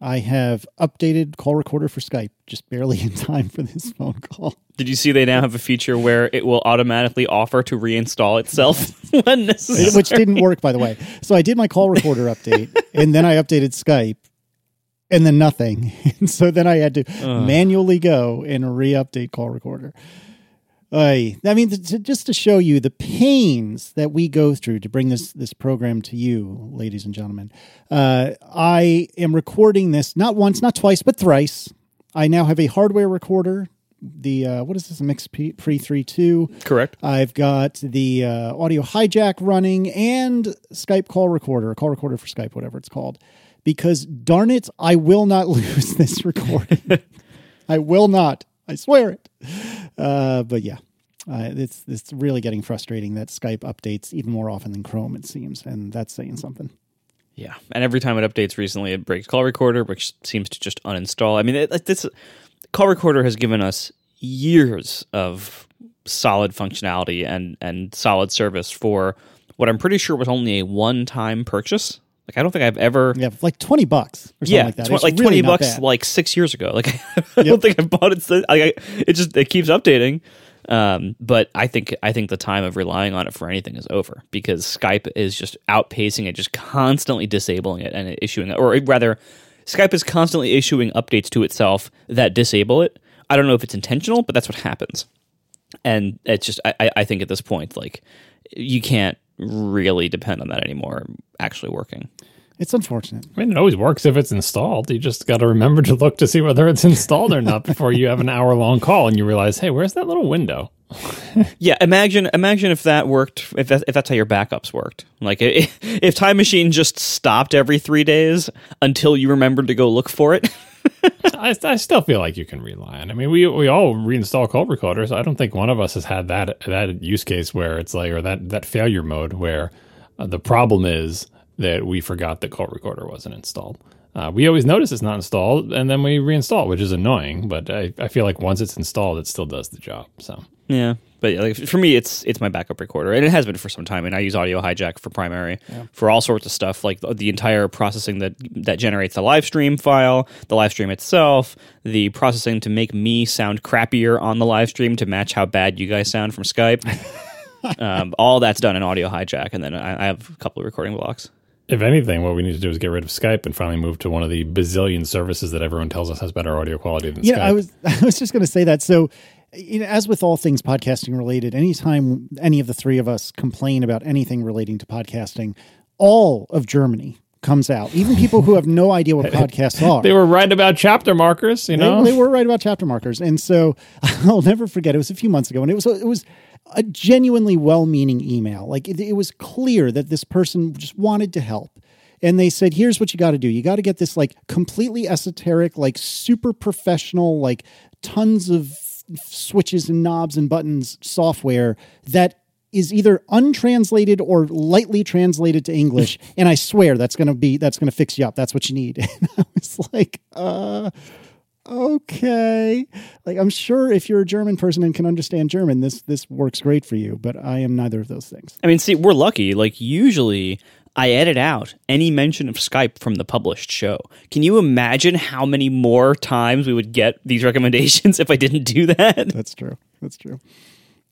I have updated call recorder for Skype just barely in time for this phone call. Did you see they now have a feature where it will automatically offer to reinstall itself when necessary? Which didn't work, by the way. So I did my call recorder update, and then I updated Skype, and then nothing. And so then I had to manually go and re-update call recorder. I, I mean, to, just to show you the pains that we go through to bring this this program to you, ladies and gentlemen. Uh, I am recording this not once, not twice, but thrice. I now have a hardware recorder. The uh, what is this? A Mix P Pre Three Two. Correct. I've got the uh, audio hijack running and Skype call recorder, a call recorder for Skype, whatever it's called. Because darn it, I will not lose this recording. I will not. I swear it. Uh, but yeah, uh, it's it's really getting frustrating that Skype updates even more often than Chrome. It seems, and that's saying something. Yeah, and every time it updates recently, it breaks call recorder, which seems to just uninstall. I mean, it, this call recorder has given us years of solid functionality and and solid service for what I'm pretty sure was only a one time purchase. Like I don't think I've ever Yeah, like twenty bucks or something yeah like that. tw- It's like really twenty bucks bad. like six years ago. Like I don't think I bought it. Since, like I, it just it keeps updating. Um, but I think I think the time of relying on it for anything is over because Skype is just outpacing it, just constantly disabling it and issuing, or rather, Skype is constantly issuing updates to itself that disable it. I don't know if it's intentional, but that's what happens. And it's just I- I think at this point, like you can't really depend on that anymore actually working. It's unfortunate. I mean, it always works if it's installed. You just got to remember to look to see whether it's installed or not before you have an hour long call and you realize, hey, where's that little window? Yeah, imagine imagine if that worked. If that, if that's how your backups worked. Like if, if Time Machine just stopped every three days until you remembered to go look for it. I, I still feel like you can rely on. I mean, we we all reinstall call recorders. I don't think one of us has had that that use case where it's like or that that failure mode where uh, the problem is that we forgot the call recorder wasn't installed. Uh, we always notice it's not installed, and then we reinstall, which is annoying. But I, I feel like once it's installed, it still does the job. So yeah, but like for me, it's it's my backup recorder, and it has been for some time. And I use Audio Hijack for primary for all sorts of stuff, like the, the entire processing that that generates the live stream file, the live stream itself, the processing to make me sound crappier on the live stream to match how bad you guys sound from Skype. um, all that's done in Audio Hijack, and then I, I have a couple of recording blocks. If anything, what we need to do is get rid of Skype and finally move to one of the bazillion services that everyone tells us has better audio quality than Yeah, Skype. Yeah, I was I was just going to say that. So, you know, as with all things podcasting related, anytime any of the three of us complain about anything relating to podcasting, all of Germany comes out. Even people who have no idea what podcasts are. they were right about chapter markers, you They- know. they, were right about chapter markers, and so I'll never forget. It was a few months ago, and it was it was a genuinely well-meaning email. Like it, it was clear that this person just wanted to help, and they said, "Here's what you got to do. You got to get this like completely esoteric, like super professional, like tons of switches and knobs and buttons software that is either untranslated or lightly translated to English, and I swear that's gonna be that's gonna fix you up. That's what you need. And I was like, uh, okay like i'm sure if you're a german person and can understand german this this works great for you but i am neither of those things I mean, see, we're lucky. Like usually I edit out any mention of Skype from the published show. Can you imagine how many more times we would get these recommendations if I didn't do that? that's true. That's true.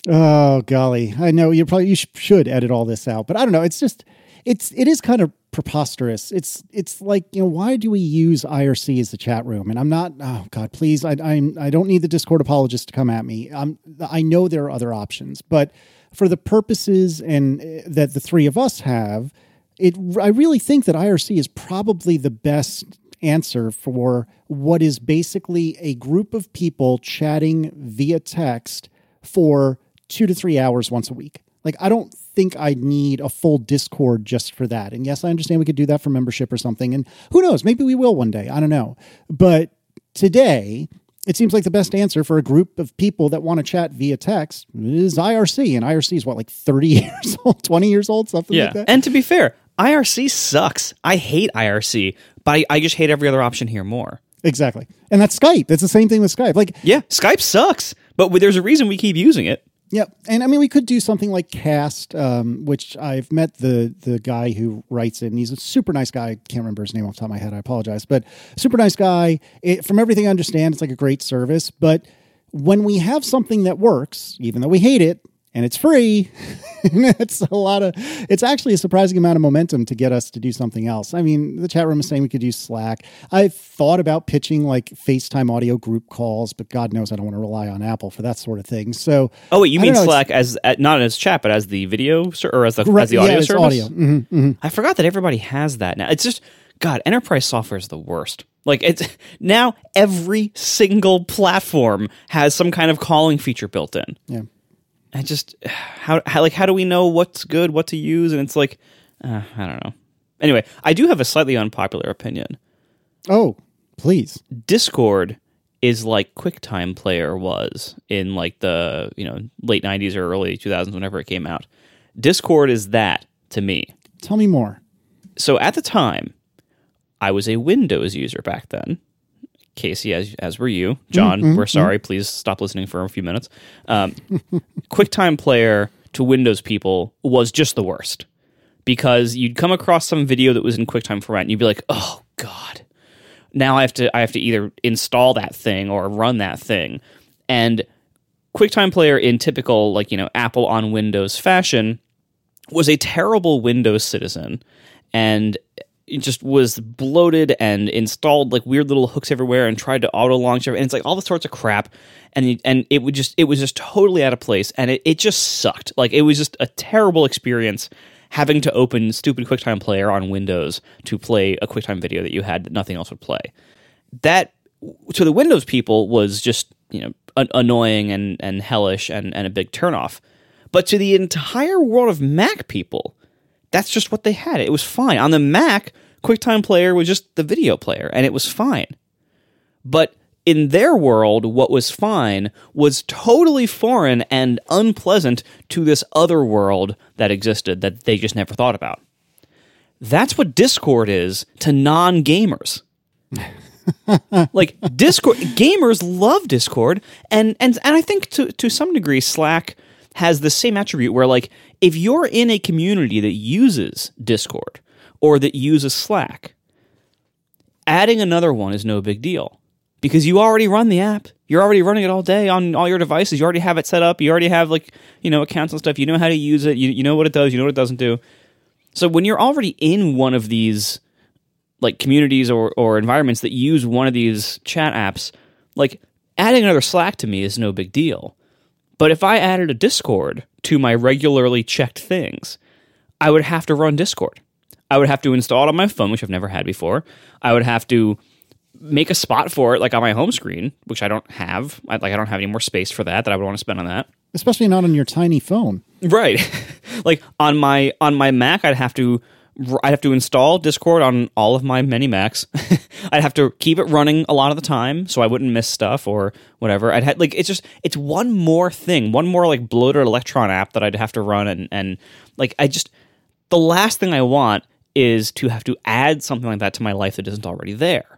Oh golly. I know you probably you sh- should edit all this out but i don't know. It's just it's it is kind of preposterous. It's it's like you know why do we use irc as the chat room? And i'm not oh god please i i'm i don't need the discord apologist to come at me. I'm i know there are other options but for the purposes and uh, that the three of us have it i really think that irc is probably the best answer for what is basically a group of people chatting via text for two to three hours once a week. Like, I don't think I need a full Discord just for that. And yes, I understand we could do that for membership or something. And who knows? Maybe we will one day. I don't know. But today, it seems like the best answer for a group of people that want to chat via text is IRC. And IRC is what, like 30 years old, 20 years old, something like that? And to be fair, IRC sucks. I hate IRC, but I, I just hate every other option here more. Exactly. And that's Skype. It's the same thing with Skype. Like, Yeah, Skype sucks, but there's a reason we keep using it. Yep, and I mean we could do something like Cast, um, which I've met the the guy who writes it, and he's a super nice guy. I can't remember his name off the top of my head. I apologize, but super nice guy. It, from everything I understand, it's like a great service. But when we have something that works, even though we hate it, and it's free. it's a lot of it's actually a surprising amount of momentum to get us to do something else. I mean, the chat room is saying we could use Slack. I've thought about pitching like FaceTime audio group calls, but God knows I don't want to rely on Apple for that sort of thing. So Oh wait, you I mean know, Slack as not as chat, but as the video or as the Correct, as the audio yeah, service? audio. Mhm, mhm. I forgot that everybody has that now. It's just God, enterprise software is the worst. Like it's now every single platform has some kind of calling feature built in. Yeah. I just how, how like how do we know what's good, what to use? And it's like uh, I don't know. Anyway, I do have a slightly unpopular opinion. Oh, please. Discord is like QuickTime Player was in like the you know late '90s or early 2000s, whenever it came out. Discord is that to me. Tell me more. So at the time, I was a Windows user back then. Casey, as as were you, John. we're sorry. Please stop listening for a few minutes. Um, QuickTime Player to Windows people was just the worst because you'd come across some video that was in QuickTime format, and you'd be like, "Oh God, now I have to I have to either install that thing or run that thing." And QuickTime Player, in typical like you know Apple on Windows fashion, was a terrible Windows citizen and it just was bloated and installed like weird little hooks everywhere and tried to auto launch and it's like all the sorts of crap. And and it would just it was just totally out of place. And it, it just sucked. Like it was just a terrible experience having to open stupid QuickTime player on Windows to play a QuickTime video that you had that nothing else would play. That to the Windows people was just you know an- annoying and and hellish and and a big turnoff. But to the entire world of Mac people, that's just what they had. It was fine on the Mac. QuickTime Player was just the video player, and it was fine. But in their world, what was fine was totally foreign and unpleasant to this other world that existed that they just never thought about. That's what Discord is to non gamers like discord gamers love discord and and and i think to to some degree slack has the same attribute where like if you're in a community that uses discord or that uses slack adding another one is no big deal because you already run the app. You're already running it all day on all your devices. You already have it set up. You already have like you know accounts and stuff. You know how to use it. You, you know what it does. You know what it doesn't do. So when you're already in one of these like communities or, or environments that use one of these chat apps, like adding another Slack to me is no big deal. But if I added a Discord to my regularly checked things, I would have to run Discord. I would have to install it on my phone, which I've never had before. I would have to make a spot for it, like on my home screen, which I don't have. I, like I don't have any more space for that that I would want to spend on that. Especially not on your tiny phone. Right. like on my on my Mac, I'd have to I'd have to install Discord on all of my many Macs. I'd have to keep it running a lot of the time so I wouldn't miss stuff or whatever. I'd like it's just it's one more thing, one more like bloated Electron app that I'd have to run and and like I just the last thing I want is to have to add something like that to my life that isn't already there.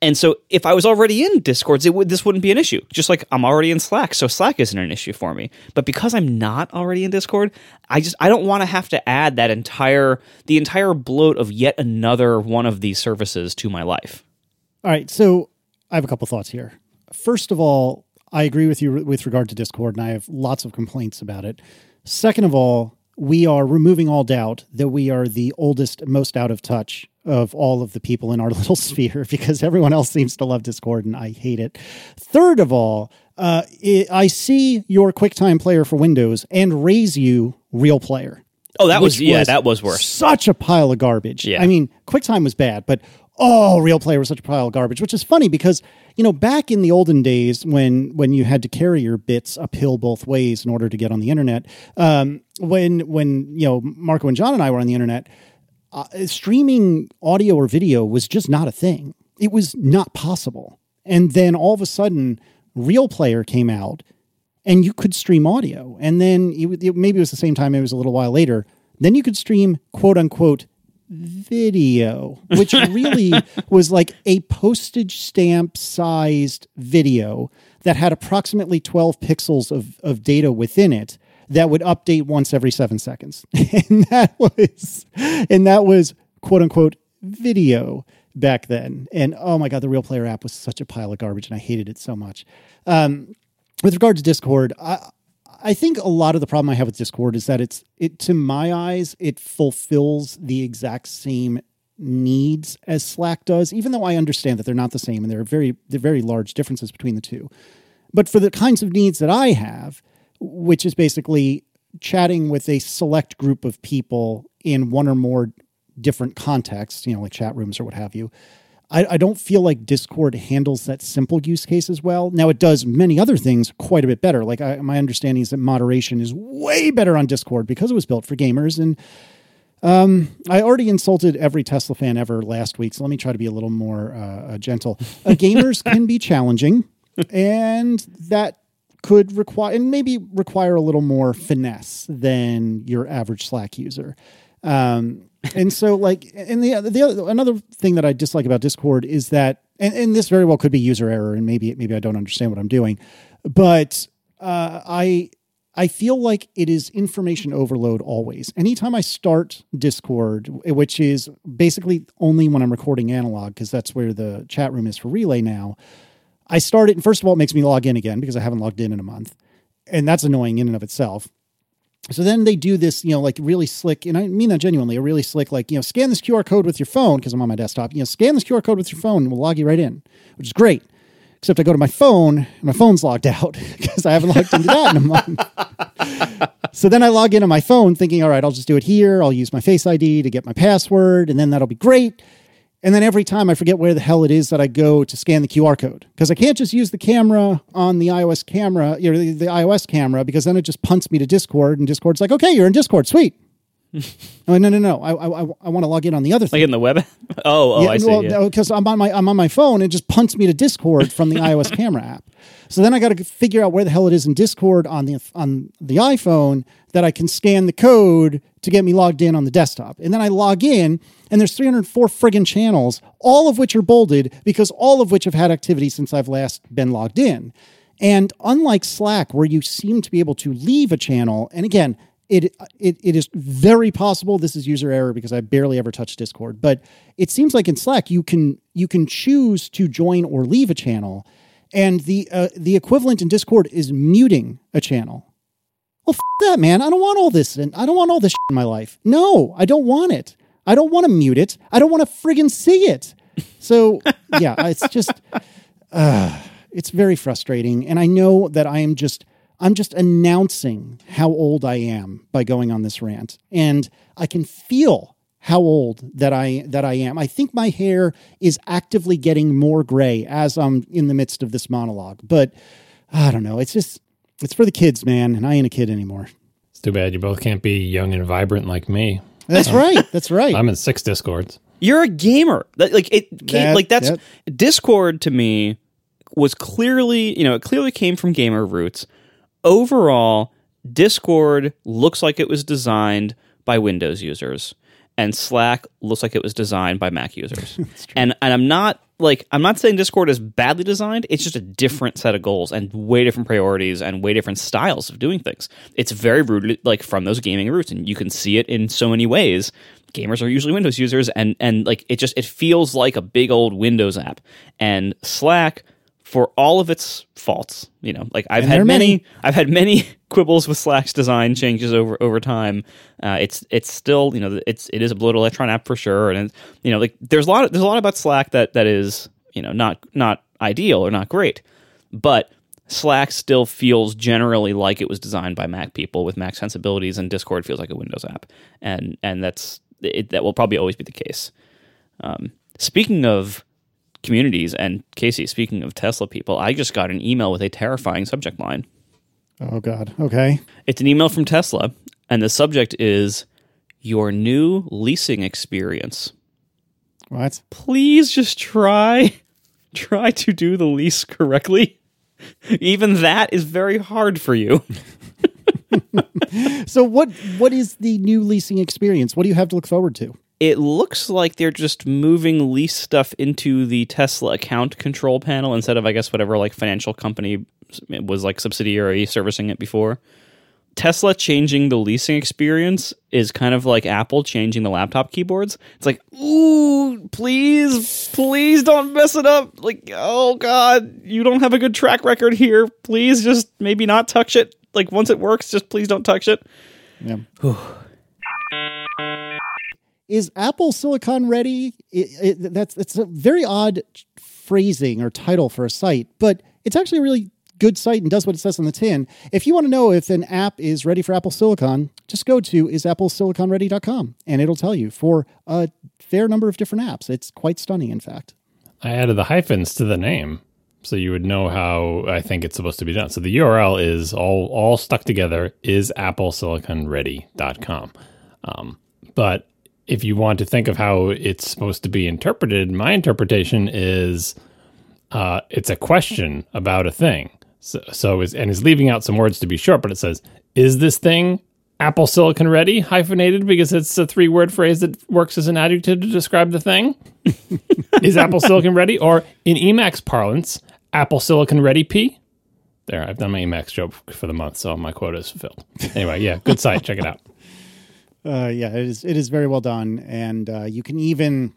And so if I was already in Discords, it would this wouldn't be an issue. Just like I'm already in Slack, so Slack isn't an issue for me. But because I'm not already in Discord, I just I don't want to have to add that entire the entire bloat of yet another one of these services to my life. All right, so I have a couple thoughts here. First of all, I agree with you with regard to Discord, and I have lots of complaints about it. Second of all, we are removing all doubt that we are the oldest, most out of touch of all of the people in our little sphere because everyone else seems to love Discord and I hate it. Third of all, uh, it, I see your QuickTime player for Windows and raise you Real Player. Oh, that was yeah, that was worse. Such a pile of garbage. Yeah. I mean, QuickTime was bad, but oh, Real Player was such a pile of garbage, which is funny because you know back in the olden days when when you had to carry your bits uphill both ways in order to get on the internet, um, when when you know Marco and John and I were on the internet, uh, streaming audio or video was just not a thing. It was not possible. And then all of a sudden, Real Player came out and you could stream audio. And then it, it- maybe it was the same time, it was a little while later. Then you could stream quote unquote video, which really was like a postage stamp sized video that had approximately 12 pixels of, of data within it that would update once every seven seconds. and that was and that was quote unquote video back then. And oh my god, the Real Player app was such a pile of garbage, and I hated it so much. Um, with regard to Discord, I I think a lot of the problem I have with Discord is that it's it to my eyes it fulfills the exact same needs as Slack does, even though I understand that they're not the same and there are very there are very large differences between the two. But for the kinds of needs that I have, which is basically chatting with a select group of people in one or more different contexts, you know, like chat rooms or what have you. I, I, don't feel like Discord handles that simple use case as well. Now, it does many other things quite a bit better. Like, I, my understanding is that moderation is way better on Discord because it was built for gamers. And um, I already insulted every Tesla fan ever last week, so let me try to be a little more uh, uh gentle. Uh, gamers can be challenging, and that could require and maybe require a little more finesse than your average Slack user. Um, and so, like, and the the other, another thing that I dislike about Discord is that, and, and this very well could be user error, and maybe maybe I don't understand what I'm doing, but uh, I I feel like it is information overload always. Anytime I start Discord, which is basically only when I'm recording analog, because that's where the chat room is for Relay now, I start it, and first of all, it makes me log in again because I haven't logged in in a month. And that's annoying in and of itself. So then they do this, you know, like really slick, and I mean that genuinely, a really slick, like, you know, scan this QR code with your phone because I'm on my desktop. You know, scan this QR code with your phone and we'll log you right in, which is great. Except I go to my phone and my phone's logged out because I haven't logged into that in a month. so then I log in on my phone thinking, all right, I'll just do it here. I'll use my Face ID to get my password, and then that'll be great. And then every time I forget where the hell it is that I go to scan the QR code because I can't just use the camera on the iOS camera, you know, the, the iOS camera, because then it just punts me to Discord, and Discord's like, okay, you're in Discord, sweet. Oh, no, no, no. I, I, I want to log in on the other thing. Like in the web? Oh, oh, yeah, I see. Well, because I'm on my I'm on my phone. It just punts me to Discord from the iOS camera app. So then I got to figure out where the hell it is in Discord on the on the iPhone that I can scan the code to get me logged in on the desktop. And then I log in, and there's 304 friggin' channels, all of which are bolded because all of which have had activity since I've last been logged in. And unlike Slack, where you seem to be able to leave a channel, and again, it, it it is very possible this is user error because I barely ever touch Discord, but it seems like in Slack you can you can choose to join or leave a channel, and the uh, the equivalent in Discord is muting a channel. Well, f- that man, I don't want all this, and I don't want all this in my life. No, I don't want it. I don't want to mute it. I don't want to friggin' see it. So yeah, it's just uh, it's very frustrating, and I know that I am just I'm just announcing how old I am by going on this rant. And I can feel how old that I that I am. I think my hair is actively getting more gray as I'm in the midst of this monologue. But I don't know. It's just it's for the kids, man, and I ain't a kid anymore. It's too bad you both can't be young and vibrant like me. That's right. That's right. I'm in six discords. You're a gamer. Like it came, that, like that's that. Discord to me was clearly, you know, it clearly came from gamer roots overall, Discord looks like it was designed by Windows users, and Slack looks like it was designed by Mac users. and and I'm not like I'm not saying Discord is badly designed. It's just a different set of goals and way different priorities and way different styles of doing things. It's very rooted like from those gaming roots, and you can see it in so many ways. Gamers are usually Windows users, and and like it just it feels like a big old Windows app. And Slack for all of its faults. You know, like I've and had many, many, I've had many quibbles with Slack's design changes over over time. Uh, it's it's still you know it's it is a bloated electron app for sure, and you know like there's a lot of, there's a lot about Slack that that is you know not not ideal or not great, but Slack still feels generally like it was designed by Mac people with Mac sensibilities, and Discord feels like a Windows app, and and that's it, that will probably always be the case. Um, speaking of communities. And Casey, speaking of Tesla people, I just got an email with a terrifying subject line. Oh, God. Okay. It's an email from Tesla, and the subject is your new leasing experience. What? Please just try try to do the lease correctly. Even that is very hard for you. so what what is the new leasing experience? What do you have to look forward to? It looks like they're just moving lease stuff into the Tesla account control panel instead of, I guess, whatever like financial company was like subsidiary servicing it before. Tesla changing the leasing experience is kind of like Apple changing the laptop keyboards. It's like, ooh, please, please don't mess it up. Like, oh God, you don't have a good track record here. Please just maybe not touch it. Like, once it works, just please don't touch it. Yeah. Is Apple Silicon ready? It, it, that's it's a very odd phrasing or title for a site, but it's actually a really good site and does what it says on the tin. If you want to know if an app is ready for Apple Silicon, just go to isappleSiliconReady.com and it'll tell you for a fair number of different apps. It's quite stunning, in fact. I added the hyphens to the name so you would know how I think it's supposed to be done. So the URL is all all stuck together is applesiliconready.com. Um, but if you want to think of how it's supposed to be interpreted, my interpretation is uh, it's a question about a thing. So, so is and is leaving out some words to be short, but it says, "Is this thing Apple Silicon ready?" Hyphenated because it's a three-word phrase that works as an adjective to describe the thing. is Apple Silicon ready, or in Emacs parlance, Apple Silicon ready? P. There, I've done my Emacs joke for the month, so my quota is fulfilled. Anyway, yeah, good site. Check it out. Uh, yeah, it is. It is very well done, and uh, you can even.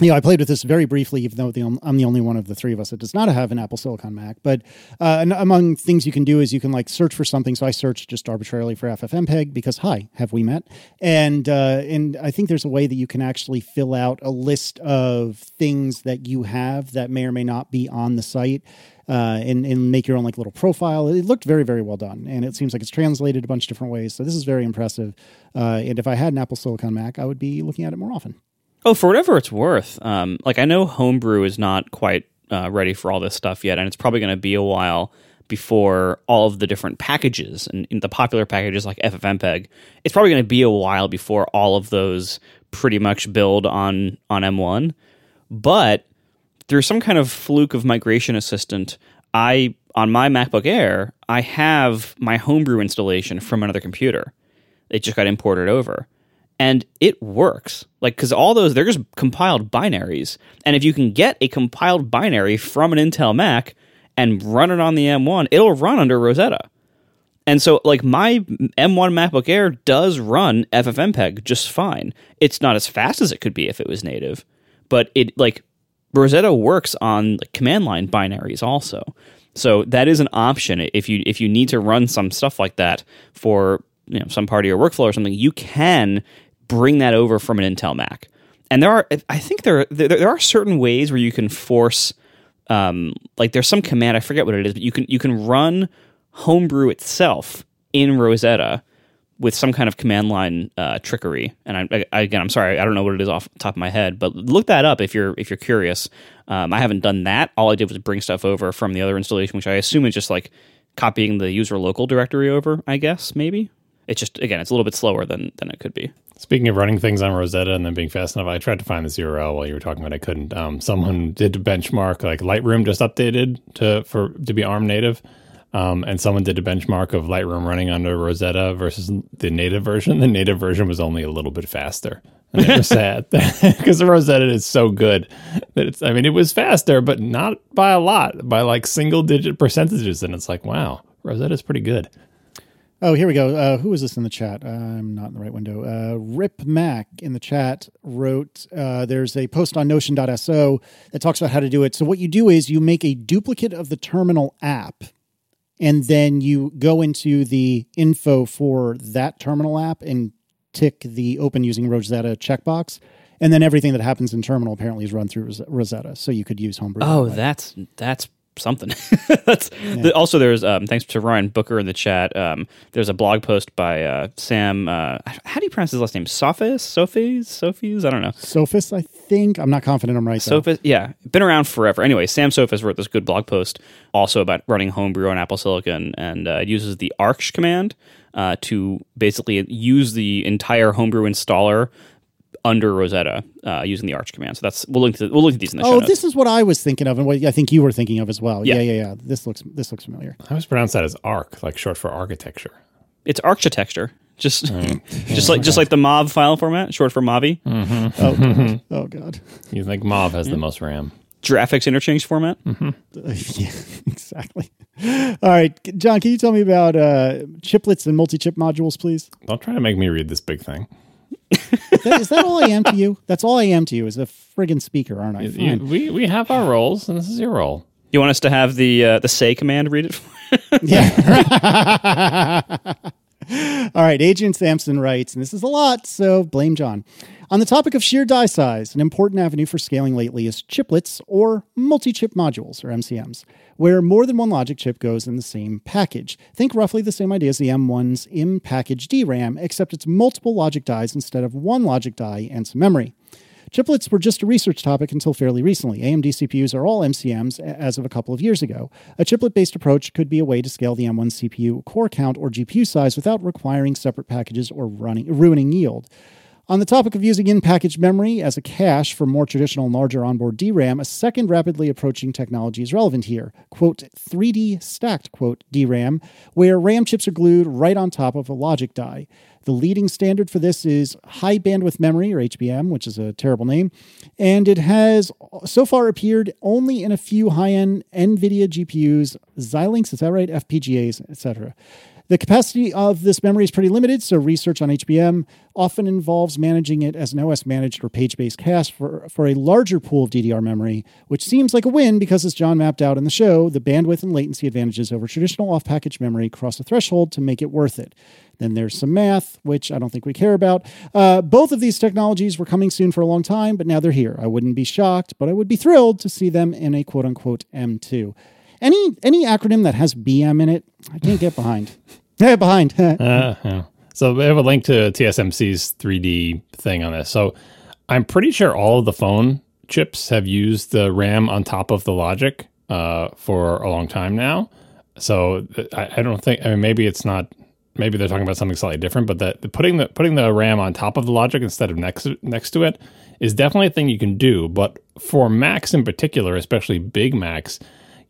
You know, I played with this very briefly, even though the, I'm the only one of the three of us that does not have an Apple Silicon Mac. But uh, among things you can do is you can like search for something. So I searched just arbitrarily for FFmpeg because hi, have we met? And uh, and I think there's a way that you can actually fill out a list of things that you have that may or may not be on the site uh, and, and make your own like little profile. It looked very, very well done. And it seems like it's translated a bunch of different ways. So this is very impressive. Uh, and if I had an Apple Silicon Mac, I would be looking at it more often. Oh, for whatever it's worth. Um, like I know Homebrew is not quite uh, ready for all this stuff yet, and it's probably going to be a while before all of the different packages and, the popular packages like FFmpeg. It's probably going to be a while before all of those pretty much build on on M1. But through some kind of fluke of migration assistant, I on my MacBook Air, I have my homebrew installation from another computer. It just got imported over. And it works. Like cuz all those they're just compiled binaries. And if you can get a compiled binary from an Intel Mac and run it on the M1, it'll run under Rosetta. And so, like, my M1 MacBook Air does run FFmpeg just fine. It's not as fast as it could be if it was native, but it, like, Rosetta works on like, command line binaries also. So that is an option if you if you need to run some stuff like that for you know some part of your workflow or something, you can bring that over from an Intel Mac. And there are I think there there, there are certain ways where you can force um, like there's some command I forget what it is, but you can you can run Homebrew itself in Rosetta with some kind of command line uh, trickery. And I, I, again, I'm sorry, I don't know what it is off top of my head, but look that up if you're if you're curious. Um, I haven't done that. All I did was bring stuff over from the other installation, which I assume is just like copying the user local directory over. I guess maybe it's just again, it's a little bit slower than than it could be. Speaking of running things on Rosetta and then being fast enough, I tried to find this URL while you were talking, but I couldn't. Um, someone did benchmark like Lightroom just updated to for to be ARM native um, and someone did a benchmark of Lightroom running under Rosetta versus the native version. The native version was only a little bit faster. And they were sad because the Rosetta is so good that it's, I mean, it was faster, but not by a lot, by like single digit percentages. And it's like, wow, Rosetta is pretty good. Oh, here we go. Uh, who is this in the chat? Uh, I'm not in the right window. Uh, Rip Mac in the chat wrote uh, there's a post on Notion.so that talks about how to do it. So, what you do is you make a duplicate of the terminal app and then you go into the info for that terminal app and tick the open using Rosetta checkbox. And then everything that happens in terminal apparently is run through Rosetta. So you could use Homebrew. Oh, that's that's something. That's yeah. the, also there's um, thanks to Ryan Booker in the chat. Um, there's a blog post by uh, Sam. Uh, how do you pronounce his last name? Sophis, Sophies, Sophies. I don't know. Sophis, I think. I'm not confident I'm right. Sophis, yeah, been around forever. Anyway, Sam Soffes wrote this good blog post also about running homebrew on Apple Silicon, and uh, it uses the arch command uh, to basically use the entire homebrew installer under Rosetta uh, using the Arch command. So that's we'll link to we'll link to these in the oh, show notes. this is what I was thinking of, and what I think you were thinking of as well. Yeah. yeah, yeah, yeah. This looks this looks familiar. I always pronounce that as arc, like short for architecture. It's architecture. Just just like just like the MOV file format, short for Mavi. Oh, God. oh God. You think Mauve has the most RAM? Graphics interchange format. yeah, exactly. All right, John, can you tell me about uh, chiplets and multi-chip modules, please? Don't try to make me read this big thing. Is that, is that all I am to you? That's all I am to you is a friggin' speaker, aren't I? You- we we have our roles, and this is your role. You want us to have the uh, the say command read it? Yeah. All right, Adrian Sampson writes, and this is a lot, so blame John. On the topic of sheer die size, an important avenue for scaling lately is chiplets or multi chip modules, or MCMs, where more than one logic chip goes in the same package. Think roughly the same idea as the M1's in package DRAM, except it's multiple logic dies instead of one logic die and some memory. Chiplets were just a research topic until fairly recently. AMD CPUs are all MCMs as of a couple of years ago. A chiplet based approach could be a way to scale the M1 CPU core count or GPU size without requiring separate packages or running, ruining yield. On the topic of using in package memory as a cache for more traditional larger onboard DRAM, a second rapidly approaching technology is relevant here. Quote, 3D stacked, quote, DRAM, where RAM chips are glued right on top of a logic die. The leading standard for this is high bandwidth memory, or HBM, which is a terrible name. And it has so far appeared only in a few high end NVIDIA GPUs, Xilinx, is that right? FPGAs, etc. The capacity of this memory is pretty limited, so research on HBM often involves managing it as an OS managed or page based cache for, for a larger pool of DDR memory, which seems like a win because, as John mapped out in the show, the bandwidth and latency advantages over traditional off package memory cross a threshold to make it worth it. Then there's some math, which I don't think we care about. Uh, both of these technologies were coming soon for a long time, but now they're here. I wouldn't be shocked, but I would be thrilled to see them in a quote unquote M2. Any any acronym that has BM in it, I can't get behind. Yeah, behind. Uh, yeah. So we have a link to TSMC's 3D thing on this. So I'm pretty sure all of the phone chips have used the RAM on top of the logic uh, for a long time now. So I, I don't think. I mean, maybe it's not. Maybe they're talking about something slightly different. But that putting the putting the RAM on top of the logic instead of next next to it is definitely a thing you can do. But for Macs in particular, especially big Macs,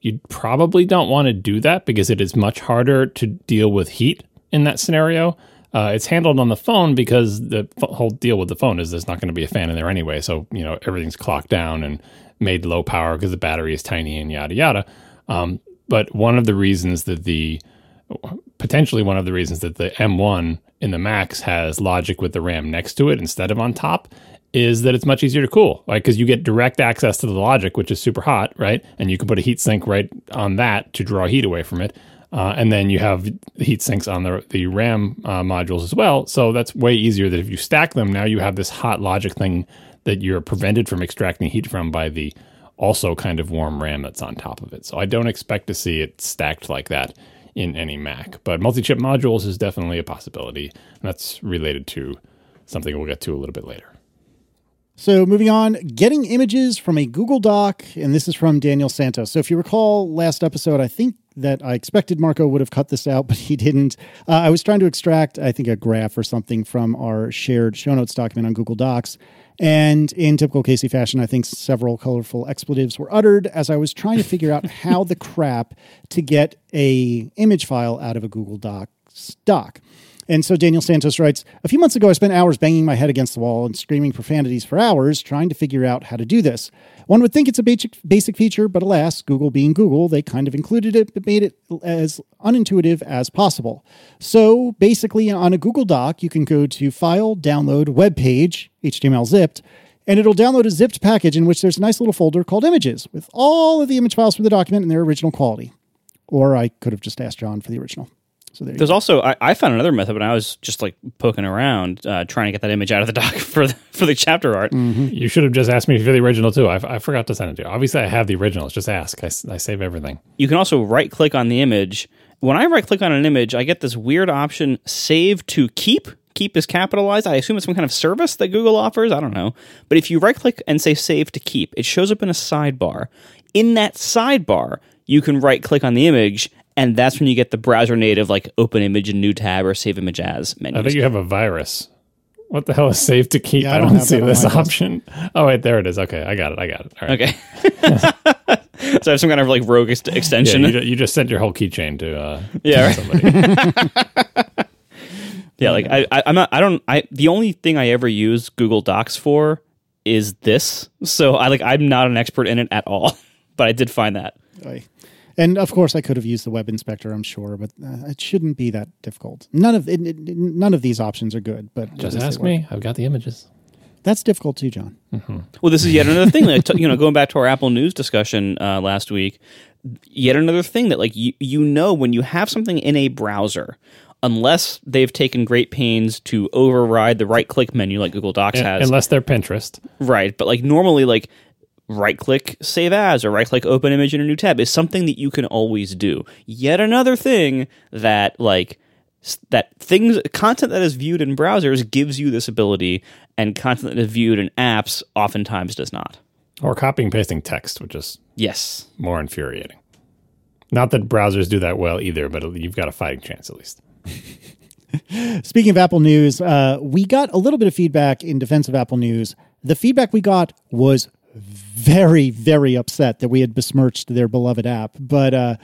you probably don't want to do that because it is much harder to deal with heat in that scenario. Uh, it's handled on the phone because the whole deal with the phone is there's not going to be a fan in there anyway. So, you know, everything's clocked down and made low power because the battery is tiny and yada, yada. Um, but one of the reasons that the potentially one of the reasons that the M1 in the Max has logic with the RAM next to it instead of on top is that it's much easier to cool, right? Because you get direct access to the logic, which is super hot, right? And you can put a heat sink right on that to draw heat away from it. Uh, and then you have heat sinks on the the RAM uh, modules as well. So that's way easier. That if you stack them, now you have this hot logic thing that you're prevented from extracting heat from by the also kind of warm RAM that's on top of it. So I don't expect to see it stacked like that in any Mac. But multi-chip modules is definitely a possibility. And that's related to something we'll get to a little bit later. So moving on, getting images from a Google Doc, and this is from Daniel Santos. So if you recall last episode, I think that I expected Marco would have cut this out, but he didn't. Uh, I was trying to extract, I think, a graph or something from our shared show notes document on Google Docs. And in typical Casey fashion, I think several colorful expletives were uttered as I was trying to figure out how the crap to get a image file out of a Google Docs doc. And so Daniel Santos writes A few months ago, I spent hours banging my head against the wall and screaming profanities for hours trying to figure out how to do this. One would think it's a basic, basic feature, but alas, Google being Google, they kind of included it but made it as unintuitive as possible. So basically, on a Google Doc, you can go to File, Download, Web Page, HTML zipped, and it'll download a zipped package in which there's a nice little folder called Images with all of the image files for the document in their original quality. Or I could have just asked John for the original. So there you There's also I, I found another method when I was just like poking around uh, trying to get that image out of the doc for the, for the chapter art. You should have just asked me for the original too. I, I forgot to send it to you. Obviously, I have the originals. Just ask. I save everything. You can also right click on the image. When I right click on an image, I get this weird option save to keep. Keep is capitalized. I assume it's some kind of service that Google offers. I don't know. But if you right click and say save to keep, it shows up in a sidebar. In that sidebar, you can right click on the image, and that's when you get the browser native like open image in new tab or save image as menu. I think menus. you have a virus. What the hell is save to keep? Yeah, I I don't don't, see this my desk. option. Oh wait, there it is. Okay, I got it. I got it. All right. Okay. so I have some kind of like rogue ex- Yeah, extension. you, you just sent your whole keychain to uh, Yeah, to right. somebody. Yeah, like I, I, I'm not. I don't. I the only thing I ever use Google Docs for is this. So I like. I'm not an expert in it at all, but I did find that. I- And of course, I could have used the web inspector, I'm sure, but uh, it shouldn't be that difficult. None of it, it- none of these options are good, but Just ask me. I've got the images. That's difficult too, John. Well, this is yet another thing. Like, t- you know, going back to our Apple News discussion uh, last week, yet another thing that like you you know when you have something in a browser, unless they've taken great pains to override the right click menu like Google Docs has, Unless they're Pinterest. right? But like normally, like right click save as or right click open image in a new tab is something that you can always do. Yet another thing that like that things content that is viewed in browsers gives you this ability and content that is viewed in apps oftentimes does not. Or copying and pasting text, which is Yes. more infuriating. Not that browsers do that well either, but you've got a fighting chance at least. Speaking of Apple News, uh, we got a little bit of feedback in defense of Apple News. The feedback we got was very, very upset that we had besmirched their beloved app. But uh,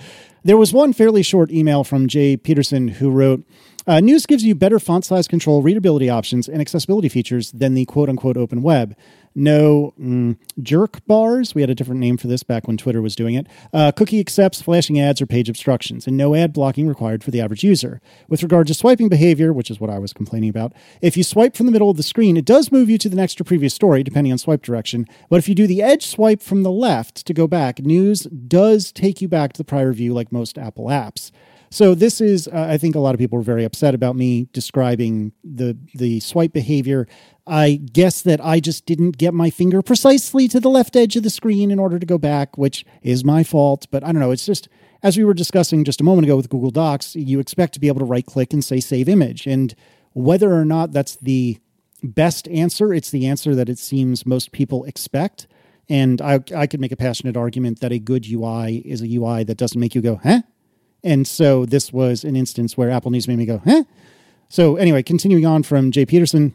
there was one fairly short email from Jay Peterson who wrote, uh, News gives you better font size control, readability options, and accessibility features than the quote unquote open web. No mm, jerk bars. We had a different name for this back when Twitter was doing it. Uh, cookie accepts, flashing ads, or page obstructions, and no ad blocking required for the average user. With regard to swiping behavior, which is what I was complaining about, if you swipe from the middle of the screen, it does move you to the next or previous story, depending on swipe direction. But if you do the edge swipe from the left to go back, news does take you back to the prior view like most Apple apps. So this is, uh, I think, a lot of people were very upset about me describing the the swipe behavior. I guess that I just didn't get my finger precisely to the left edge of the screen in order to go back, which is my fault. But I don't know. It's just as we were discussing just a moment ago with Google Docs, you expect to be able to right click and say save image, and whether or not that's the best answer, it's the answer that it seems most people expect. And I, I could make a passionate argument that a good UI is a UI that doesn't make you go, huh? And so this was an instance where Apple News made me go, huh? So anyway, continuing on from Jay Peterson.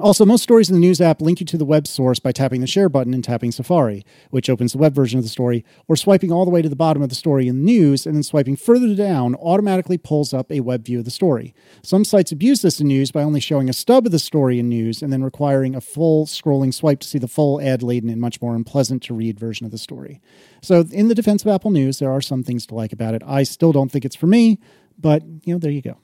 Also, most stories in the news app link you to the web source by tapping the share button and tapping Safari, which opens the web version of the story, or swiping all the way to the bottom of the story in the news and then swiping further down automatically pulls up a web view of the story. Some sites abuse this in news by only showing a stub of the story in news and then requiring a full scrolling swipe to see the full ad laden and much more unpleasant to read version of the story. So, in the defense of Apple News, there are some things to like about it. I still don't think it's for me, but you know, there you go.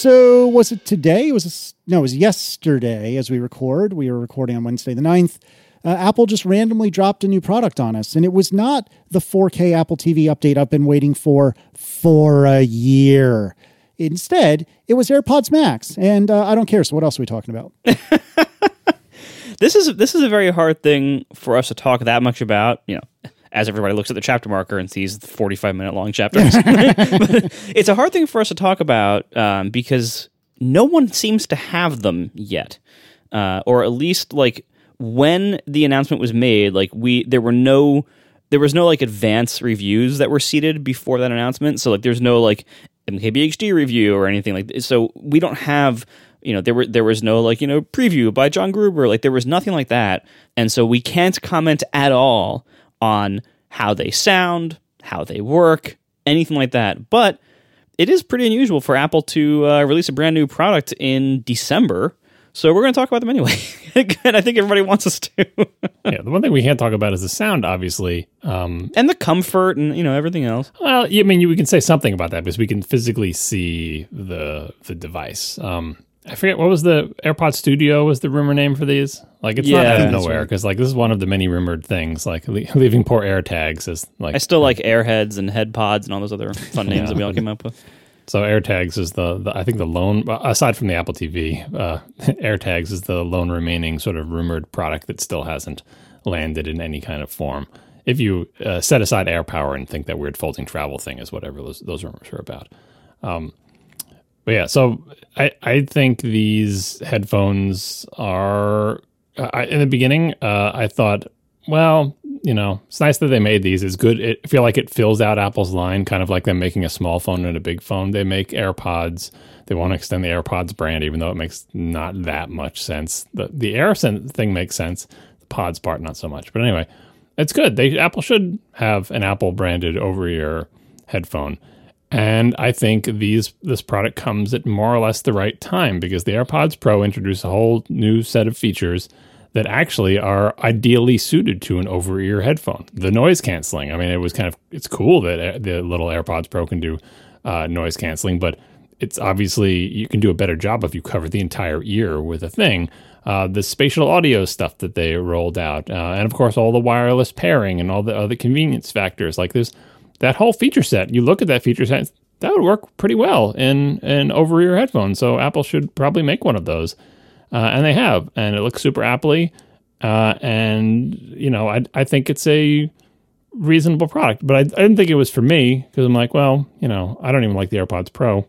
So was it today? It was no, it was yesterday as we record. We were recording on Wednesday the 9th. Uh, Apple just randomly dropped a new product on us, and it was not the 4K Apple TV update I've been waiting for for a year. Instead, it was AirPods Max, and uh, I don't care. So what else are we talking about? This is this is a very hard thing for us to talk that much about. You know, as everybody looks at the chapter marker and sees the forty-five minute long chapters, it's a hard thing for us to talk about um, because no one seems to have them yet, uh, or at least like when the announcement was made, like we there were no there was no like advance reviews that were seated before that announcement. So like there's no like MKBHD review or anything like this. So we don't have you know there were there was no like you know preview by John Gruber like there was nothing like that. And so we can't comment at all on how they sound, how they work, anything like that. But it is pretty unusual for Apple to uh, release a brand new product in December. So we're going to talk about them anyway. and I think everybody wants us to. yeah, the one thing we can't talk about is the sound, obviously. Um, and the comfort and you know everything else. well, I mean, you, we can say something about that because we can physically see the the device. Um, I forget what was the AirPod Studio was the rumor name for these. Like it's not Yeah, out of nowhere because like this is one of the many rumored things. Like le- leaving poor AirTags is like I still like Airheads and Headpods and all those other fun names that we all came up with. So AirTags is the, the I think the lone aside from the Apple TV, uh, AirTags is the lone remaining sort of rumored product that still hasn't landed in any kind of form. If you uh, set aside AirPower and think that weird folding travel thing is whatever those, those rumors are about. Um, but yeah, so I I think these headphones are I, in the beginning. Uh, I thought, well, you know, it's nice that they made these. It's good. It, I feel like it fills out Apple's line, kind of like them making a small phone and a big phone. They make AirPods. They want to extend the AirPods brand, even though it makes not that much sense. The the Air thing makes sense. The Pods part, not so much. But anyway, it's good. They Apple should have an Apple branded over ear headphone. And I think these this product comes at more or less the right time because the AirPods Pro introduce a whole new set of features that actually are ideally suited to an over-ear headphone. The noise canceling. I mean, it was kind of it's cool that the little AirPods Pro can do uh, noise canceling, but it's obviously you can do a better job if you cover the entire ear with a thing. Uh, the spatial audio stuff that they rolled out, uh, and of course all the wireless pairing and all the other convenience factors. Like there's that whole feature set, you look at that feature set, that would work pretty well in an over ear headphone. So Apple should probably make one of those. Uh, and they have, and it looks super Apple uh, and, you know, I, I think it's a reasonable product, but I, I didn't think it was for me because I'm like, well, you know, I don't even like the AirPods Pro.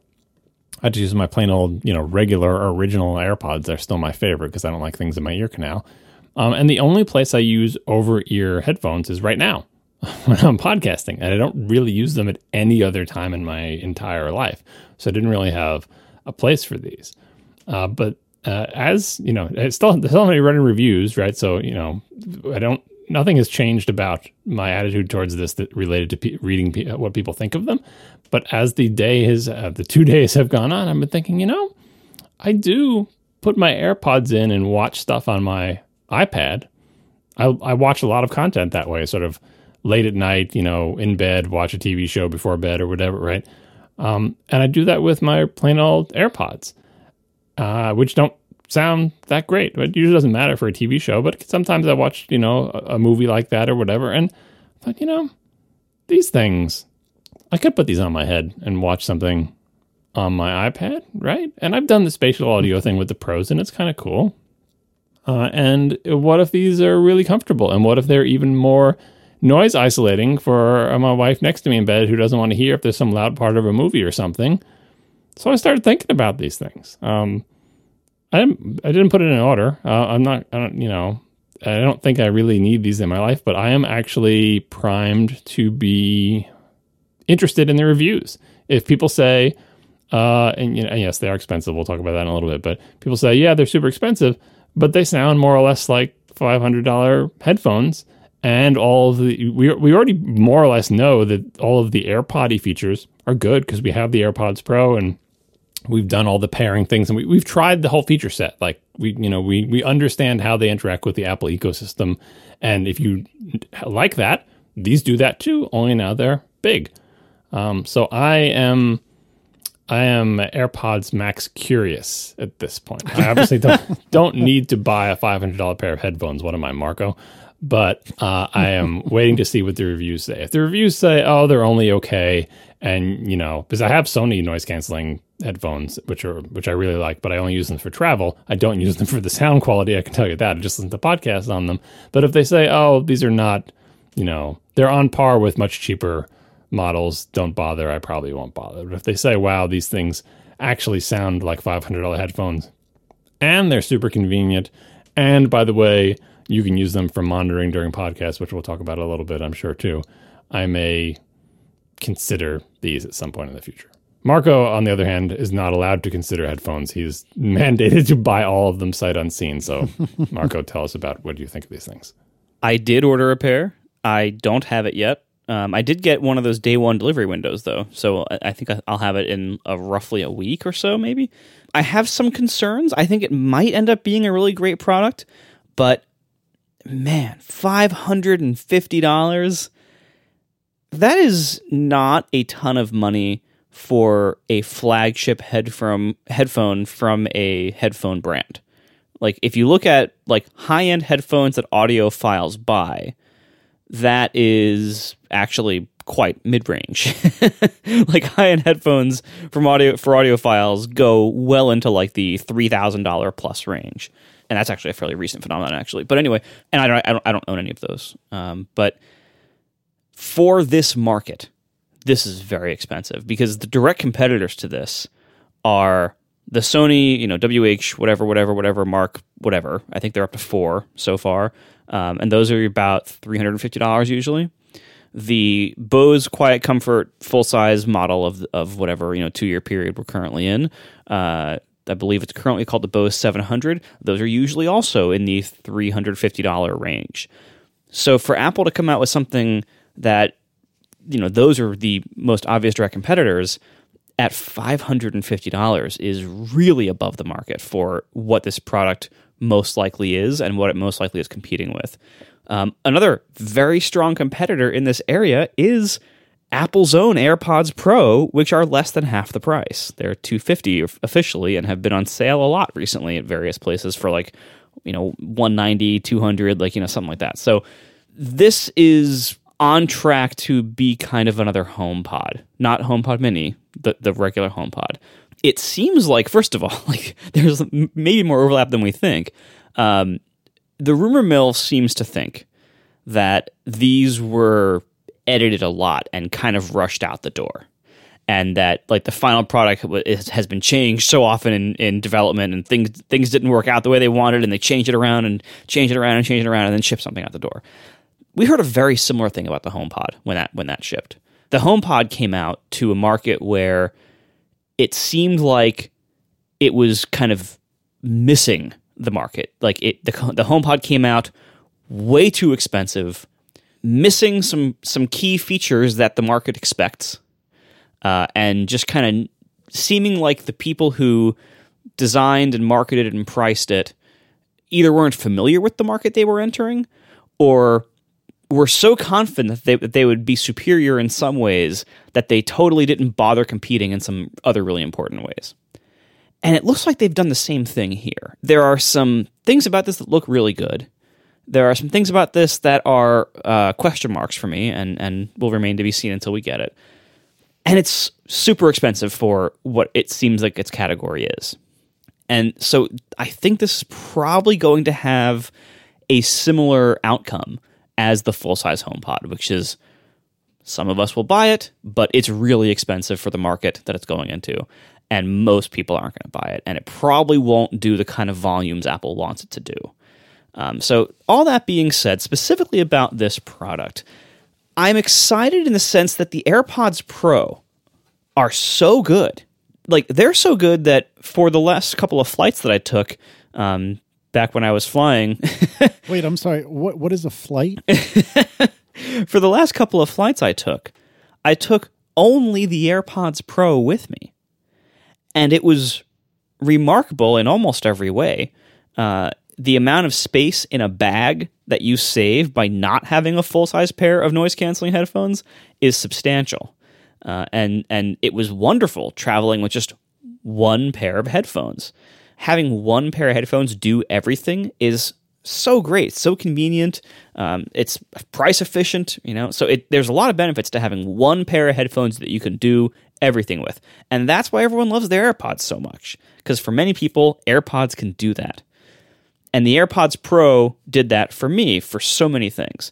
I just use my plain old, you know, regular original AirPods. They're still my favorite because I don't like things in my ear canal. Um, and the only place I use over ear headphones is right now. when I'm podcasting, and I don't really use them at any other time in my entire life. So I didn't really have a place for these. Uh, but uh, as you know, it's still there's still running reviews, right? So you know, I don't. Nothing has changed about my attitude towards this that related to pe- reading pe- what people think of them. But as the day has, uh, the two days have gone on, I've been thinking, you know, I do put my AirPods in and watch stuff on my iPad. I, I watch a lot of content that way, sort of late at night, you know, in bed, watch a TV show before bed or whatever, right? Um, and I do that with my plain old AirPods, uh, which don't sound that great. It usually doesn't matter for a TV show, but sometimes I watch, you know, a, a movie like that or whatever, and I thought, you know, these things, I could put these on my head and watch something on my iPad, right? And I've done the spatial audio thing with the pros, and it's kind of cool. Uh, and what if these are really comfortable? And what if they're even more noise isolating for my wife next to me in bed who doesn't want to hear if there's some loud part of a movie or something. So I started thinking about these things. Um, I didn't, I didn't put it in order. Uh, I'm not, I don't, you know, I don't think I really need these in my life, but I am actually primed to be interested in the reviews. If people say, uh, and you know, yes, they are expensive. We'll talk about that in a little bit. But people say, yeah, they're super expensive, but they sound more or less like five hundred dollar headphones and all of the we we already more or less know that all of the AirPoddy features are good because we have the AirPods Pro and we've done all the pairing things and we, we've tried the whole feature set. Like we you know we we understand how they interact with the Apple ecosystem, and if you like that, these do that too. Only now they're big. Um, so I am. I am AirPods Max curious at this point. I obviously don't don't need to buy a five hundred dollar pair of headphones. What am I, Marco? But uh, I am waiting to see what the reviews say. If the reviews say, "Oh, they're only okay," and you know, because I have Sony noise canceling headphones, which are which I really like, but I only use them for travel. I don't use them for the sound quality. I can tell you that. I just listen to podcasts on them. But if they say, "Oh, these are not," you know, they're on par with much cheaper models, don't bother. I probably won't bother. But if they say, "Wow, these things actually sound like five hundred dollar headphones," and they're super convenient, and by the way you can use them for monitoring during podcasts, which we'll talk about a little bit, I'm sure, too. I may consider these at some point in the future. Marco, on the other hand, is not allowed to consider headphones. He's mandated to buy all of them sight unseen. So, Marco, tell us about what do you think of these things? I did order a pair. I don't have it yet. Um, I did get one of those day one delivery windows though, so I think I'll have it in a, roughly a week or so, maybe. I have some concerns. I think it might end up being a really great product, but man, $550? That is not a ton of money for a flagship headphone headphone from a headphone brand. Like if you look at like high-end headphones that audiophiles buy, that is actually quite mid-range. like high-end headphones from audio for audiophiles go well into like the $3,000 plus range and that's actually a fairly recent phenomenon, actually. But anyway, and I don't, I don't, I don't own any of those. Um, but for this market, this is very expensive because the direct competitors to this are the Sony, you know, WH, whatever, whatever, whatever, Mark, whatever. I think they're up to four so far, um, and those are about three hundred and fifty dollars usually. The Bose Quiet Comfort full size model of of whatever you know two year period we're currently in. Uh, I believe it's currently called the Bose 700. Those are usually also in the $350 range. So for Apple to come out with something that you know, those are the most obvious direct competitors. At five hundred and fifty dollars is really above the market for what this product most likely is and what it most likely is competing with. Um, another very strong competitor in this area is Apple's own AirPods Pro, which are less than half the price. They're 250 officially and have been on sale a lot recently at various places for like, you know, 190, 200, like, you know, something like that. So this is on track to be kind of another HomePod, not HomePod Mini, the, the regular HomePod. It seems like, first of all, like there's maybe more overlap than we think. Um, the rumor mill seems to think that these were edited a lot and kind of rushed out the door and that like the final product has been changed so often in, in development and things things didn't work out the way they wanted and they changed it around and changed it around and changed it around and then shipped something out the door. We heard a very similar thing about the HomePod when that when that shipped. The HomePod came out to a market where it seemed like it was kind of missing the market. Like it the the HomePod came out way too expensive missing some some key features that the market expects, uh, and just kind of seeming like the people who designed and marketed and priced it either weren't familiar with the market they were entering, or were so confident that they, that they would be superior in some ways that they totally didn't bother competing in some other really important ways. And it looks like they've done the same thing here. There are some things about this that look really good there are some things about this that are uh, question marks for me and, and will remain to be seen until we get it. And it's super expensive for what it seems like its category is. And so I think this is probably going to have a similar outcome as the full size HomePod, which is some of us will buy it, but it's really expensive for the market that it's going into. And most people aren't going to buy it. And it probably won't do the kind of volumes Apple wants it to do. Um, so, all that being said, specifically about this product, I'm excited in the sense that the AirPods Pro are so good. Like, they're so good that for the last couple of flights that I took, um, back when I was flying. Wait, I'm sorry. What what is a flight? For the last couple of flights I took, I took only the AirPods Pro with me, and it was remarkable in almost every way. Uh, the amount of space in a bag that you save by not having a full size pair of noise canceling headphones is substantial. Uh, and and it was wonderful traveling with just one pair of headphones. Having one pair of headphones do everything is so great, so convenient. Um, it's price efficient, you know. So it, there's a lot of benefits to having one pair of headphones that you can do everything with, and that's why everyone loves their AirPods so much. Because for many people, AirPods can do that. And the AirPods Pro did that for me for so many things.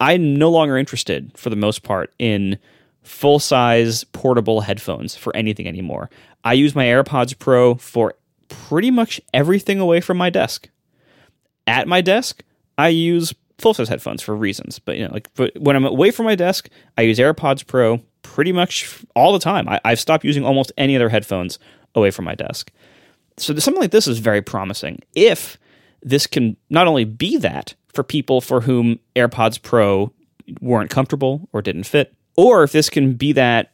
I'm no longer interested, for the most part, in full size portable headphones for anything anymore. I use my AirPods Pro for pretty much everything away from my desk. At my desk, I use full size headphones for reasons, but you know, like when I'm away from my desk, I use AirPods Pro pretty much all the time. I, have stopped using almost any other headphones away from my desk. So something like this is very promising if this can not only be that for people for whom AirPods Pro weren't comfortable or didn't fit, or if this can be that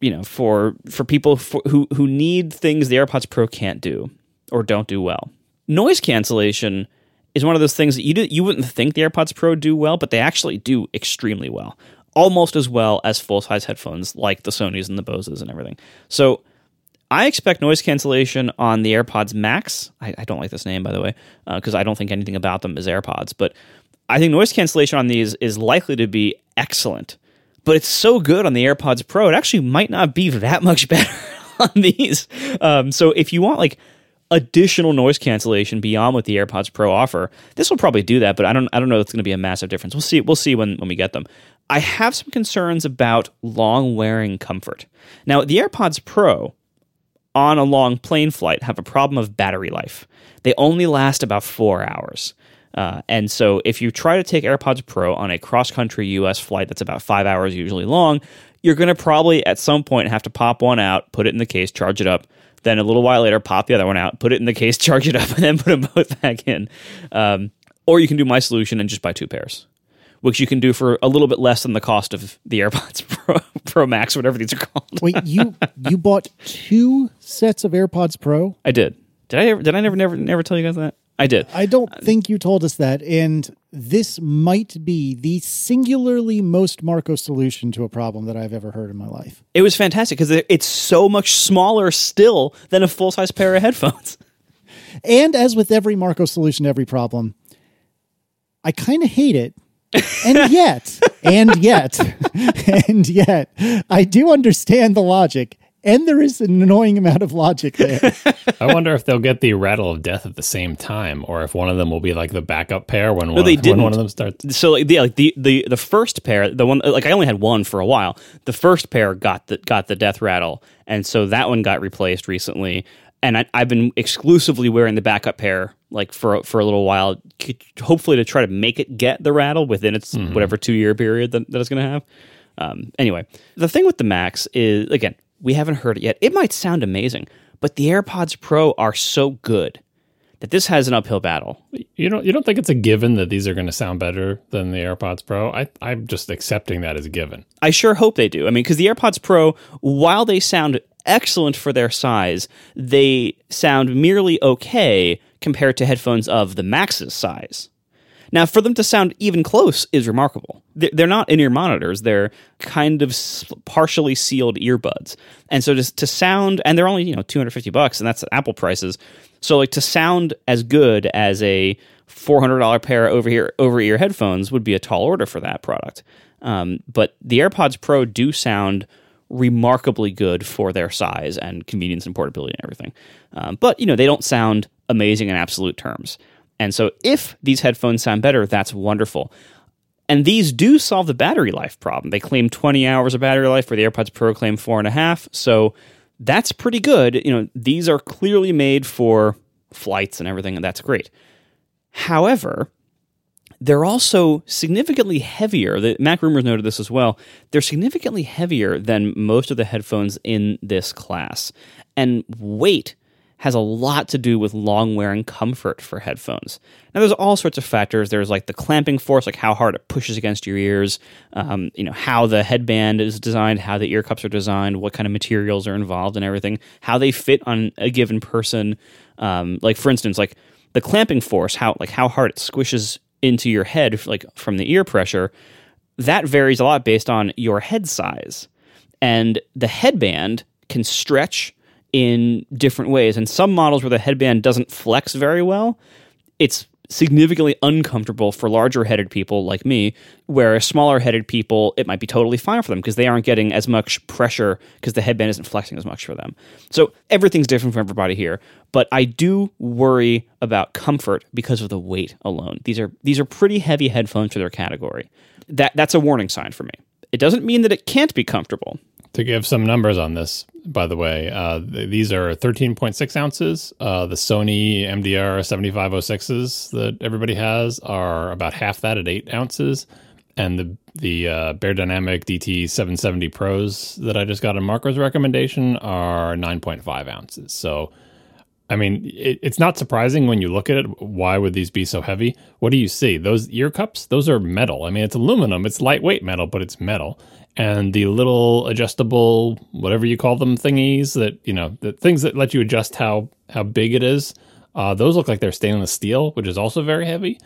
you know for for people for, who who need things the AirPods Pro can't do or don't do well. Noise cancellation is one of those things that you do, you wouldn't think the AirPods Pro do well, but they actually do extremely well, almost as well as full size headphones like the Sony's and the Boses and everything. So I expect noise cancellation on the AirPods Max. I, I don't like this name, by the way, because uh, I don't think anything about them is AirPods. But I think noise cancellation on these is likely to be excellent. But it's so good on the AirPods Pro, it actually might not be that much better on these. Um, so if you want like additional noise cancellation beyond what the AirPods Pro offer, this will probably do that. But I don't, I don't know if it's going to be a massive difference. We'll see. We'll see when when we get them. I have some concerns about long wearing comfort. Now, the AirPods Pro on a long plane flight have a problem of battery life. They only last about four hours. Uh, and so if you try to take AirPods Pro on a cross country US flight that's about five hours usually long, you're going to probably at some point have to pop one out, put it in the case, charge it up. Then a little while later, pop the other one out, put it in the case, charge it up, and then put them both back in. Um, or you can do my solution and just buy two pairs which you can do for a little bit less than the cost of the AirPods Pro, Pro Max, whatever these are called. Wait, you you bought two sets of AirPods Pro? I did. Did I ever? Did I never, never, never tell you guys that? I did. I don't think you told us that, and this might be the singularly most Marco solution to a problem that I've ever heard in my life. It was fantastic because it's so much smaller still than a full size pair of headphones. And as with every Marco solution to every problem, I kind of hate it. And yet, and yet, and yet, I do understand the logic. And there is an annoying amount of logic there. I wonder if they'll get the rattle of death at the same time, or if one of them will be like the backup pair when one, they of, when didn't. one of them starts. So like the, like the the the first pair, the one like I only had one for a while. The first pair got the got the death rattle, and so that one got replaced recently. And I, I've been exclusively wearing the backup pair like for for a little while, hopefully to try to make it get the rattle within its whatever two year period that, that it's going to have. Um, anyway, the thing with the Max is again we haven't heard it yet. It might sound amazing, but the AirPods Pro are so good that this has an uphill battle. You don't you don't think it's a given that these are going to sound better than the AirPods Pro? I I'm just accepting that as a given. I sure hope they do. I mean, because the AirPods Pro, while they sound excellent for their size, they sound merely okay compared to headphones of the Max's size. Now, for them to sound even close is remarkable. They're not in ear monitors, they're kind of partially sealed earbuds. And so to, to sound, and they're only, you know, 250 bucks, and that's Apple prices. So, like, to sound as good as a $400 pair over ear, over ear headphones would be a tall order for that product. Um, but the AirPods Pro do sound remarkably good for their size and convenience and portability and everything. Um, but you know they don't sound amazing in absolute terms. And so if these headphones sound better, that's wonderful. And these do solve the battery life problem. They claim 20 hours of battery life, where the AirPods Pro claim four and a half. So that's pretty good. You know, these are clearly made for flights and everything, and that's great. However, they're also significantly heavier. The MacRumors noted this as well. They're significantly heavier than most of the headphones in this class. And weight has a lot to do with long wearing comfort for headphones. Now, there's all sorts of factors. There's like the clamping force, like how hard it pushes against your ears, um, you know, how the headband is designed, how the ear cups are designed, what kind of materials are involved, and everything, how they fit on a given person. Um, like, for instance, like the clamping force, how like how hard it squishes into your head, like from the ear pressure, that varies a lot based on your head size. And the headband can stretch in different ways. And some models where the headband doesn't flex very well, it's significantly uncomfortable for larger headed people like me, where smaller headed people, it might be totally fine for them because they aren't getting as much pressure because the headband isn't flexing as much for them. So everything's different for everybody here. But I do worry about comfort because of the weight alone. These are these are pretty heavy headphones for their category. That that's a warning sign for me. It doesn't mean that it can't be comfortable. To give some numbers on this, by the way, uh, th- these are 13.6 ounces. Uh, the Sony MDR 7506s that everybody has are about half that at 8 ounces. And the the uh, Beyerdynamic DT 770 Pros that I just got on Marco's recommendation are 9.5 ounces. So, I mean, it, it's not surprising when you look at it. Why would these be so heavy? What do you see? Those ear cups, those are metal. I mean, it's aluminum, it's lightweight metal, but it's metal. And the little adjustable, whatever you call them, thingies that you know, the things that let you adjust how how big it is, uh, those look like they're stainless steel, which is also very heavy.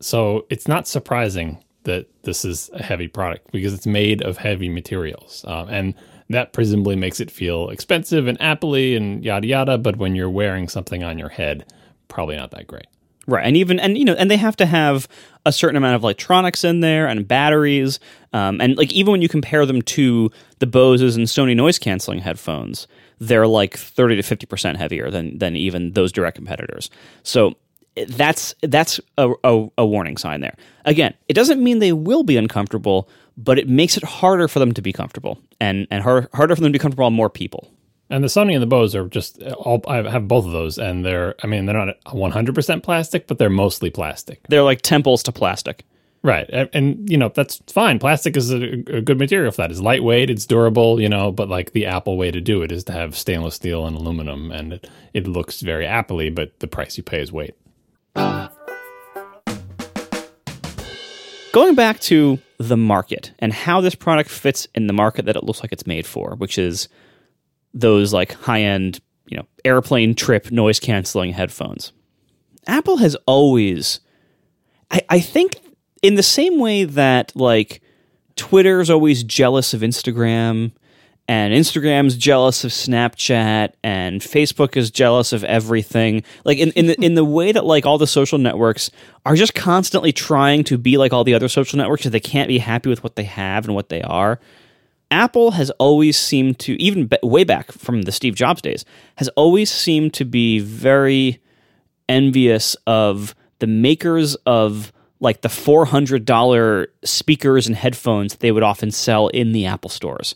So it's not surprising that this is a heavy product because it's made of heavy materials, um, and that presumably makes it feel expensive and appley and yada yada. But when you're wearing something on your head, probably not that great. Right, and even and you know, and they have to have a certain amount of electronics in there and batteries, um, and like even when you compare them to the Bose's and Sony noise canceling headphones, they're like thirty to fifty percent heavier than than even those direct competitors. So that's that's a, a, a warning sign there. Again, it doesn't mean they will be uncomfortable, but it makes it harder for them to be comfortable, and and harder harder for them to be comfortable on more people. And the Sony and the Bose are just all. I have both of those, and they're. I mean, they're not 100 percent plastic, but they're mostly plastic. They're like temples to plastic. Right, and, and you know that's fine. Plastic is a, a good material for that. It's lightweight, it's durable, you know. But like the Apple way to do it is to have stainless steel and aluminum, and it, it looks very appley, but the price you pay is weight. Going back to the market and how this product fits in the market that it looks like it's made for, which is those like high end, you know, airplane trip noise canceling headphones. Apple has always, I, I think, in the same way that like Twitter is always jealous of Instagram and Instagram's jealous of Snapchat and Facebook is jealous of everything. Like in in the, in the way that like all the social networks are just constantly trying to be like all the other social networks that they can't be happy with what they have and what they are. Apple has always seemed to even be, way back from the Steve Jobs days has always seemed to be very envious of the makers of like the $400 speakers and headphones they would often sell in the Apple stores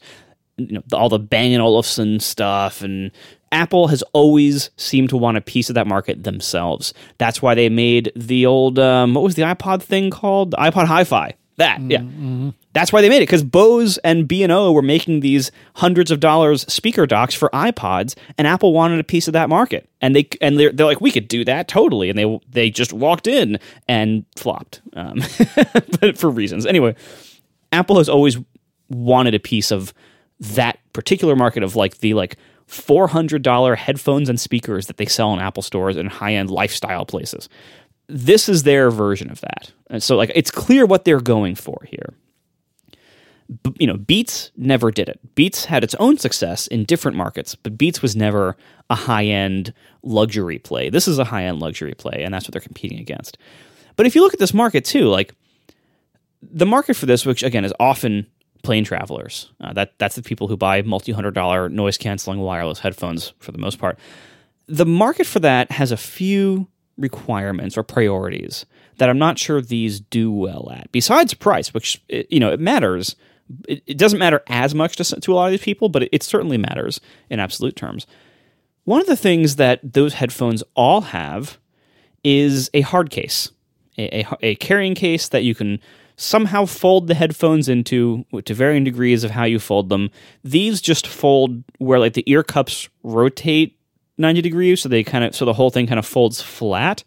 you know all the Bang and Olufsen stuff and Apple has always seemed to want a piece of that market themselves. That's why they made the old um, what was the iPod thing called? The iPod Hi-Fi. That mm-hmm. yeah, that's why they made it because Bose and B and O were making these hundreds of dollars speaker docks for iPods, and Apple wanted a piece of that market, and they and they're, they're like we could do that totally, and they they just walked in and flopped, um, but for reasons anyway. Apple has always wanted a piece of that particular market of like the like $400 headphones and speakers that they sell in Apple stores and high-end lifestyle places. This is their version of that. And so like it's clear what they're going for here. B- you know, Beats never did it. Beats had its own success in different markets, but Beats was never a high-end luxury play. This is a high-end luxury play and that's what they're competing against. But if you look at this market too, like the market for this, which again is often plane travelers. Uh, that that's the people who buy multi-hundred dollar noise canceling wireless headphones for the most part. The market for that has a few requirements or priorities that I'm not sure these do well at. Besides price, which you know it matters. It, it doesn't matter as much to, to a lot of these people, but it, it certainly matters in absolute terms. One of the things that those headphones all have is a hard case, a, a, a carrying case that you can somehow fold the headphones into to varying degrees of how you fold them. These just fold where like the ear cups rotate 90 degrees so they kind of so the whole thing kind of folds flat.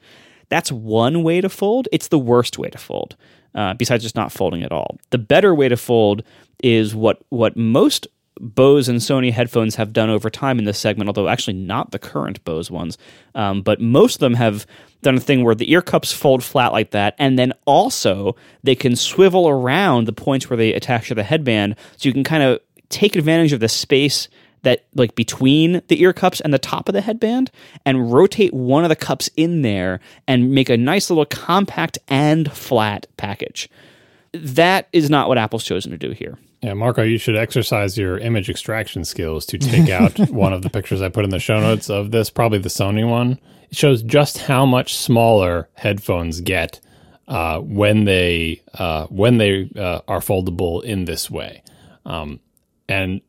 That's one way to fold. It's the worst way to fold. Uh, besides just not folding at all. The better way to fold is what what most Bose and Sony headphones have done over time in this segment, although actually not the current Bose ones. Um, but most of them have done a thing where the ear cups fold flat like that, and then also they can swivel around the points where they attach to the headband, so you can kind of take advantage of the space that like between the ear cups and the top of the headband and rotate one of the cups in there and make a nice little compact and flat package. That is not what Apple's chosen to do here. Yeah, Marco, you should exercise your image extraction skills to take out one of the pictures I put in the show notes of this, probably the Sony one. It shows just how much smaller headphones get uh, when they uh, when they uh, are foldable in this way. Um, and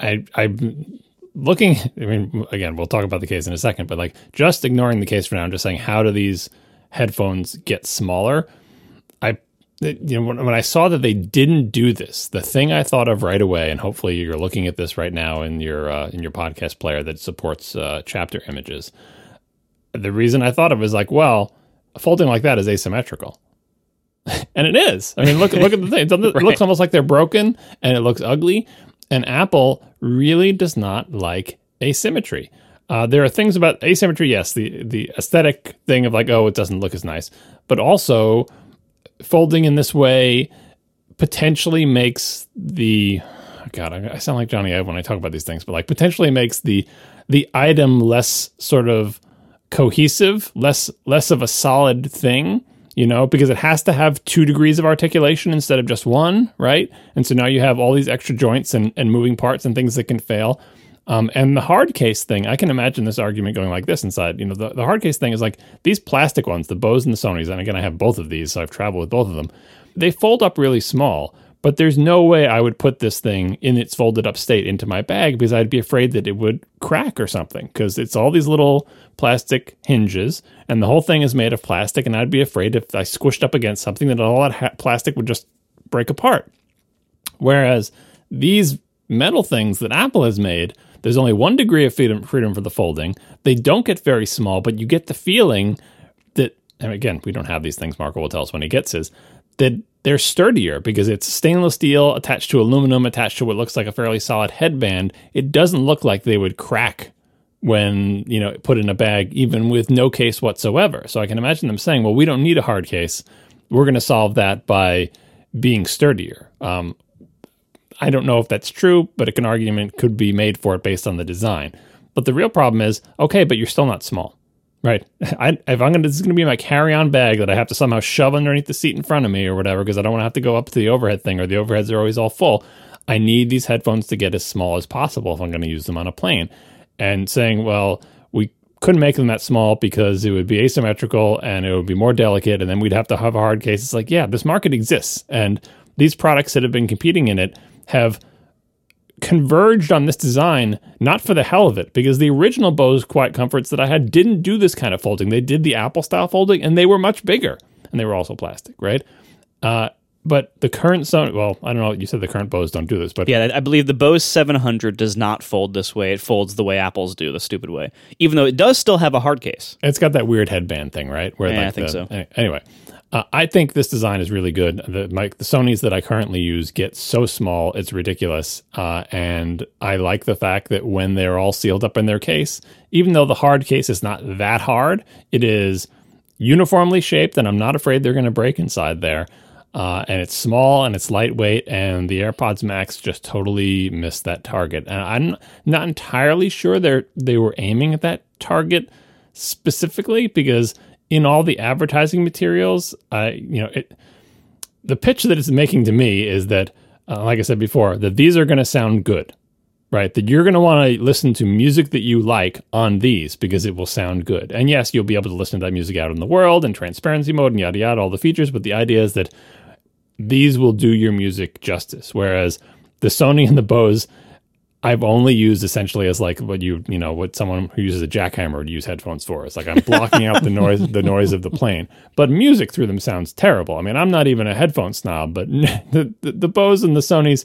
I, I'm looking. I mean, again, we'll talk about the case in a second, but like just ignoring the case for now, I'm just saying, how do these headphones get smaller? You know when, when, I saw that they didn't do this, the thing I thought of right away, and hopefully you're looking at this right now in your uh, in your podcast player that supports uh, chapter images. The reason I thought of is like, well, folding like that is asymmetrical, and it is. I mean, look look at the thing; it, right. looks almost like they're broken, and it looks ugly. And Apple really does not like asymmetry. Uh, there are things about asymmetry, yes, the the aesthetic thing of like, oh, it doesn't look as nice, but also folding in this way potentially makes the God, I sound like Jony Ive when I talk about these things, but like potentially makes the the item less sort of cohesive, less less of a solid thing, you know, because it has to have two degrees of articulation instead of just one, right? And so now you have all these extra joints and, and moving parts and things that can fail. Um, and the hard case thing, I can imagine this argument going like this inside. You know, the, the hard case thing is like these plastic ones, the Bose and the Sonys, and again, I have both of these, so I've traveled with both of them. They fold up really small, but there's no way I would put this thing in its folded up state into my bag because I'd be afraid that it would crack or something because it's all these little plastic hinges and the whole thing is made of plastic. And I'd be afraid if I squished up against something that all that ha- plastic would just break apart. Whereas these metal things that Apple has made, there's only one degree of freedom, freedom for the folding. They don't get very small, but you get the feeling that, and again, we don't have these things. Marco will tell us when he gets his, that they're sturdier because it's stainless steel attached to aluminum attached to what looks like a fairly solid headband. It doesn't look like they would crack when you know put in a bag even with no case whatsoever. So I can imagine them saying, "Well, we don't need a hard case. We're going to solve that by being sturdier." Um, I don't know if that's true, but an argument could be made for it based on the design. But the real problem is, okay, but you're still not small, right? I, if I'm gonna, this is gonna be my carry-on bag that I have to somehow shove underneath the seat in front of me or whatever, because I don't want to have to go up to the overhead thing or the overheads are always all full. I need these headphones to get as small as possible if I'm going to use them on a plane. And saying, well, we couldn't make them that small because it would be asymmetrical and it would be more delicate, and then we'd have to have a hard case. It's like, yeah, this market exists, and these products that have been competing in it have converged on this design not for the hell of it because the original Bose Quiet Comforts that I had didn't do this kind of folding. They did the Apple style folding and they were much bigger and they were also plastic, right? Uh, but the current Sony, well, I don't know. You said the current Bose don't do this, but Yeah, I believe the Bose 700 does not fold this way. It folds the way Apple's do, the stupid way. Even though it does still have a hard case. it's got that weird headband thing, right? Where Yeah, I think the- so. Anyway, uh, I think this design is really good. The my, the Sony's that I currently use get so small, it's ridiculous. Uh, and I like the fact that when they're all sealed up in their case, even though the hard case is not that hard, it is uniformly shaped, and I'm not afraid they're going to break inside there. Uh, and it's small and it's lightweight, and the AirPods Max just totally missed that target. And I'm not entirely sure they they were aiming at that target specifically because in all the advertising materials, I you know it, the pitch that it's making to me is that, uh, like I said before, that these are going to sound good, right? That you're going to want to listen to music that you like on these because it will sound good. And yes, you'll be able to listen to that music out in the world and transparency mode and yada yada, all the features. But the idea is that these will do your music justice. Whereas the Sony and the Bose, I've only used essentially as like what you you know what someone who uses a jackhammer would use headphones for. It's like I'm blocking out the noise the noise of the plane. But music through them sounds terrible. I mean, I'm not even a headphone snob, but the the, the Bose and the Sony's,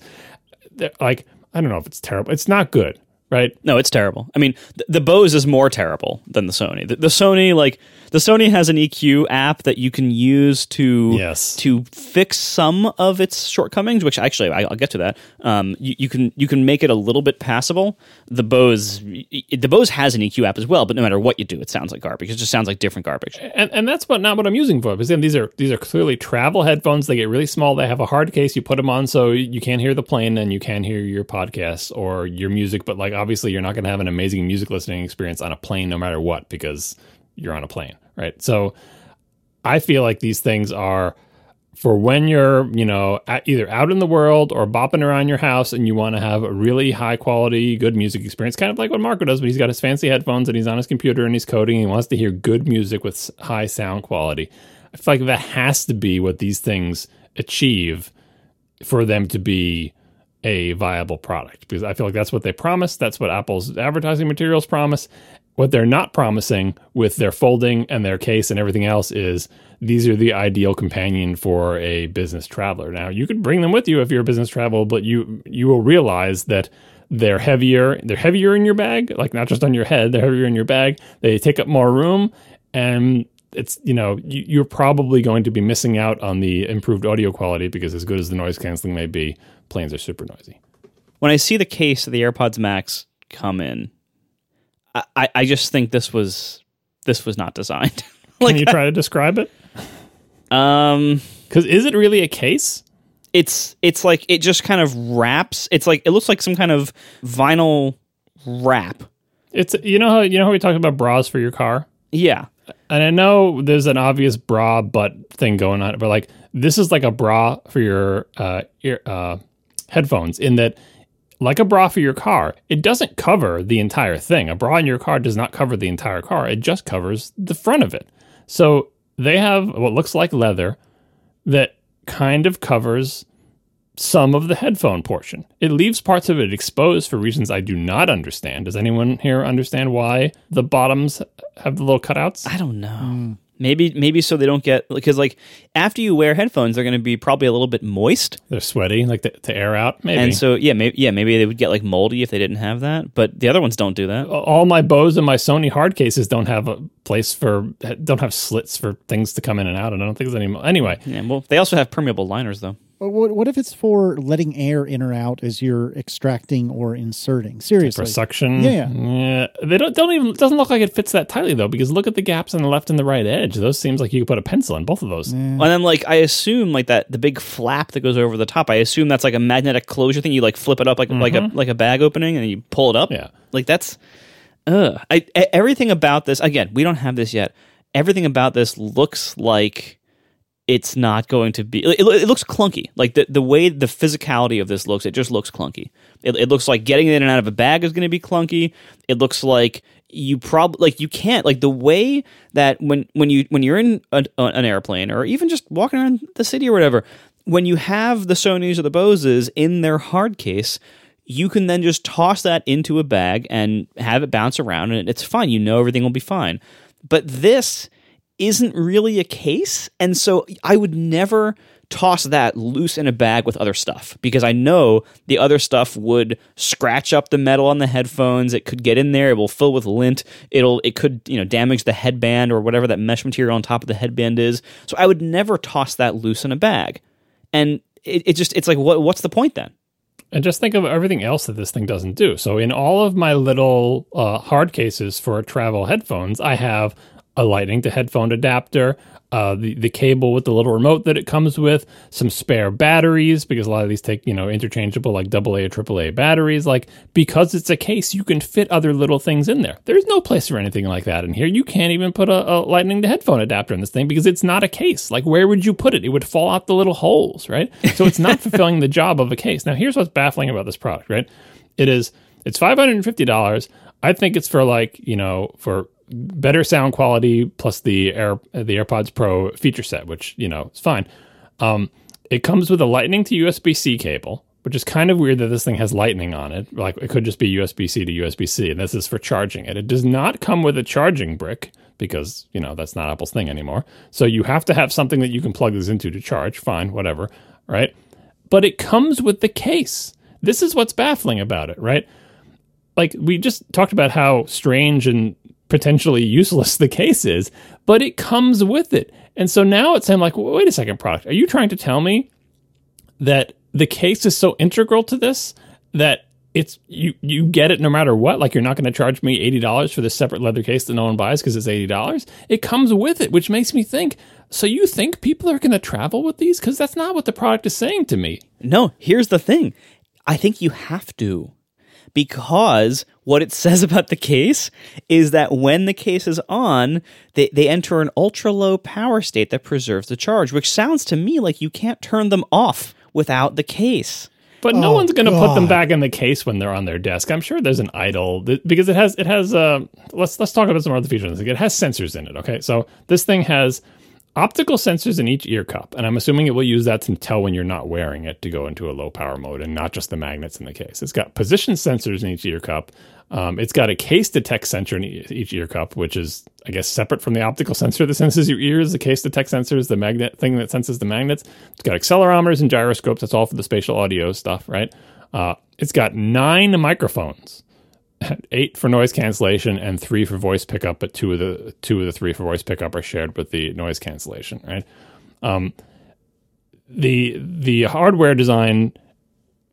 like I don't know if it's terrible. It's not good, right? No, it's terrible. I mean, the, the Bose is more terrible than the Sony. The, the Sony, like the Sony, has an EQ app that you can use to Yes. to fix some of its shortcomings. Which actually, I, I'll get to that. Um, you, you can you can make it a little bit passable. The Bose, the Bose has an EQ app as well, but no matter what you do, it sounds like garbage. It just sounds like different garbage. and and that's what not what I'm using for. Because these are these are clearly travel headphones. They get really small. They have a hard case. You put them on so you can't hear the plane and you can hear your podcasts or your music. But like obviously, you're not going to have an amazing music listening experience on a plane, no matter what, because you're on a plane, right? So I feel like these things are for when you're, you know, either out in the world or bopping around your house and you want to have a really high quality, good music experience, kind of like what Marco does, but he's got his fancy headphones and he's on his computer and he's coding and he wants to hear good music with high sound quality. I feel like that has to be what these things achieve for them to be a viable product because I feel like that's what they promise. That's what Apple's advertising materials promise. What they're not promising with their folding and their case and everything else is these are the ideal companion for a business traveler. Now, you could bring them with you if you're a business traveler, but you you will realize that they're heavier. They're heavier in your bag, like not just on your head. They're heavier in your bag. They take up more room, and it's you know you, you're probably going to be missing out on the improved audio quality because as good as the noise canceling may be, planes are super noisy. When I see the case of the AirPods Max come in, I, I, just think this was this was not designed. Can you try to describe it? um. Because is it really a case? it's it's like it just kind of wraps. It's like it looks like some kind of vinyl wrap. It's you know how you know how we talked about bras for your car, Yeah, and I know there's an obvious bra butt thing going on, but like this is like a bra for your uh, ear, uh, headphones. In that, like a bra for your car, it doesn't cover the entire thing. A bra in your car does not cover the entire car. It just covers the front of it. So they have what looks like leather that kind of covers some of the headphone portion. It leaves parts of it exposed for reasons I do not understand. Does anyone here understand why the bottoms have the little cutouts? I don't know. Hmm. Maybe maybe so they don't get because like after you wear headphones, they're going to be probably a little bit moist, They're sweaty, like to, to air out. Maybe. and so yeah, maybe yeah, maybe they would get like moldy if they didn't have that. But the other ones don't do that. all my Bose and my Sony hard cases don't have a place for don't have slits for things to come in and out, and I don't think there's any. Anyway, Yeah, well, they also have permeable liners though. But What, what if it's for letting air in or out as you're extracting or inserting? Seriously. for suction, Yeah. yeah, they don't don't even. Doesn't look like it fits that tightly though, because look at the gaps on the left and the right edge. Those seems like you could put a pencil in both of those. And then like I assume like that the big flap that goes over the top. I assume that's like a magnetic closure thing. You like flip it up like like a like a bag opening and you pull it up. Yeah. Like that's uh I, everything about this again, we don't have this yet. Everything about this looks like it's not going to be it, it looks clunky. Like the the way the physicality of this looks, it just looks clunky. It, it looks like getting in and out of a bag is going to be clunky. It looks like you probably like you can't like the way that when when you when you're in an airplane or even just walking around the city or whatever when you have the Sonys or the Boses in their hard case you can then just toss that into a bag and have it bounce around and it's fine you know everything will be fine but this isn't really a case and so I would never toss that loose in a bag with other stuff because I know the other stuff would scratch up the metal on the headphones. It could get in there. It will fill with lint. It'll it could you know damage the headband or whatever that mesh material on top of the headband is. So I would never toss that loose in a bag. And it, it just it's like what what's the point then? And just think of everything else that this thing doesn't do. So, in all of my little uh, hard cases for travel headphones, I have a lightning to headphone adapter, uh, the the cable with the little remote that it comes with, some spare batteries because a lot of these take you know interchangeable like AA or AAA batteries. Like because it's a case, you can fit other little things in there. There's no place for anything like that in here. You can't even put a, a lightning to headphone adapter in this thing because it's not a case. Like where would you put it? It would fall out the little holes, right? So it's not fulfilling the job of a case. Now here's what's baffling about this product, right? It is it's five hundred and fifty dollars. I think it's for like you know for better sound quality plus the air the AirPods Pro feature set, which you know is fine. Um, it comes with a Lightning to USB C cable, which is kind of weird that this thing has Lightning on it. Like it could just be USB C to USB C, and this is for charging it. It does not come with a charging brick because you know that's not Apple's thing anymore. So you have to have something that you can plug this into to charge. Fine, whatever, right? But it comes with the case. This is what's baffling about it, right? like we just talked about how strange and potentially useless the case is, but it comes with it. And so now it's saying like, wait a second, product, are you trying to tell me that the case is so integral to this that it's you you get it no matter what? Like you're not going to charge me eighty dollars for this separate leather case that no one buys because it's eighty dollars. It comes with it, which makes me think. So you think people are going to travel with these? Because that's not what the product is saying to me. No, here's the thing. I think you have to. Because what it says about the case is that when the case is on, they, they enter an ultra low power state that preserves the charge, which sounds to me like you can't turn them off without the case. But no Oh, one's going to put them back in the case when they're on their desk. I'm sure there's an idle th- because it has it has uh let's let's talk about some other features. It has sensors in it. Okay, so this thing has optical sensors in each ear cup, and I'm assuming it will use that to tell when you're not wearing it to go into a low power mode, and not just the magnets in the case. It's got position sensors in each ear cup. Um, it's got a case detect sensor in each ear cup, which is, I guess, separate from the optical sensor that senses your ears. The case detect sensor is the magnet thing that senses the magnets. It's got accelerometers and gyroscopes. That's all for the spatial audio stuff, right? Uh, it's got nine microphones, eight for noise cancellation and three for voice pickup. But two of the two of the three for voice pickup are shared with the noise cancellation, right? Um, the the hardware design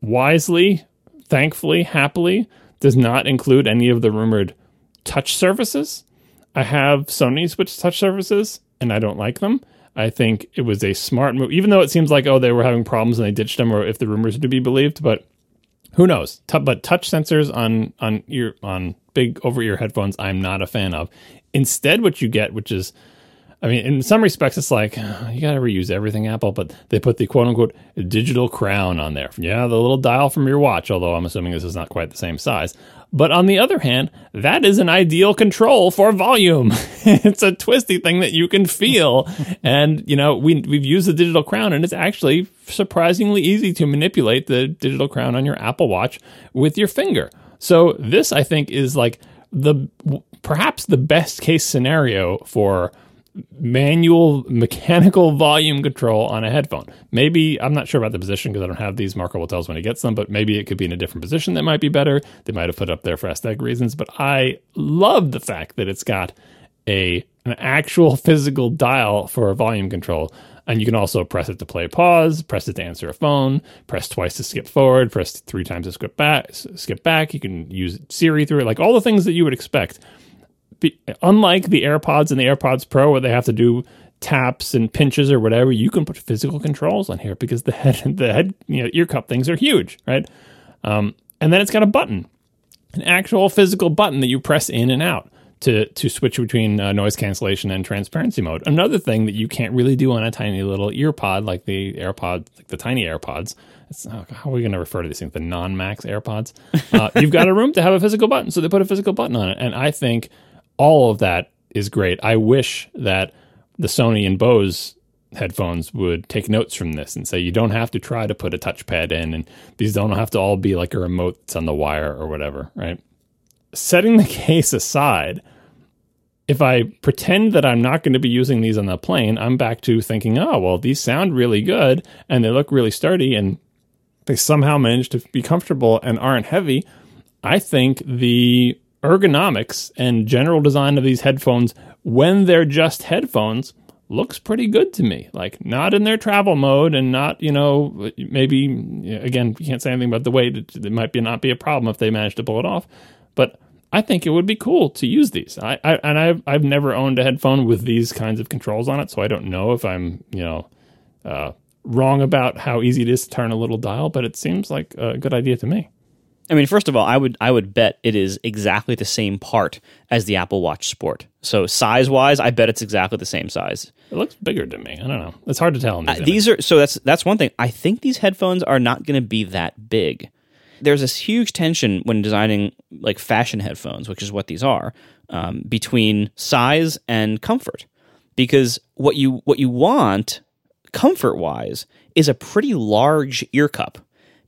wisely, thankfully, happily does not include any of the rumored touch surfaces. I have Sony Switch touch surfaces and I don't like them. I think it was a smart move, even though it seems like, oh, they were having problems and they ditched them, or if the rumors are to be believed, but who knows? T- but touch sensors on on ear on big over ear headphones, I'm not a fan of. Instead, what you get, which is I mean, in some respects, it's like you got to reuse everything Apple, but they put the quote unquote digital crown on there. Yeah, the little dial from your watch, although I'm assuming this is not quite the same size. But on the other hand, that is an ideal control for volume. it's a twisty thing that you can feel. and, you know, we, we've used the digital crown, and it's actually surprisingly easy to manipulate the digital crown on your Apple Watch with your finger. So, this, I think, is like the perhaps the best case scenario for manual mechanical volume control on a headphone. Maybe I'm not sure about the position because I don't have these. Marco will tell us when he gets them, but maybe it could be in a different position that might be better. They might have put up there for aesthetic reasons, but I love the fact that it's got a an actual physical dial for a volume control. And you can also press it to play pause, press it to answer a phone, press twice to skip forward, press three times to skip back. Skip back. You can use Siri through it, like all the things that you would expect unlike the AirPods and the AirPods Pro, where they have to do taps and pinches or whatever, you can put physical controls on here because the head, the head, you know, ear cup things are huge, right? Um, and then it's got a button, an actual physical button that you press in and out to to switch between uh, noise cancellation and transparency mode. Another thing that you can't really do on a tiny little earpod like the AirPod, like the tiny AirPods. Oh, how are we going to refer to these things? The non-max AirPods. Uh, you've got a room to have a physical button, so they put a physical button on it, and I think all of that is great. I wish that the Sony and Bose headphones would take notes from this and say you don't have to try to put a touchpad in and these don't have to all be like a remote that's on the wire or whatever, right? Setting the case aside, if I pretend that I'm not going to be using these on the plane, I'm back to thinking, oh, well, these sound really good and they look really sturdy and they somehow manage to be comfortable and aren't heavy. I think the ergonomics and general design of these headphones when they're just headphones looks pretty good to me. Like not in their travel mode and not, you know, maybe again, you can't say anything about the weight. It, it might be not be a problem if they manage to pull it off. But I think it would be cool to use these. I, I and I've I've never owned a headphone with these kinds of controls on it, so I don't know if I'm, you know, uh, wrong about how easy it is to turn a little dial, but it seems like a good idea to me. I mean, first of all, I would I would bet it is exactly the same part as the Apple Watch Sport. So size wise, I bet it's exactly the same size. It looks bigger to me. I don't know. It's hard to tell. These, uh, these are so that's that's one thing. I think these headphones are not going to be that big. There's this huge tension when designing like fashion headphones, which is what these are, um, between size and comfort. Because what you what you want comfort wise is a pretty large ear cup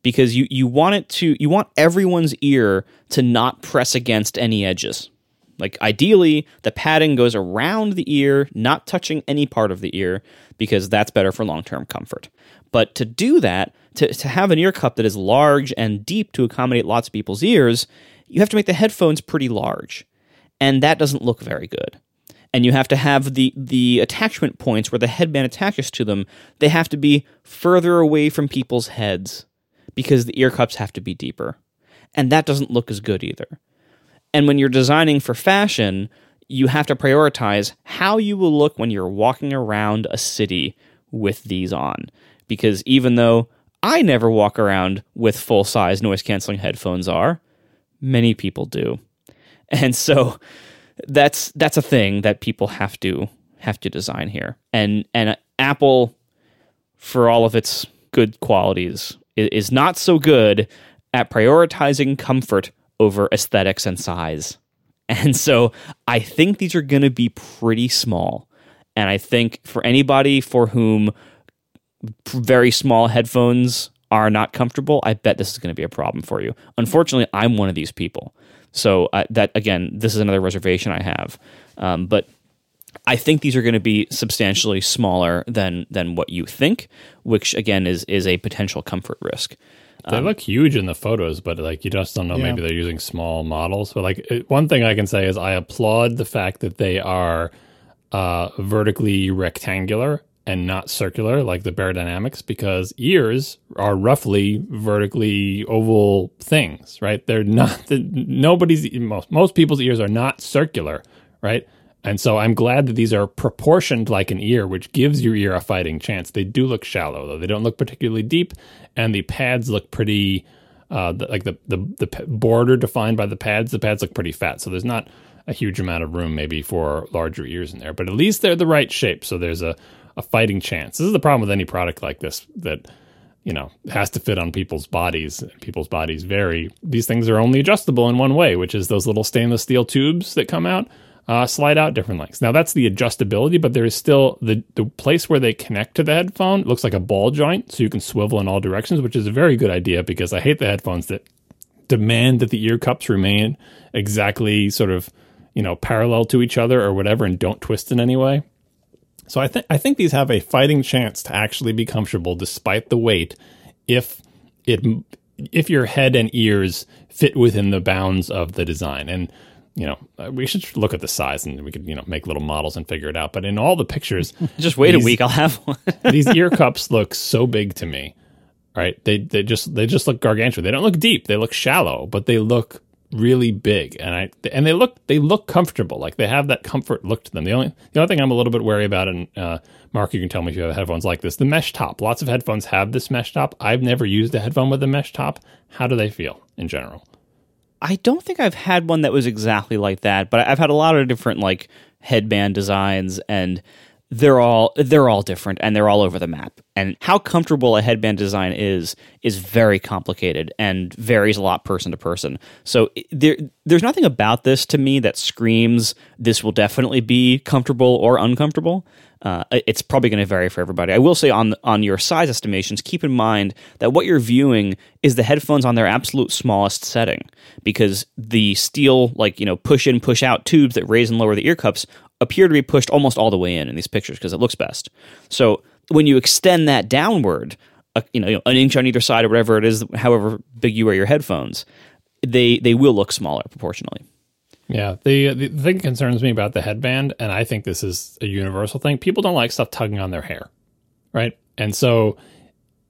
because you, you want it to you want everyone's ear to not press against any edges. Like ideally, the padding goes around the ear, not touching any part of the ear, because that's better for long-term comfort. But to do that, to, to have an ear cup that is large and deep to accommodate lots of people's ears, you have to make the headphones pretty large. And that doesn't look very good. And you have to have the the attachment points where the headband attaches to them, they have to be further away from people's heads because the ear cups have to be deeper. And that doesn't look as good either. And when you're designing for fashion, you have to prioritize how you will look when you're walking around a city with these on. Because even though I never walk around with full size noise canceling headphones are, many people do. And so that's that's a thing that people have to have to design here. And and Apple for all of its good qualities is not so good at prioritizing comfort over aesthetics and size. And so I think these are going to be pretty small. And I think for anybody for whom very small headphones are not comfortable, I bet this is going to be a problem for you. Unfortunately, I'm one of these people. So uh, that again, this is another reservation I have. Um, but I think these are going to be substantially smaller than than what you think, which again is is a potential comfort risk. They um, look huge in the photos, but like you just don't know. Yeah. Maybe they're using small models. But like one thing I can say is I applaud the fact that they are uh, vertically rectangular and not circular like the Beyerdynamics because ears are roughly vertically oval things, right? They're not the, nobody's most most people's ears are not circular, right? And so I'm glad that these are proportioned like an ear, which gives your ear a fighting chance. They do look shallow, though. They don't look particularly deep, and the pads look pretty, uh, the, like the, the, the border defined by the pads, the pads look pretty fat. So there's not a huge amount of room maybe for larger ears in there, but at least they're the right shape. So there's a, a fighting chance. This is the problem with any product like this that, you know, has to fit on people's bodies. People's bodies vary. These things are only adjustable in one way, which is those little stainless steel tubes that come out uh, slide out different lengths. Now that's the adjustability, but there is still the, the place where they connect to the headphone looks like a ball joint, so you can swivel in all directions, which is a very good idea because I hate the headphones that demand that the ear cups remain exactly sort of you know parallel to each other or whatever and don't twist in any way. So I think I think these have a fighting chance to actually be comfortable despite the weight, if it if your head and ears fit within the bounds of the design. And you know, we should look at the size and we could you know make little models and figure it out. But in all the pictures, just wait these, a week, I'll have one. these ear cups look so big to me. Right? They they just they just look gargantuan. They don't look deep. They look shallow, but they look really big and I and they look they look comfortable like they have that comfort look to them the only the only thing I'm a little bit wary about and uh, Marco you can tell me if you have headphones like this the mesh top lots of headphones have this mesh top I've never used a headphone with a mesh top how do they feel in general I don't think I've had one that was exactly like that but I've had a lot of different like headband designs and they're all they're all different and they're all over the map. And how comfortable a headband design is is very complicated and varies a lot person to person. So there there's nothing about this to me that screams this will definitely be comfortable or uncomfortable. Uh, it's probably going to vary for everybody. I will say on on your size estimations, keep in mind that what you're viewing is the headphones on their absolute smallest setting, because the steel, like you know, push in push out tubes that raise and lower the ear cups appear to be pushed almost all the way in in these pictures because it looks best. So when you extend that downward, uh, you, know, an inch on either side or whatever it is, however big you wear your headphones, they they will look smaller proportionally. Yeah, the the thing concerns me about the headband, and I think this is a universal thing. People don't like stuff tugging on their hair, right? And so,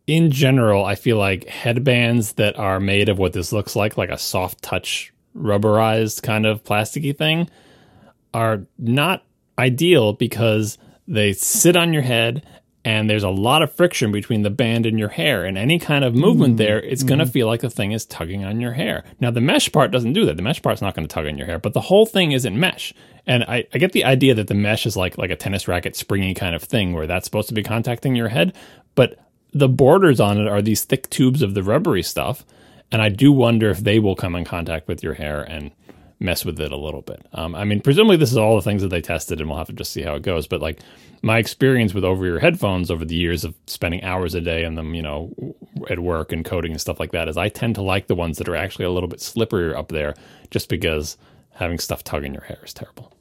in general, I feel like headbands that are made of what this looks like, like a soft touch rubberized kind of plasticky thing, are not ideal because they sit on your head and there's a lot of friction between the band and your hair and any kind of movement mm there it's mm going to feel like the thing is tugging on your hair. Now the mesh part doesn't do that. The mesh part's not going to tug on your hair but the whole thing isn't mesh. And I, I get the idea that the mesh is like like a tennis racket springy kind of thing where that's supposed to be contacting your head but the borders on it are these thick tubes of the rubbery stuff and i do wonder if they will come in contact with your hair and mess with it a little bit. Um, I mean, presumably this is all the things that they tested, and we'll have to just see how it goes. But like my experience with over ear headphones over the years of spending hours a day in them, you know, at work and coding and stuff like that, is I tend to like the ones that are actually a little bit slipperier up there, just because having stuff tugging your hair is terrible.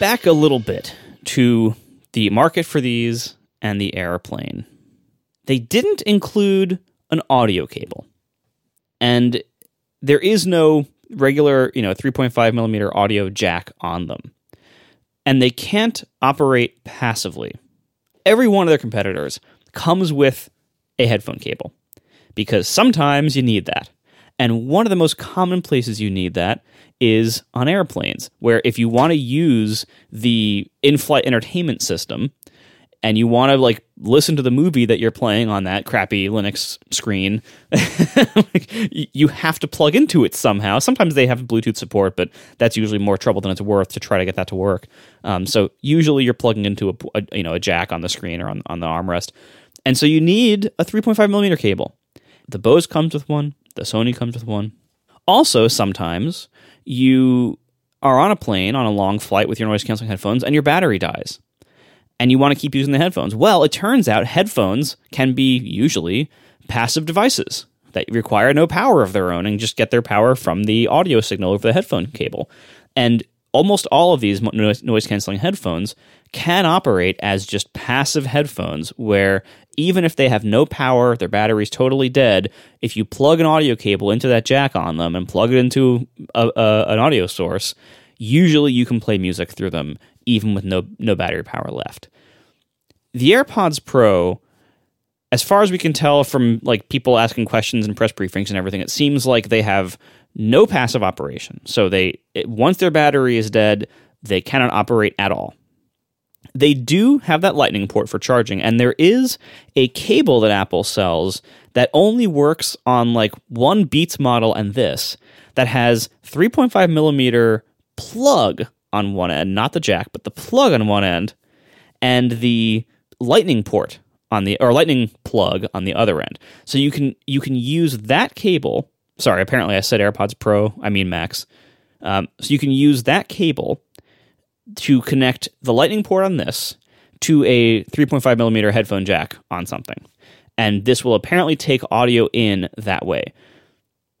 Back a little bit to the market for these and the airplane. They didn't include an audio cable and there is no regular, you know, 3.5 millimeter audio jack on them. And they can't operate passively. Every one of their competitors comes with a headphone cable because sometimes you need that. And one of the most common places you need that is on airplanes, where if you want to use the in flight entertainment system, and you want to like listen to the movie that you're playing on that crappy Linux screen, you have to plug into it somehow. Sometimes they have Bluetooth support, but that's usually more trouble than it's worth to try to get that to work. Um, so usually you're plugging into a, a, you know a jack on the screen or on on the armrest, and so you need a 3.5 millimeter cable. The Bose comes with one. The Sony comes with one. Also, sometimes you are on a plane on a long flight with your noise canceling headphones and your battery dies and you want to keep using the headphones. Well, it turns out headphones can be usually passive devices that require no power of their own and just get their power from the audio signal over the headphone cable. And almost all of these noise canceling headphones can operate as just passive headphones where even if they have no power, their battery's totally dead, if you plug an audio cable into that jack on them and plug it into a, a, an audio source, usually you can play music through them even with no no battery power left. The AirPods Pro, as far as we can tell from like people asking questions and press briefings and everything, it seems like they have no passive operation. So they it, once their battery is dead, they cannot operate at all. They do have that lightning port for charging, and there is a cable that Apple sells that only works on like one Beats model and this that has 3.5 millimeter plug on one end, not the jack, but the plug on one end, and the lightning port on the or lightning plug on the other end. So you can you can use that cable. Sorry, apparently I said AirPods Pro. I mean Max. Um, so you can use that cable to connect the lightning port on this to a 3.5 millimeter headphone jack on something, and this will apparently take audio in that way.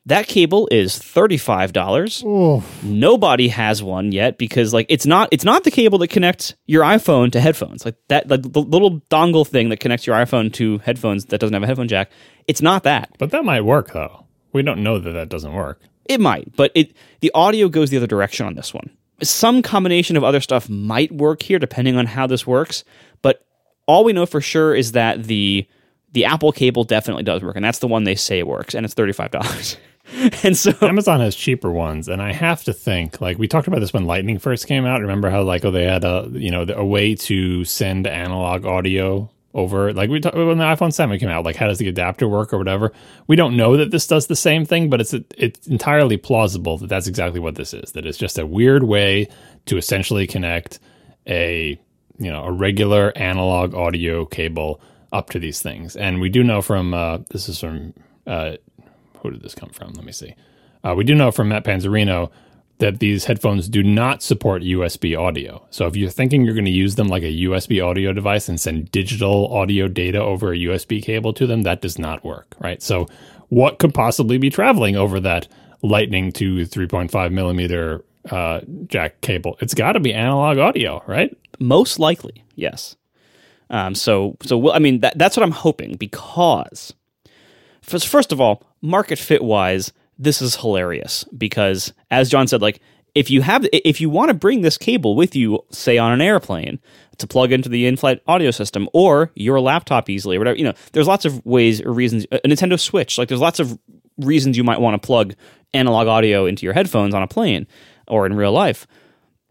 That cable is $35. Oh, Nobody has one yet because like it's not it's not the cable that connects your iPhone to headphones. Like that like the little dongle thing that connects your iPhone to headphones that doesn't have a headphone jack. It's not that. But that might work though. We don't know that that doesn't work. It might, but it the audio goes the other direction on this one. Some combination of other stuff might work here depending on how this works, but all we know for sure is that the the Apple cable definitely does work, and that's the one they say works, and it's thirty five dollars. and so Amazon has cheaper ones, and I have to think like we talked about this when Lightning first came out. Remember how like oh they had a you know a way to send analog audio over like we talked when the iPhone 7 came out like how does the adapter work or whatever we don't know that this does the same thing but it's it's entirely plausible that that's exactly what this is that it's just a weird way to essentially connect a you know a regular analog audio cable up to these things and we do know from uh, this is from uh, who did this come from let me see uh, we do know from Matt Panzarino that these headphones do not support USB audio. So if you're thinking you're going to use them like a USB audio device and send digital audio data over a USB cable to them, that does not work, right? So what could possibly be traveling over that Lightning to 3.5 millimeter uh, jack cable? It's got to be analog audio, right? most likely, yes. Um, so so well, I mean that that's what I'm hoping because first, of all, market fit wise, this is hilarious because as John said, like if you have if you want to bring this cable with you, say on an airplane to plug into the in-flight audio system or your laptop easily or whatever, you know, there's lots of ways or reasons. A Nintendo Switch, like there's lots of reasons you might want to plug analog audio into your headphones on a plane or in real life.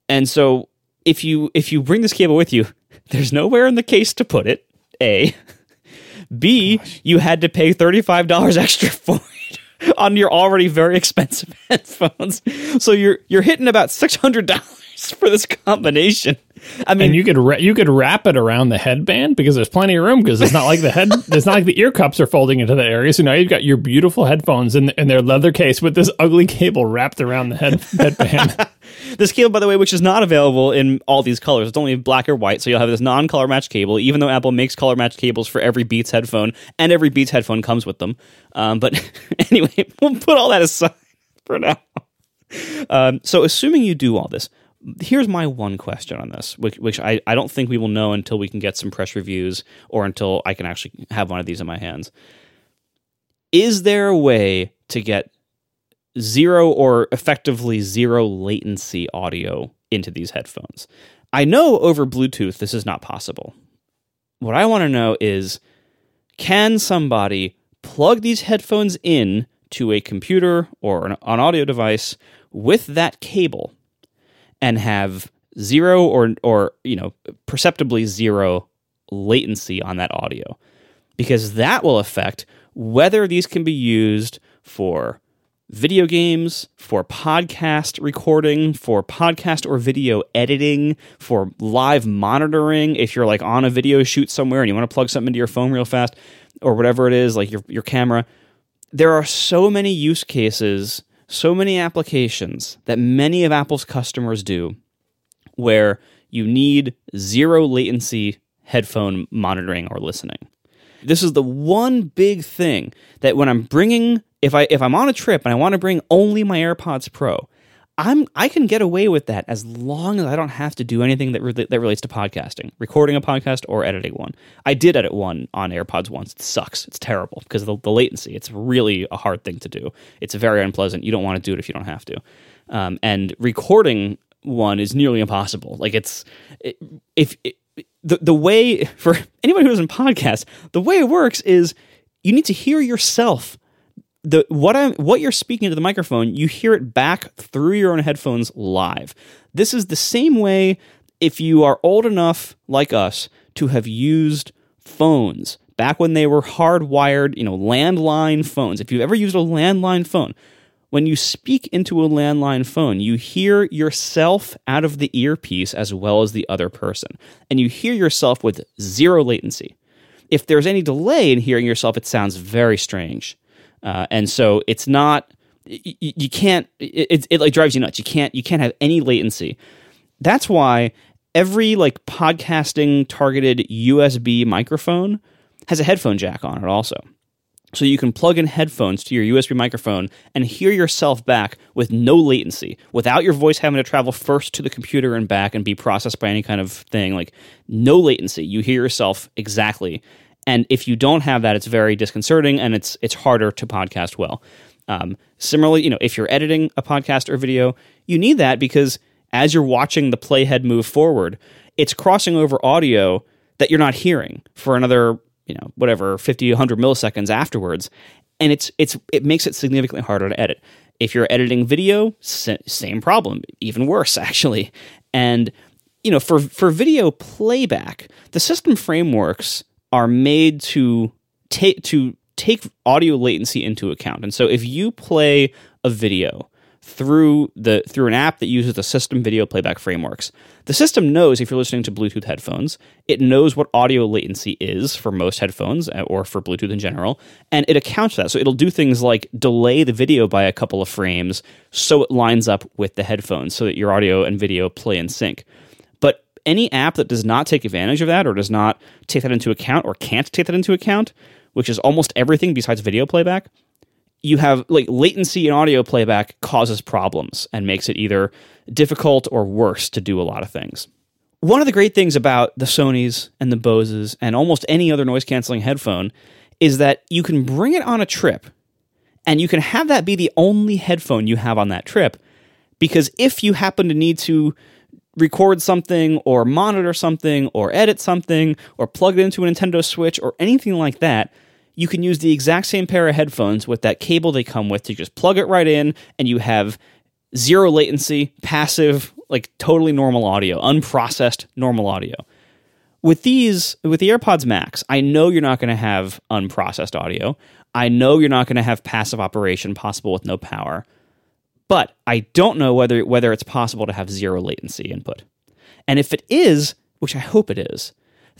And so if you if you bring this cable with you, there's nowhere in the case to put it. A. B. You had to pay thirty five dollars extra for it on your already very expensive headphones. So you're you're hitting about six hundred dollars for this combination. I mean, And you could ra- you could wrap it around the headband because there's plenty of room because it's not like the head it's not like the ear cups are folding into the area. So now you've got your beautiful headphones in, in their leather case with this ugly cable wrapped around the head headband. This cable, by the way, which is not available in all these colors, it's only black or white. So you'll have this non-color match cable, even though Apple makes color match cables for every Beats headphone, and every Beats headphone comes with them. Um, but anyway, we'll put all that aside for now. Um, so assuming you do all this, here's my one question on this, which, which I, I don't think we will know until we can get some press reviews or until I can actually have one of these in my hands. Is there a way to get zero or effectively zero latency audio into these headphones? I know over Bluetooth this is not possible. What I want to know is can somebody plug these headphones in to a computer or an, an audio device with that cable and have zero or or you know perceptibly zero latency on that audio because that will affect whether these can be used for video games, for podcast recording, for podcast or video editing, for live monitoring. If you're like on a video shoot somewhere and you want to plug something into your phone real fast or whatever it is, like your, your camera, there are so many use cases, so many applications that many of Apple's customers do where you need zero latency headphone monitoring or listening. This is the one big thing that when I'm bringing if I if I'm on a trip and I want to bring only my AirPods Pro, I'm I can get away with that as long as I don't have to do anything that re- that relates to podcasting, recording a podcast or editing one. I did edit one on AirPods once. It sucks. It's terrible because of the, the latency. It's really a hard thing to do. It's very unpleasant. You don't want to do it if you don't have to. Um, and recording one is nearly impossible. Like it's it, if it, the the way for anyone who doesn't podcast, the way it works is you need to hear yourself the what I'm what you're speaking to the microphone, you hear it back through your own headphones live. This is the same way if you are old enough like us to have used phones back when they were hardwired, you know, landline phones. If you've ever used a landline phone, when you speak into a landline phone, you hear yourself out of the earpiece as well as the other person, and you hear yourself with zero latency. If there's any delay in hearing yourself, it sounds very strange. Uh, and so it's not you, you can't it, it, it like drives you nuts. You can't you can't have any latency. That's why every like podcasting targeted USB microphone has a headphone jack on it also. so you can plug in headphones to your USB microphone and hear yourself back with no latency, without your voice having to travel first to the computer and back and be processed by any kind of thing. Like no latency. You hear yourself exactly. And if you don't have that, it's very disconcerting and it's it's harder to podcast well. Um, similarly, you know, if you're editing a podcast or video, you need that because as you're watching the playhead move forward, it's crossing over audio that you're not hearing for another you know whatever 50 100 milliseconds afterwards. And it's it's it makes it significantly harder to edit. If you're editing video same problem even worse actually. And you know for for video playback the system frameworks are made to take to take audio latency into account and so if you play a video through the through an app that uses the system video playback frameworks. The system knows if you're listening to Bluetooth headphones, it knows what audio latency is for most headphones uh, or for Bluetooth in general, and it accounts for that. So it'll do things like delay the video by a couple of frames so it lines up with the headphones so that your audio and video play in sync. Any app that does not take advantage of that or does not take that into account or can't take that into account, which is almost everything besides video playback, you have like latency in audio playback causes problems and makes it either difficult or worse to do a lot of things. One of the great things about the Sonys and the Boses and almost any other noise canceling headphone is that you can bring it on a trip and you can have that be the only headphone you have on that trip because if you happen to need to record something or monitor something or edit something or plug it into a Nintendo Switch or anything like that, you can use the exact same pair of headphones with that cable they come with to just plug it right in and you have zero latency, passive, like totally normal audio, unprocessed normal audio. With these, with the AirPods Max, I know you're not going to have unprocessed audio. I know you're not going to have passive operation possible with no power. But I don't know whether whether it's possible to have zero latency input. And if it is, which I hope it is,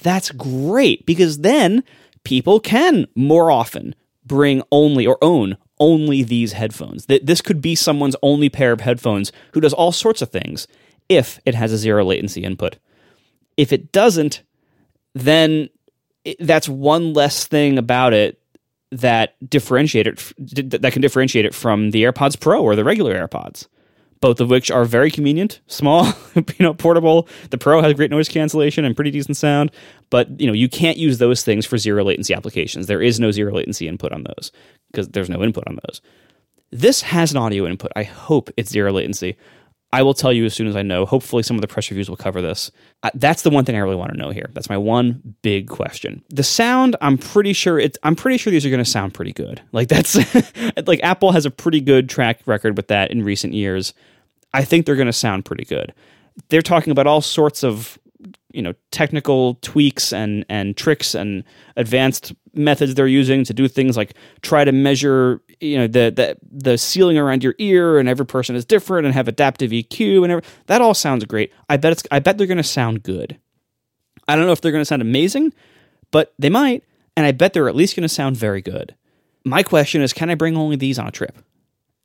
that's great because then people can more often bring only or own only these headphones. This could be someone's only pair of headphones who does all sorts of things if it has a zero latency input. If it doesn't, then that's one less thing about it that differentiate it that can differentiate it from the AirPods Pro or the regular AirPods both of which are very convenient, small, you know, portable. The Pro has great noise cancellation and pretty decent sound, but you know, you can't use those things for zero latency applications. There is no zero latency input on those because there's no input on those. This has an audio input. I hope it's zero latency. I will tell you as soon as I know. Hopefully, some of the press reviews will cover this. that's the one thing I really want to know here. That's my one big question. The sound, I'm pretty sure it's. I'm pretty sure these are going to sound pretty good. Like that's like Apple has a pretty good track record with that in recent years. I think they're going to sound pretty good. They're talking about all sorts of you know technical tweaks and and tricks and advanced methods they're using to do things like try to measure you know the the the ceiling around your ear and every person is different and have adaptive EQ and every, that all sounds great. I bet it's I bet they're going to sound good. I don't know if they're going to sound amazing, but they might, and I bet they're at least going to sound very good. My question is, can I bring only these on a trip?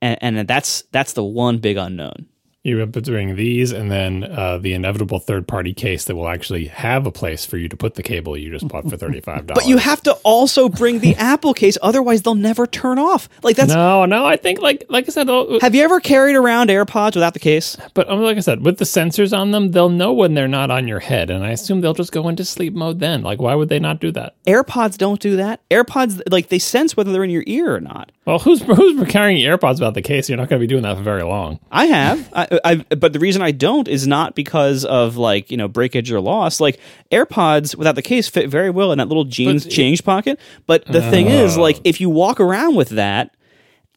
And, and that's that's the one big unknown you end up doing these and then uh, the inevitable third party case that will actually have a place for you to put the cable you just bought for $35 but you have to also bring the apple case otherwise they'll never turn off. Like that's no no i think like like i said have you ever carried around airpods without the case? But um, like i said with the sensors on them they'll know when they're not on your head and i assume they'll just go into sleep mode then. Like why would they not do that? Airpods don't do that. Airpods like they sense whether they're in your ear or not. Well who's who's carrying airpods without the case? You're not going to be doing that for very long. I have. I, I, but the reason I don't is not because of like you know breakage or loss. Like AirPods without the case fit very well in that little jeans but, change pocket. But the uh, thing is, like if you walk around with that,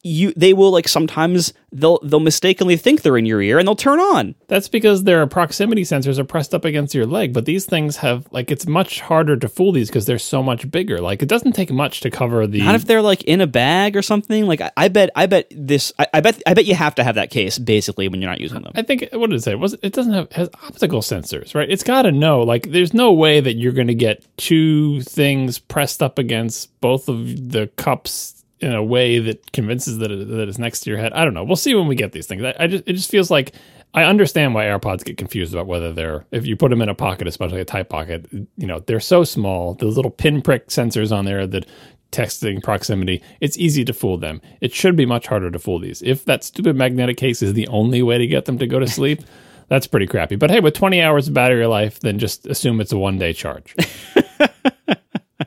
you they will like sometimes they'll they'll mistakenly think they're in your ear and they'll turn on. That's because their proximity sensors are pressed up against your leg, but these things have like it's much harder to fool these because they're so much bigger. Like it doesn't take much to cover the. Not if they're like in a bag or something. Like I, I bet I bet this I, I, bet I bet you have to have that case basically when you're not using them. I think what did it say? Was it doesn't have has optical sensors, right? It's got to know. Like there's no way that you're going to get two things pressed up against both of the cups in a way that convinces that it, that it's next to your head. I don't know. We'll see when we get these things. I, I, just it just feels like I understand why AirPods get confused about whether they're if you put them in a pocket, especially a tight pocket. You know, they're so small. Those little pinprick sensors on there that texting proximity, it's easy to fool them. It should be much harder to fool these. If that stupid magnetic case is the only way to get them to go to sleep, that's pretty crappy. But hey, with 20 hours of battery life, then just assume it's a one day charge.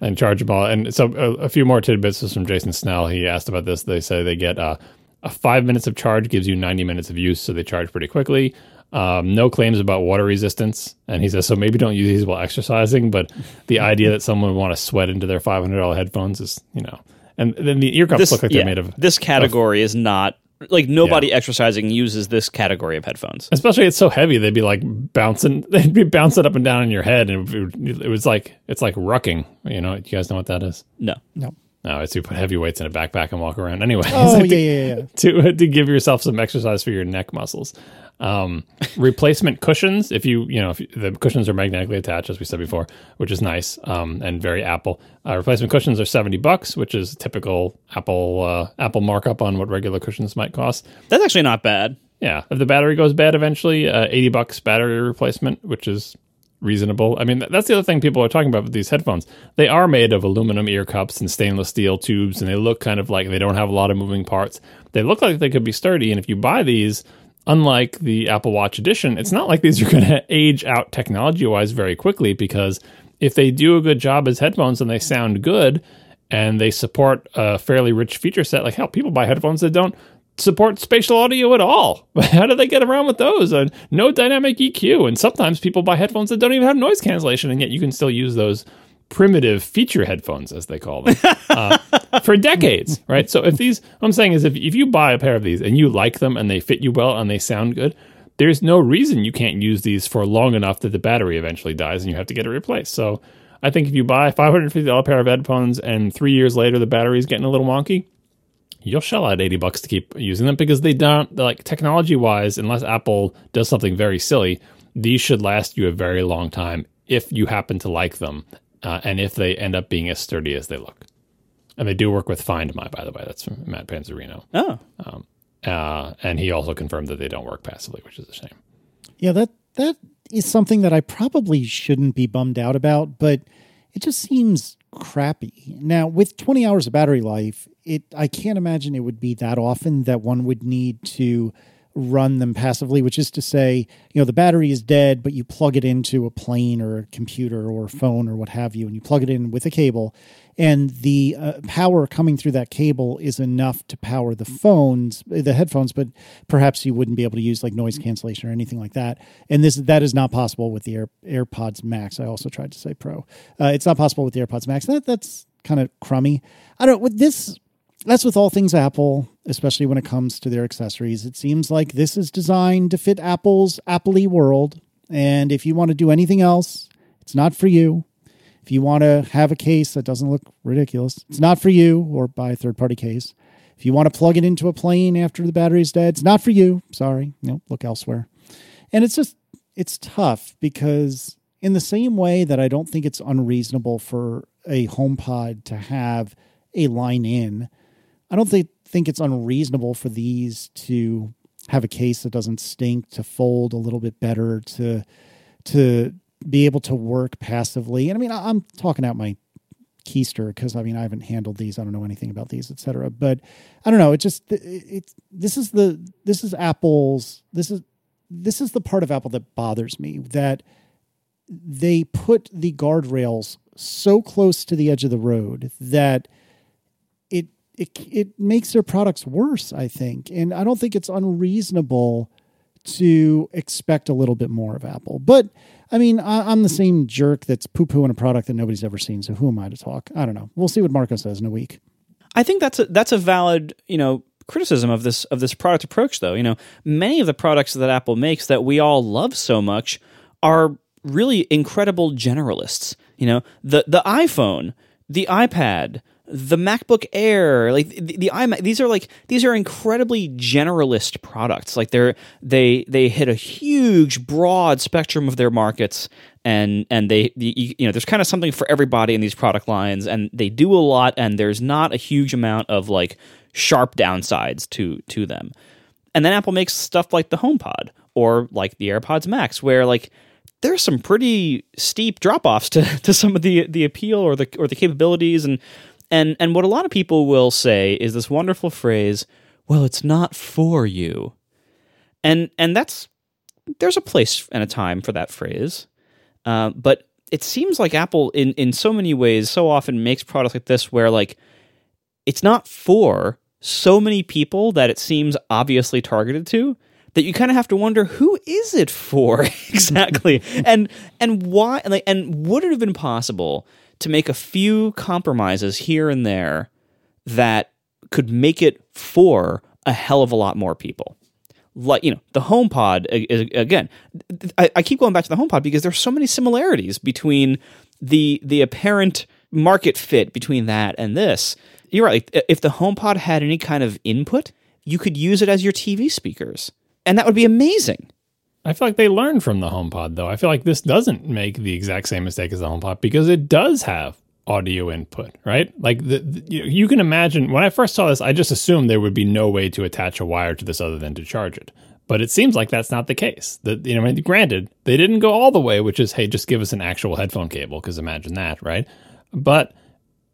and charge them all. And so a, a, few more tidbits is from Jason Snell. He asked about this. They say they get uh, a five minutes of charge gives you 90 minutes of use, so they charge pretty quickly. Um, no claims about water resistance. And he says, so maybe don't use these while exercising. But the idea that someone would want to sweat into their $500 headphones is, you know, and then the ear cups this, look like yeah, they're made of. This category of, is not like nobody yeah. exercising uses this category of headphones. Especially it's so heavy, they'd be like bouncing, they'd be bouncing up and down in your head, and it, was like it's like rucking. You know, you guys know what that is? No, no. No, it's you put heavy weights in a backpack and walk around. Anyway, oh yeah, yeah, yeah. To to give yourself some exercise for your neck muscles. Um, replacement cushions, if you you know if the cushions are magnetically attached, as we said before, which is nice um, and very Apple. Uh, replacement cushions are seventy bucks, which is typical Apple uh, Apple markup on what regular cushions might cost. That's actually not bad. Yeah, if the battery goes bad eventually, uh, eighty bucks battery replacement, which is reasonable. I mean, that's the other thing people are talking about with these headphones. They are made of aluminum ear cups and stainless steel tubes, and they look kind of like they don't have a lot of moving parts. They look like they could be sturdy, and if you buy these, unlike the Apple Watch Edition, it's not like these are going to age out technology wise very quickly because if they do a good job as headphones and they sound good and they support a fairly rich feature set, like hell, people buy headphones that don't support spatial audio at all. How do they get around with those? Uh, no dynamic EQ. And sometimes people buy headphones that don't even have noise cancellation, and yet you can still use those primitive feature headphones, as they call them, uh, for decades, right? So if these, what I'm saying is, if, if you buy a pair of these and you like them and they fit you well and they sound good, there's no reason you can't use these for long enough that the battery eventually dies and you have to get it replaced. So I think if you buy a $550 pair of headphones and three years later the battery is getting a little wonky, you'll shell out 80 bucks to keep using them because they don't, like technology wise, unless Apple does something very silly, these should last you a very long time if you happen to like them uh, and if they end up being as sturdy as they look. And they do work with Find My, by the way. That's from Matt panzarino Oh. Um, uh, and he also confirmed that they don't work passively, which is a shame. Yeah, that that is something that I probably shouldn't be bummed out about, but it just seems crappy. Now, with 20 hours of battery life, it I can't imagine it would be that often that one would need to run them passively, which is to say, you know, the battery is dead, but you plug it into a plane or a computer or a phone or what have you, and you plug it in with a cable, and the uh, power coming through that cable is enough to power the phones, the headphones, but perhaps you wouldn't be able to use like noise cancellation or anything like that. And this that is not possible with the Air, AirPods Max. I also tried to say Pro. Uh, it's not possible with the AirPods Max. That that's kind of crummy. I don't with this that's with all things Apple, especially when it comes to their accessories. It seems like this is designed to fit Apple's Appley world. And if you want to do anything else, it's not for you. If you want to have a case that doesn't look ridiculous, it's not for you, or buy a third party case. If you want to plug it into a plane after the battery's dead, it's not for you. Sorry. No, look elsewhere. And it's just, it's tough because, in the same way that I don't think it's unreasonable for a HomePod to have a line in, I don't think think it's unreasonable for these to have a case that doesn't stink, to fold a little bit better, to to be able to work passively. And I mean, I'm talking out my keister because I mean I haven't handled these. I don't know anything about these, etc. But I don't know. It just it, it this is the this is Apple's this is this is the part of Apple that bothers me that they put the guardrails so close to the edge of the road that it it makes their products worse, I think. And I don't think it's unreasonable to expect a little bit more of Apple. But I mean, I, am the same jerk that's poo pooing a product that nobody's ever seen. So who am I to talk? I don't know. We'll see what Marco says in a week. I think that's a, that's a valid, you know, criticism of this of this product approach though. You know, many of the products that Apple makes that we all love so much are really incredible generalists. You know, the the iPhone, the iPad, the MacBook Air, like the, the iMac, these are like these are incredibly generalist products. Like they're they they hit a huge broad spectrum of their markets, and and they the, you know there's kind of something for everybody in these product lines, and they do a lot, and there's not a huge amount of like sharp downsides to to them. And then Apple makes stuff like the HomePod or like the AirPods Max, where like there's some pretty steep drop offs to, to some of the the appeal or the or the capabilities and And and what a lot of people will say is this wonderful phrase, "Well, it's not for you." And and that's there's a place and a time for that phrase. Uh, but it seems like Apple, in in so many ways, so often makes products like this where like it's not for so many people that it seems obviously targeted to that you kind of have to wonder who is it for exactly and and why and, like and would it have been possible to make a few compromises here and there that could make it for a hell of a lot more people like you know the HomePod again. I, I keep going back to the HomePod because there's so many similarities between the the apparent market fit between that and this. You're right. If the HomePod had any kind of input, you could use it as your TV speakers, and that would be amazing. I feel like they learned from the HomePod, though. I feel like this doesn't make the exact same mistake as the HomePod because it does have audio input, right? Like the, the, you can imagine when I first saw this, I just assumed there would be no way to attach a wire to this other than to charge it. But it seems like that's not the case. That you know, granted, they didn't go all the way, which is hey, just give us an actual headphone cable because imagine that, right? But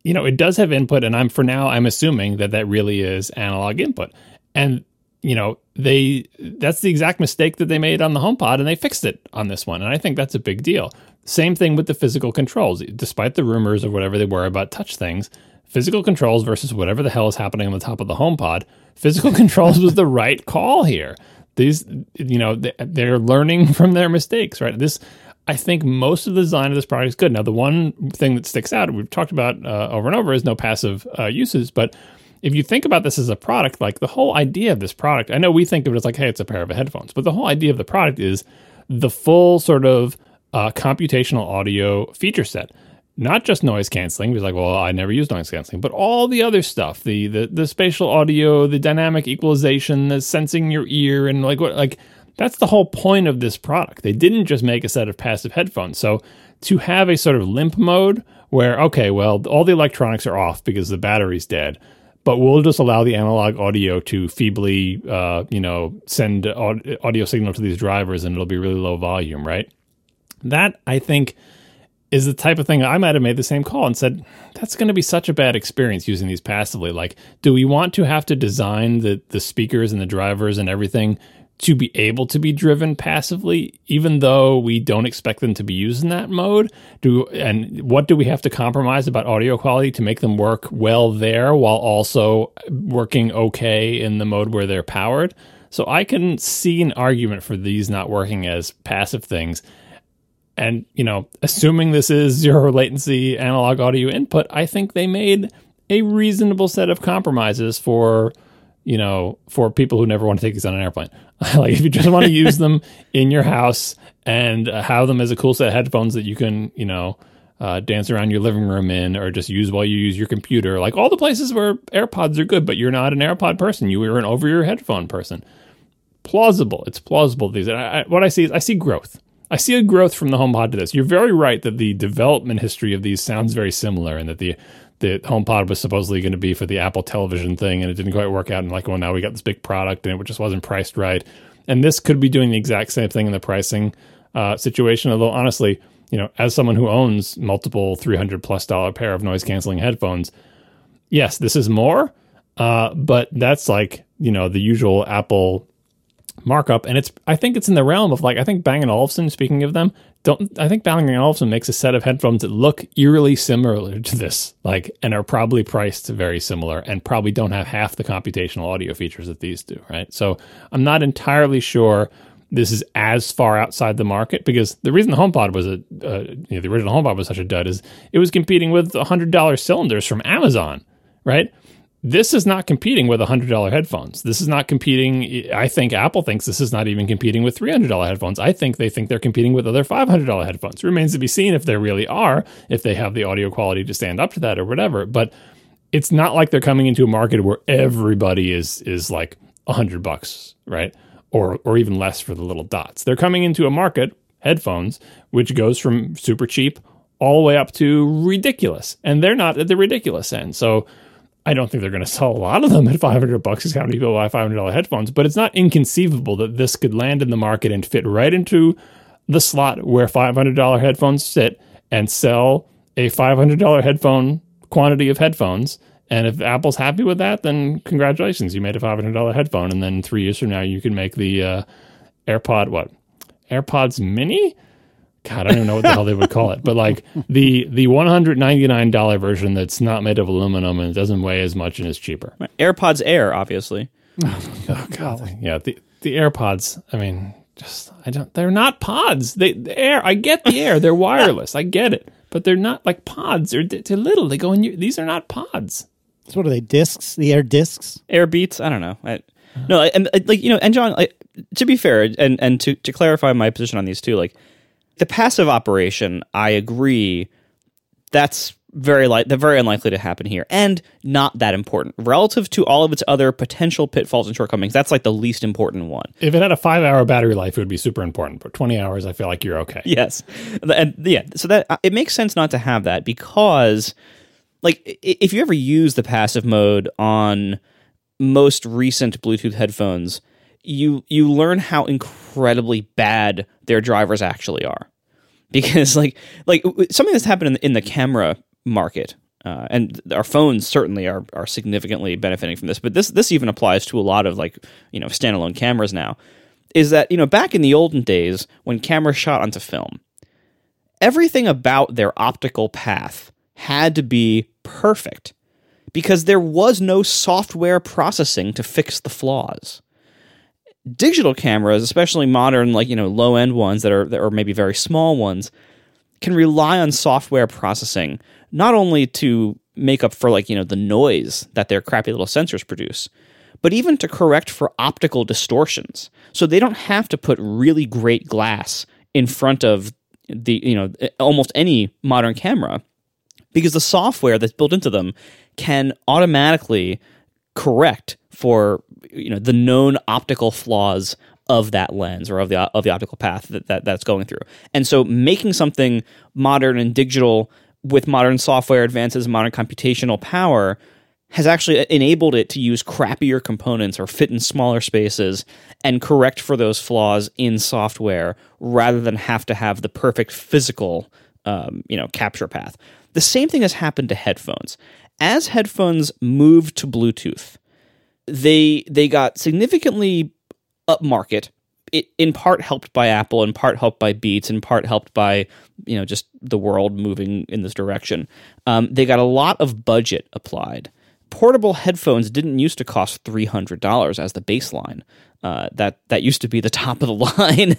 you know, it does have input, and I'm for now I'm assuming that that really is analog input, and you know they that's the exact mistake that they made on the HomePod, and they fixed it on this one, and I think that's a big deal. Same thing with the physical controls. Despite the rumors or whatever they were about touch things, physical controls versus whatever the hell is happening on the top of the HomePod, physical controls was the right call here. These, you know, they're learning from their mistakes, right? This, I think most of the design of this product is good. Now, the one thing that sticks out, we've talked about uh, over and over, is no passive uh, uses. But if you think about this as a product, like the whole idea of this product, I know we think of it as like, hey, it's a pair of headphones, but the whole idea of the product is the full sort of uh, computational audio feature set. Not just noise canceling, because like, well, I never use noise canceling, but all the other stuff, the the the spatial audio, the dynamic equalization, the sensing your ear, and like what like that's the whole point of this product. They didn't just make a set of passive headphones. So to have a sort of limp mode where, okay, well, all the electronics are off because the battery's dead, but we'll just allow the analog audio to feebly, uh, you know, send audio signal to these drivers and it'll be really low volume, right? That I think is the type of thing I might have made the same call and said, that's going to be such a bad experience using these passively. Like, do we want to have to design the, the speakers and the drivers and everything to be able to be driven passively, even though we don't expect them to be used in that mode? Do and what do we have to compromise about audio quality to make them work well there while also working okay in the mode where they're powered? So I can see an argument for these not working as passive things and, you know, assuming this is zero latency analog audio input, I think they made a reasonable set of compromises for, you know, for people who never want to take these on an airplane. like if you just want to use them in your house and uh, have them as a cool set of headphones that you can, you know, uh, dance around your living room in or just use while you use your computer. Like all the places where AirPods are good, but you're not an AirPod person. You are an over your headphone person. Plausible. It's plausible. These. I, I, what I see is I see growth. I see a growth from the HomePod to this. You're very right that the development history of these sounds very similar, and that the the HomePod was supposedly going to be for the Apple Television thing, and it didn't quite work out. And like, well, now we got this big product, and it just wasn't priced right. And this could be doing the exact same thing in the pricing uh, situation. Although honestly, you know, as someone who owns multiple three hundred plus dollar pair of noise canceling headphones, yes, this is more, uh, but that's like you know the usual Apple markup, and it's I think it's in the realm of like I think Bang and Olufsen. Speaking of them, don't I think Bang Olufsen makes a set of headphones that look eerily similar to this, like, and are probably priced very similar, and probably don't have half the computational audio features that these do, right? So I'm not entirely sure this is as far outside the market because the reason the HomePod was a uh, you know, the original HomePod was such a dud is it was competing with hundred dollar cylinders from Amazon, right? This is not competing with $100 headphones. This is not competing. I think Apple thinks this is not even competing with $300 headphones. I think they think they're competing with other $500 headphones. Remains to be seen if they really are, if they have the audio quality to stand up to that or whatever. But it's not like they're coming into a market where everybody is is like 100 bucks, right? Or or even less for the little dots. They're coming into a market, headphones, which goes from super cheap all the way up to ridiculous. And they're not at the ridiculous end. So I don't think they're going to sell a lot of them at 500 bucks because how many people buy $500 headphones, but it's not inconceivable that this could land in the market and fit right into the slot where $500 headphones sit and sell a $500 headphone quantity of headphones. And if Apple's happy with that, then congratulations, you made a five hundred dollar headphone. And then three years from now, you can make the uh, AirPod what AirPods Mini. God, I don't even know what the hell they would call it, but like the the one hundred ninety nine dollar version that's not made of aluminum and doesn't weigh as much and is cheaper. AirPods Air, obviously. Oh God, yeah. The the AirPods. I mean, just I don't. They're not pods. They the air. I get the air. They're wireless. I get it, but they're not like pods. They're they're little. They go in. Your, these are not pods. So what are they? Discs? The air discs? Air Beats. I don't know. I, no, and like you know, and John. Like, to be fair, and and to to clarify my position on these two, like the passive operation, I agree. That's very like very unlikely to happen here, and not that important relative to all of its other potential pitfalls and shortcomings. That's like the least important one. If it had a five hour battery life, it would be super important. But twenty hours, I feel like you're okay. Yes, and yeah, so that uh, it makes sense not to have that because, like, if you ever use the passive mode on most recent Bluetooth headphones, you you learn how incredibly bad their drivers actually are. Because like like something that's happened in the, in the camera market uh, and our phones certainly are are significantly benefiting from this but this this even applies to a lot of like you know standalone cameras now is that you know back in the olden days when cameras shot onto film everything about their optical path had to be perfect because there was no software processing to fix the flaws digital cameras, especially modern, like you know, low end ones that are that are maybe very small ones, can rely on software processing not only to make up for like you know the noise that their crappy little sensors produce, but even to correct for optical distortions. So they don't have to put really great glass in front of the you know almost any modern camera because the software that's built into them can automatically correct for you know the known optical flaws of that lens or of the of the optical path that, that that's going through. And so making something modern and digital with modern software advances, modern computational power has actually enabled it to use crappier components or fit in smaller spaces and correct for those flaws in software rather than have to have the perfect physical um, you know capture path. The same thing has happened to headphones. As headphones moved to Bluetooth, they they got significantly upmarket. It, in part helped by Apple, in part helped by Beats, in part helped by you know just the world moving in this direction. Um, they got a lot of budget applied. Portable headphones didn't used to cost three hundred dollars as the baseline. Uh, that that used to be the top of the line,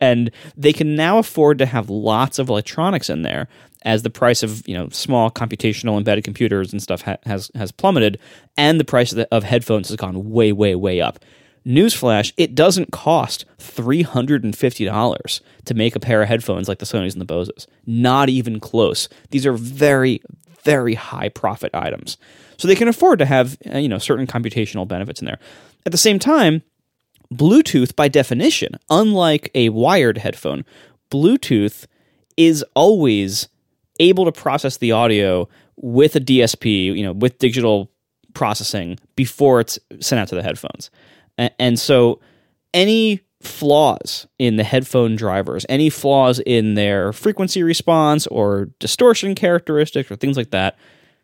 and they can now afford to have lots of electronics in there as the price of you know small computational embedded computers and stuff ha- has has plummeted, and the price of, the, of headphones has gone way way way up. Newsflash: It doesn't cost three hundred and fifty dollars to make a pair of headphones like the Sony's and the Boses. Not even close. These are very very high profit items, so they can afford to have uh, you know certain computational benefits in there. At the same time, Bluetooth, by definition, unlike a wired headphone, Bluetooth is always able to process the audio with a DSP, you know, with digital processing before it's sent out to the headphones. And so any flaws in the headphone drivers, any flaws in their frequency response or distortion characteristics or things like that,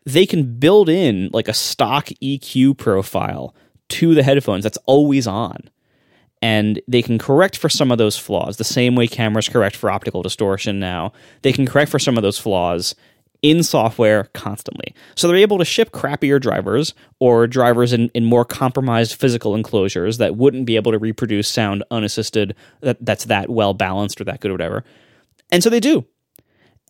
they can build in like a stock EQ profile to the headphones that's always on and they can correct for some of those flaws the same way cameras correct for optical distortion now. They can correct for some of those flaws in software constantly. So they're able to ship crappier drivers or drivers in, in more compromised physical enclosures that wouldn't be able to reproduce sound unassisted that, that's that well balanced or that good or whatever. And so they do.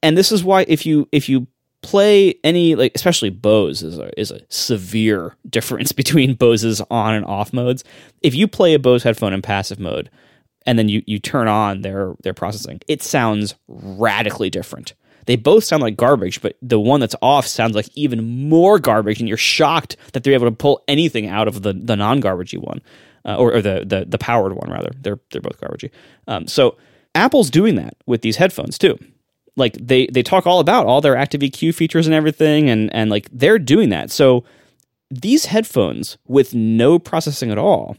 And this is why if you if you play any like especially Bose is a, is a severe difference between Bose's on and off modes. If you play a Bose headphone in passive mode and then you you turn on their their processing, it sounds radically different. They both sound like garbage, but the one that's off sounds like even more garbage, and you're shocked that they're able to pull anything out of the the non garbagey one, uh, or, or, the, the the powered one rather. They're they're both garbagey. Um, so Apple's doing that with these headphones too like they they talk all about all their active EQ features and everything and and like they're doing that. So these headphones with no processing at all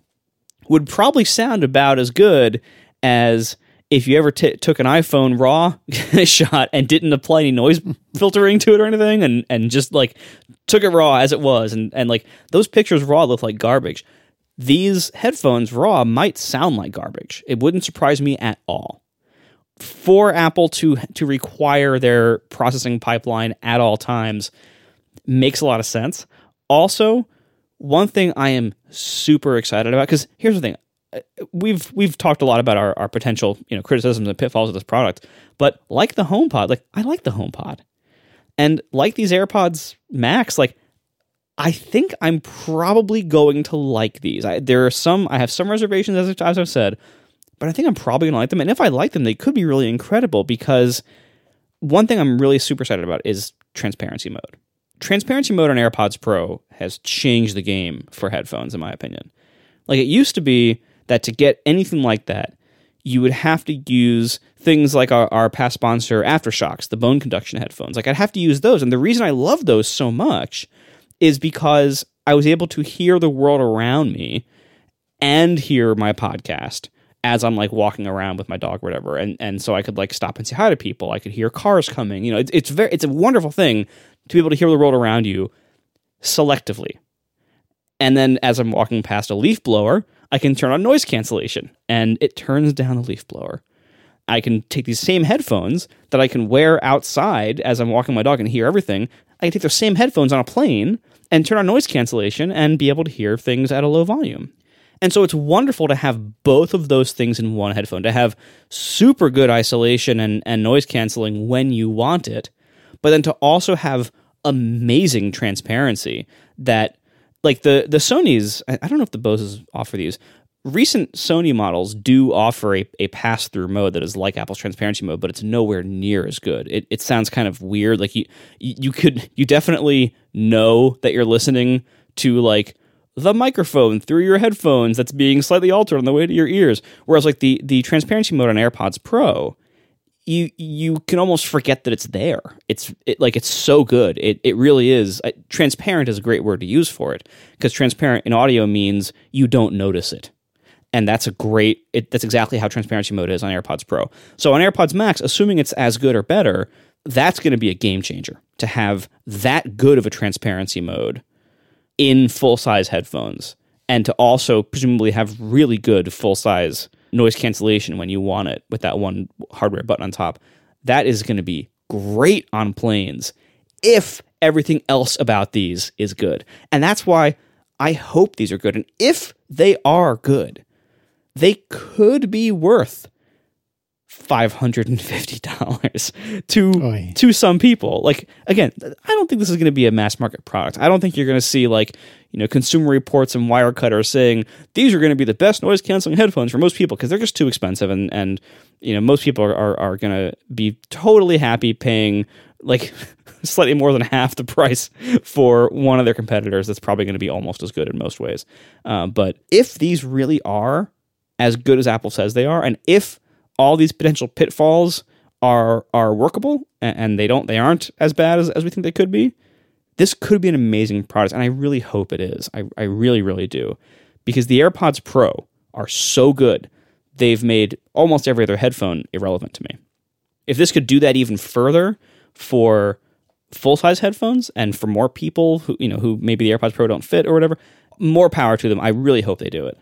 would probably sound about as good as if you ever t- took an iPhone raw shot and didn't apply any noise filtering to it or anything, and and just like took it raw as it was, and and like those pictures raw look like garbage. These headphones raw might sound like garbage. It wouldn't surprise me at all. For Apple to to require their processing pipeline at all times makes a lot of sense. Also, one thing I am super excited about because here's the thing uh, we've we've talked a lot about our, our potential you know criticisms and pitfalls of this product but like the homepod like i like the homepod and like these airpods max like i think i'm probably going to like these I, there are some i have some reservations as, as i've said but i think i'm probably to like them and if i like them they could be really incredible because one thing i'm really super excited about is transparency mode transparency mode on airpods pro has changed the game for headphones in my opinion like it used to be that to get anything like that, you would have to use things like our, our past sponsor AfterShokz, the bone conduction headphones. Like I'd have to use those. And the reason I love those so much is because I was able to hear the world around me and hear my podcast as I'm like walking around with my dog or whatever. And and so I could like stop and say hi to people. I could hear cars coming. You know, it's it's very it's a wonderful thing to be able to hear the world around you selectively. And then as I'm walking past a leaf blower, I can turn on noise cancellation and it turns down the leaf blower. I can take these same headphones that I can wear outside as I'm walking my dog and hear everything. I can take those same headphones on a plane and turn on noise cancellation and be able to hear things at a low volume. And so it's wonderful to have both of those things in one headphone, to have super good isolation and, and noise canceling when you want it, but then to also have amazing transparency that like the the Sony's, I don't know if the Boses offer these. Recent Sony models do offer a, a pass through mode that is like Apple's transparency mode, but it's nowhere near as good. It, it sounds kind of weird. Like you you could you definitely know that you're listening to like the microphone through your headphones that's being slightly altered on the way to your ears. Whereas like the the transparency mode on AirPods Pro you you can almost forget that it's there. It's it, like it's so good. It it really is. Transparent is a great word to use for it because transparent in audio means you don't notice it, and that's a great. It, that's exactly how transparency mode is on AirPods Pro. So on AirPods Max, assuming it's as good or better, that's going to be a game changer to have that good of a transparency mode in full size headphones, and to also presumably have really good full size noise cancellation when you want it with that one hardware button on top. That is going to be great on planes if everything else about these is good. And that's why I hope these are good. And if they are good, they could be worth five hundred and fifty dollars to Oy. to some people. Like again, I don't think this is going to be a mass market product. I don't think you're going to see like you know Consumer Reports and Wirecutter saying these are going to be the best noise canceling headphones for most people because they're just too expensive and and you know most people are are, are going to be totally happy paying like slightly more than half the price for one of their competitors that's probably going to be almost as good in most ways. Uh, but if these really are as good as Apple says they are, and if all these potential pitfalls are are workable and, and they don't they aren't as bad as, as we think they could be, this could be an amazing product. And I really hope it is. I, I really, really do. Because the AirPods Pro are so good, they've made almost every other headphone irrelevant to me. If this could do that even further for full size headphones and for more people who, you know, who maybe the AirPods Pro don't fit or whatever, more power to them. I really hope they do it.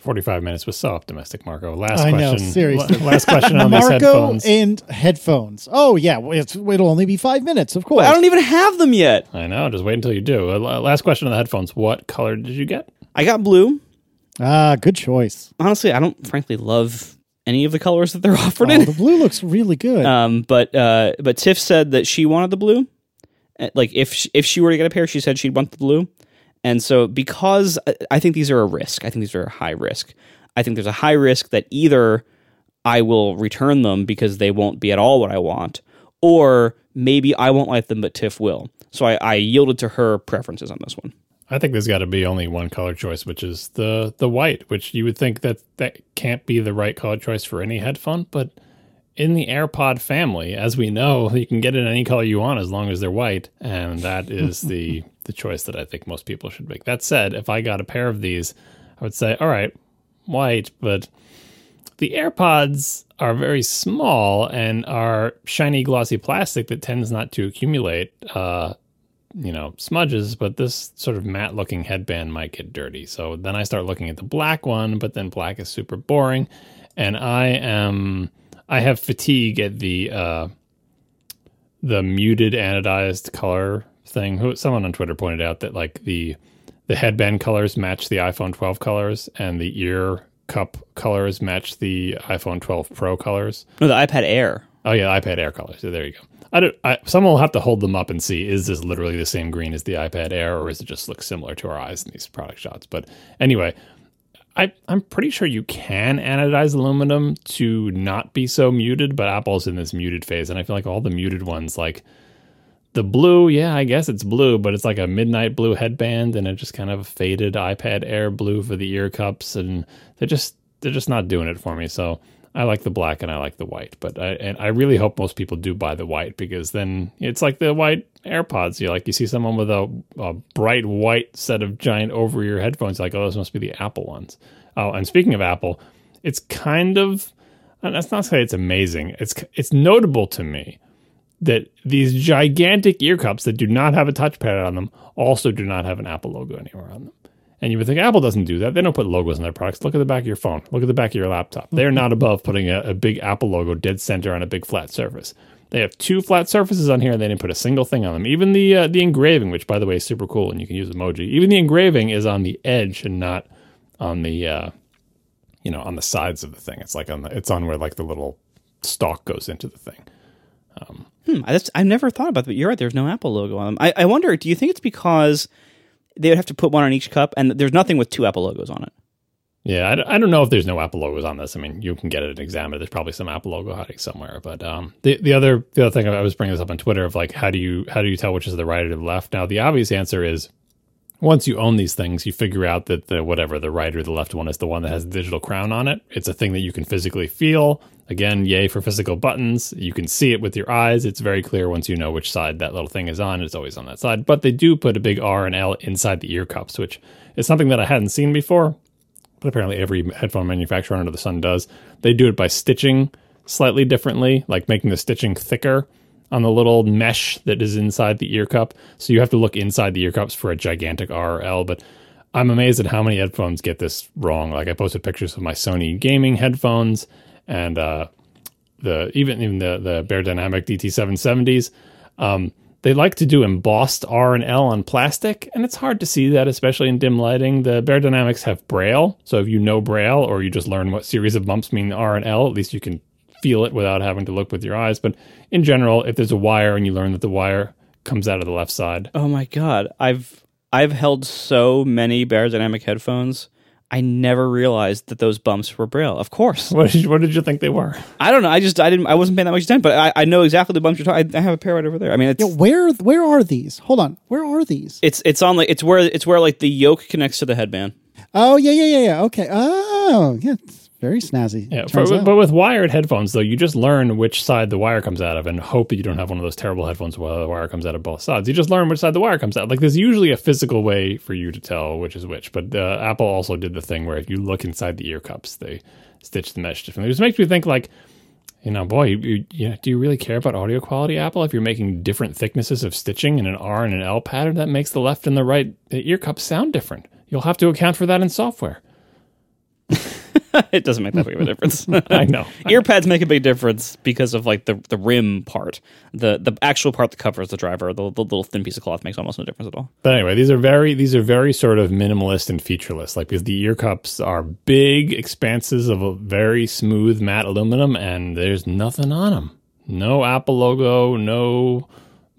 45 minutes was so optimistic, Marco. Last I question. Know, seriously. Last question on Marco these headphones. and headphones. Oh, yeah. it'll only be five minutes, of course. I don't even have them yet. I know. Just wait until you do. Uh, last question on the headphones. What color did you get? I got blue. Ah, good choice. Honestly, I don't frankly love any of the colors that they're offered oh, in. The blue looks really good. Um, but uh, but Tiff said that she wanted the blue. Uh, like if she, if she were to get a pair, she said she'd want the blue. And so because uh, I think these are a risk, I think these are a high risk. I think there's a high risk that either I will return them because they won't be at all what I want, or maybe I won't like them, but Tiff will. So I, I yielded to her preferences on this one. I think there's got to be only one color choice, which is the the white, which you would think that that can't be the right color choice for any headphone, but in the AirPod family, as we know, you can get it any color you want as long as they're white, and that is the the choice that I think most people should make. That said, if I got a pair of these, I would say, all right, white, but the AirPods are very small and are shiny, glossy plastic that tends not to accumulate, uh, you know, smudges. But this sort of matte looking headband might get dirty. So then I start looking at the black one, but then black is super boring. And I am, I have fatigue at the, uh, the muted anodized color thing. Who someone on Twitter pointed out that like the the headband colors match the iPhone 12 colors and the ear cup colors match the iPhone 12 Pro colors. No, the iPad Air. Oh yeah, iPad Air colors. So there you go. I don't. I, someone will have to hold them up and see is this literally the same green as the iPad Air, or is it just look similar to our eyes in these product shots? But anyway, I I'm pretty sure you can anodize aluminum to not be so muted, but Apple's in this muted phase, and I feel like all the muted ones like the blue, yeah, I guess it's blue, but it's like a midnight blue headband and it just kind of faded iPad Air blue for the ear cups, and they're just they're just not doing it for me. So I like the black and I like the white, but I and I really hope most people do buy the white because then it's like the white AirPods. You like you see someone with a, a bright white set of giant over ear headphones, like oh, those must be the Apple ones. Oh, and speaking of Apple, it's kind of that's not to say it's amazing. It's it's notable to me that these gigantic ear cups that do not have a touchpad on them also do not have an Apple logo anywhere on them. And you would think Apple doesn't do that. They don't put logos on their products. Look at the back of your phone. Look at the back of your laptop. They're not above putting a, a big Apple logo dead center on a big flat surface. They have two flat surfaces on here, and they didn't put a single thing on them. Even the uh, the engraving, which by the way is super cool, and you can use emoji. Even the engraving is on the edge and not on the uh, you know on the sides of the thing. It's like on the it's on where like the little stalk goes into the thing. Um, hmm, that's, I never thought about that. But you're right. There's no Apple logo on them. I, I wonder. Do you think it's because they would have to put one on each cup, and there's nothing with two Apple logos on it? Yeah, I, I don't know if there's no Apple logos on this. I mean, you can get it and examine it. There's probably some Apple logo hiding somewhere. But um, the the other the other thing I was bringing this up on Twitter of like how do you how do you tell which is the right or the left? Now the obvious answer is once you own these things, you figure out that the whatever the right or the left one is the one that has the digital crown on it. It's a thing that you can physically feel. Again, yay for physical buttons. You can see it with your eyes. It's very clear once you know which side that little thing is on. It's always on that side. But they do put a big R and L inside the ear cups, which is something that I hadn't seen before. But apparently, every headphone manufacturer under the sun does. They do it by stitching slightly differently, like making the stitching thicker on the little mesh that is inside the ear cup. So you have to look inside the ear cups for a gigantic R or L. But I'm amazed at how many headphones get this wrong. Like I posted pictures of my Sony gaming headphones and uh, the even even the the Beyerdynamic DT770s. Um, they like to do embossed R and L on plastic, and it's hard to see that, especially in dim lighting. The Beyerdynamics have Braille, so if you know Braille or you just learn what series of bumps mean R and L, at least you can feel it without having to look with your eyes. But in general, if there's a wire and you learn that the wire comes out of the left side. Oh my god, I've I've held so many Beyerdynamic headphones. I never realized that those bumps were braille. Of course. What did you, what did you think they were? I don't know. I just I didn't I wasn't paying that much attention, but I, I know exactly the bumps you're talking. I, I have a pair right over there. I mean, it's yeah, where where are these? Hold on, where are these? It's it's on like it's where it's where like the yoke connects to the headband. Oh yeah yeah yeah yeah. Okay. Oh yeah very snazzy. Yeah, for, but with wired headphones though, you just learn which side the wire comes out of, and hope that you don't have one of those terrible headphones where the wire comes out of both sides. You just learn which side the wire comes out. Like there's usually a physical way for you to tell which is which. But uh, Apple also did the thing where if you look inside the ear cups, they stitch the mesh differently. Which makes me think like. You know, boy, you, you, do you really care about audio quality, Apple? If you're making different thicknesses of stitching in an R and an L pattern, that makes the left and the right ear cups sound different. You'll have to account for that in software. it doesn't make that big of a difference. I know. Earpads make a big difference because of like the the rim part, the the actual part that covers the driver. The, the little thin piece of cloth makes almost no difference at all. But anyway, these are very these are very sort of minimalist and featureless. Like because the ear cups are big expanses of a very smooth matte aluminum, and there's nothing on them. No Apple logo, no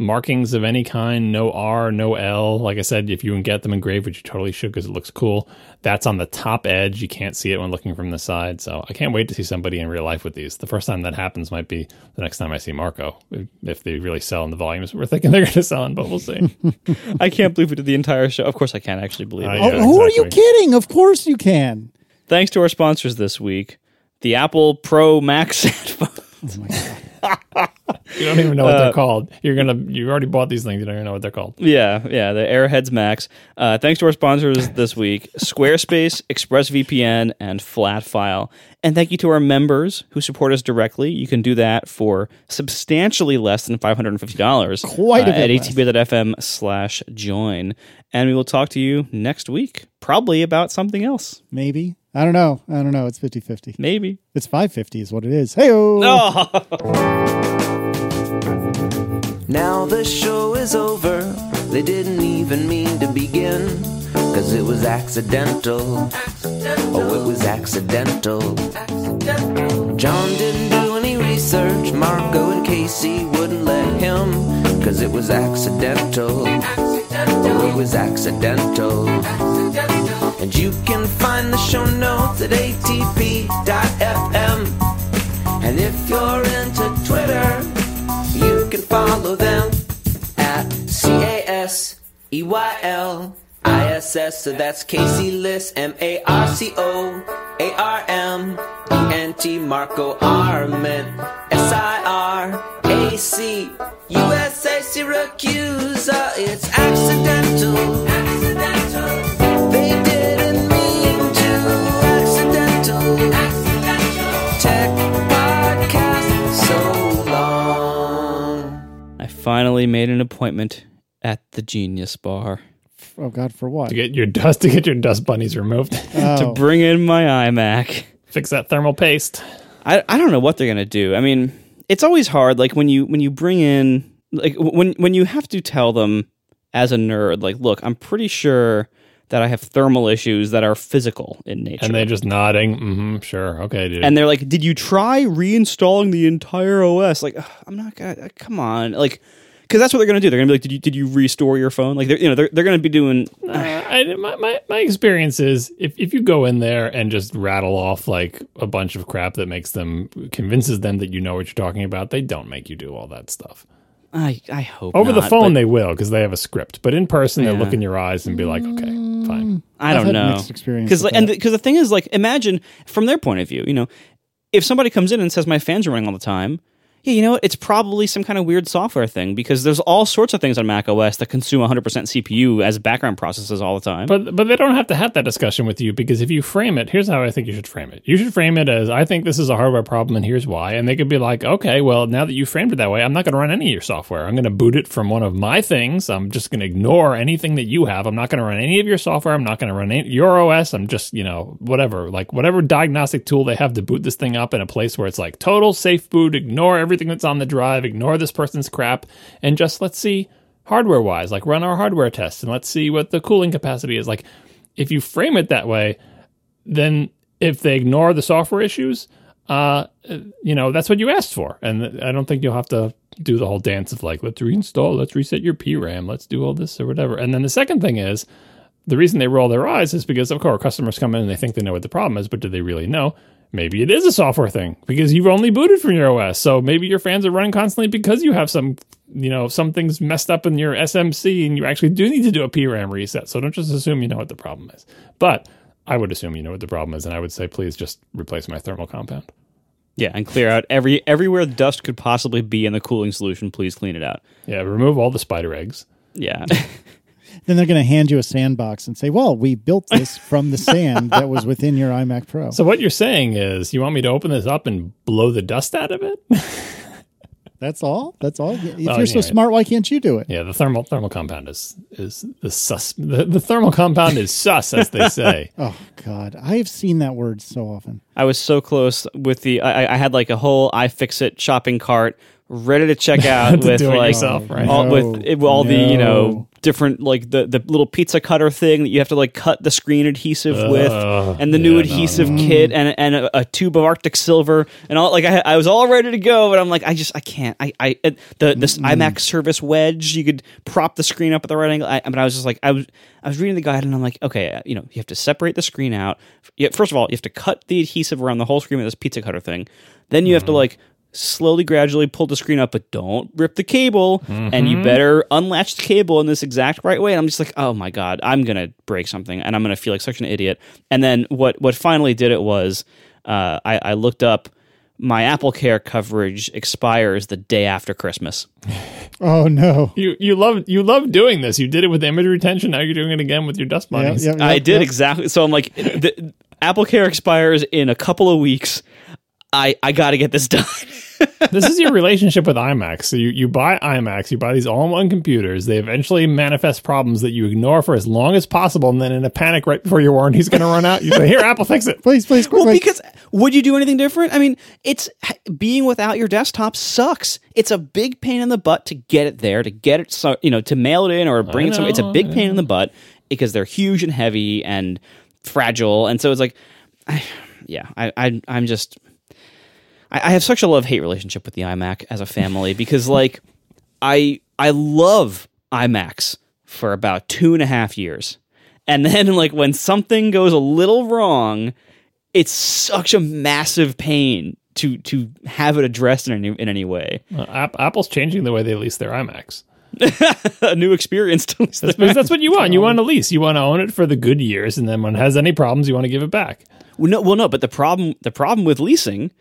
markings of any kind, no R, no L. Like I said, if you can get them engraved, which you totally should because it looks cool, that's on the top edge. You can't see it when looking from the side. So I can't wait to see somebody in real life with these. The first time that happens might be the next time I see Marco, if they really sell in the volumes we're thinking they're going to sell in, but we'll see. I can't believe we did the entire show. Of course, I can't actually believe uh, it. Yeah, oh, who are you kidding? Of course you can. Thanks to our sponsors this week, the Apple Pro Max headphones. Oh my God. You don't even know what Uh, they're called. You're gonna. You already bought these things. You don't even know what they're called. Yeah, yeah, the Airheads Max. Uh, thanks to our sponsors this week Squarespace, ExpressVPN, and Flatfile. And thank you to our members who support us directly. You can do that for substantially less than $550. Quite a uh, bit At less. atp.fm slash join. And we will talk to you next week, probably about something else. Maybe. I don't know. I don't know. It's 50 50. Maybe. It's 550 is what it is. Hey, Now the show is over. They didn't even mean to begin. Cause it was accidental. Oh, it was accidental. John didn't do any research. Marco and Casey wouldn't let him. Cause it was accidental. Oh, it was accidental. And you can find the show notes at atp.fm. And if you're into Twitter, you can follow them at C A S E Y L I S S. So that's Casey Liss, M A R C O A R M E N T Marco Arment S I R A C U S A Siracusa. It's accidental. Accidental. Finally made an appointment at the Genius Bar Oh, God, for what? To get your dust to get your dust bunnies removed. Oh. to Oh, bring in my iMac. Fix that thermal paste. I, I don't know what they're gonna do. I mean, it's always hard. Like when you when you bring in like when when you have to tell them as a nerd, like, look, I'm pretty sure that I have thermal issues that are physical in nature. And they're just nodding. Mm-hmm, sure. Okay, dude. and they're like, "Did you try reinstalling the entire OS?" Like, I'm not gonna. uh, Come on, like, because that's what they're gonna do. They're gonna be like, "Did you did you restore your phone?" Like, they're you know they're they're gonna be doing. Uh, I, my, my, my experience is if, if you go in there and just rattle off like a bunch of crap that makes them convinces them that you know what you're talking about, they don't make you do all that stuff. I I hope Over the phone but they will because they have a script, but in person Yeah. they'll look in your eyes and be like, okay, fine. I I've don't had know mixed experience because with and that. because the thing is like imagine from their point of view, you know, if somebody comes in and says my fans are running all the time, yeah, you know what? It's probably some kind of weird software thing because there's all sorts of things on Mac OS that consume 100% CPU as background processes all the time. But but they don't have to have that discussion with you because if you frame it, here's how I think you should frame it. You should frame it as I think this is a hardware problem and here's why. And they could be like, okay, well now that you framed it that way, I'm not going to run any of your software. I'm going to boot it from one of my things. I'm just going to ignore anything that you have. I'm not going to run any of your software. I'm not going to run any, your OS. I'm just you know whatever like whatever diagnostic tool they have to boot this thing up in a place where it's like total safe boot. Ignore everything that's on the drive. Ignore this person's crap and just let's see hardware wise, like run our hardware tests and let's see what the cooling capacity is. Like, if you frame it that way, then if they ignore the software issues, uh, you know, that's what you asked for. And I don't think you'll have to do the whole dance of like, let's reinstall, let's reset your PRAM, let's do all this or whatever. And then the second thing is, the reason they roll their eyes is because, of course, customers come in and they think they know what the problem is, but do they really know? Maybe it is a software thing because you've only booted from your OS. So maybe your fans are running constantly because you have some, you know, something's messed up in your SMC and you actually do need to do a PRAM reset. So don't just assume you know what the problem is. But I would assume you know what the problem is, and I would say, please just replace my thermal compound. yeah, and clear out every everywhere dust could possibly be in the cooling solution. Please clean it out. Yeah, remove all the spider eggs. Yeah. then they're going to hand you a sandbox and say, well, we built this from the sand that was within your iMac Pro. So what you're saying is, you want me to open this up and blow the dust out of it? That's all? That's all? If Well, you're so anyway. smart, why can't you do it? yeah, the thermal thermal compound is is the sus. The, the thermal compound is sus, as they say. Oh, God. I have seen that word so often. I was so close with the. I, I had like a whole iFixit shopping cart ready to check out To with do it like yourself, right? all, No, with it, with all the you know no. Different like the the little pizza cutter thing that you have to like cut the screen adhesive with, and the new yeah, no, adhesive no. kit, and and a, a tube of Arctic Silver, and all like I, I was all ready to go, but I'm like I just I can't. I I the this iMac service wedge you could prop the screen up at the right angle, I, but I was just like I was I was reading the guide and I'm like okay uh, you know you have to separate the screen out. Yeah, First of all, you have to cut the adhesive around the whole screen with this pizza cutter thing. Then you have to like slowly gradually pull the screen up but don't rip the cable and you better unlatch the cable in this exact right way and i'm just like oh my god i'm gonna break something and i'm gonna feel like such an idiot and then what what finally did it was uh, I, I looked up my Apple Care coverage expires the day after Christmas. Oh no. You you love you love doing this. You did it with image retention. Now you're doing it again with your dust Yeah, bunnies. yeah, I did yeah. exactly. So I'm like, the, Apple Care expires in a couple of weeks. I I got to get this done. this is your relationship with iMacs. So you, you buy iMacs, you buy these all-in-one computers. They eventually manifest problems that you ignore for as long as possible, and then in a panic right before your warranty's going to run out, you say, "Here, Apple, fix it." Please, please, well, quickly. because would you do anything different? I mean, it's being without your desktop sucks. It's a big pain in the butt to get it there, to get it, so, you know, to mail it in or bring it. somewhere. It's a big pain in the butt because they're huge and heavy and fragile, and so it's like, I, yeah, I, I I'm just. I, I have such a love hate relationship with the iMac as a family because like I I love iMacs for about two and a half years. And then like when something goes a little wrong, it's such a massive pain to to have it addressed in any in any way. Uh, App- Apple's changing the way they lease their iMacs. a new experience to lease That's, because that's what you want. You want to lease. You want to own it for the good years, and then when it has any problems, you want to give it back. Well, no, well, no, but the problem the problem with leasing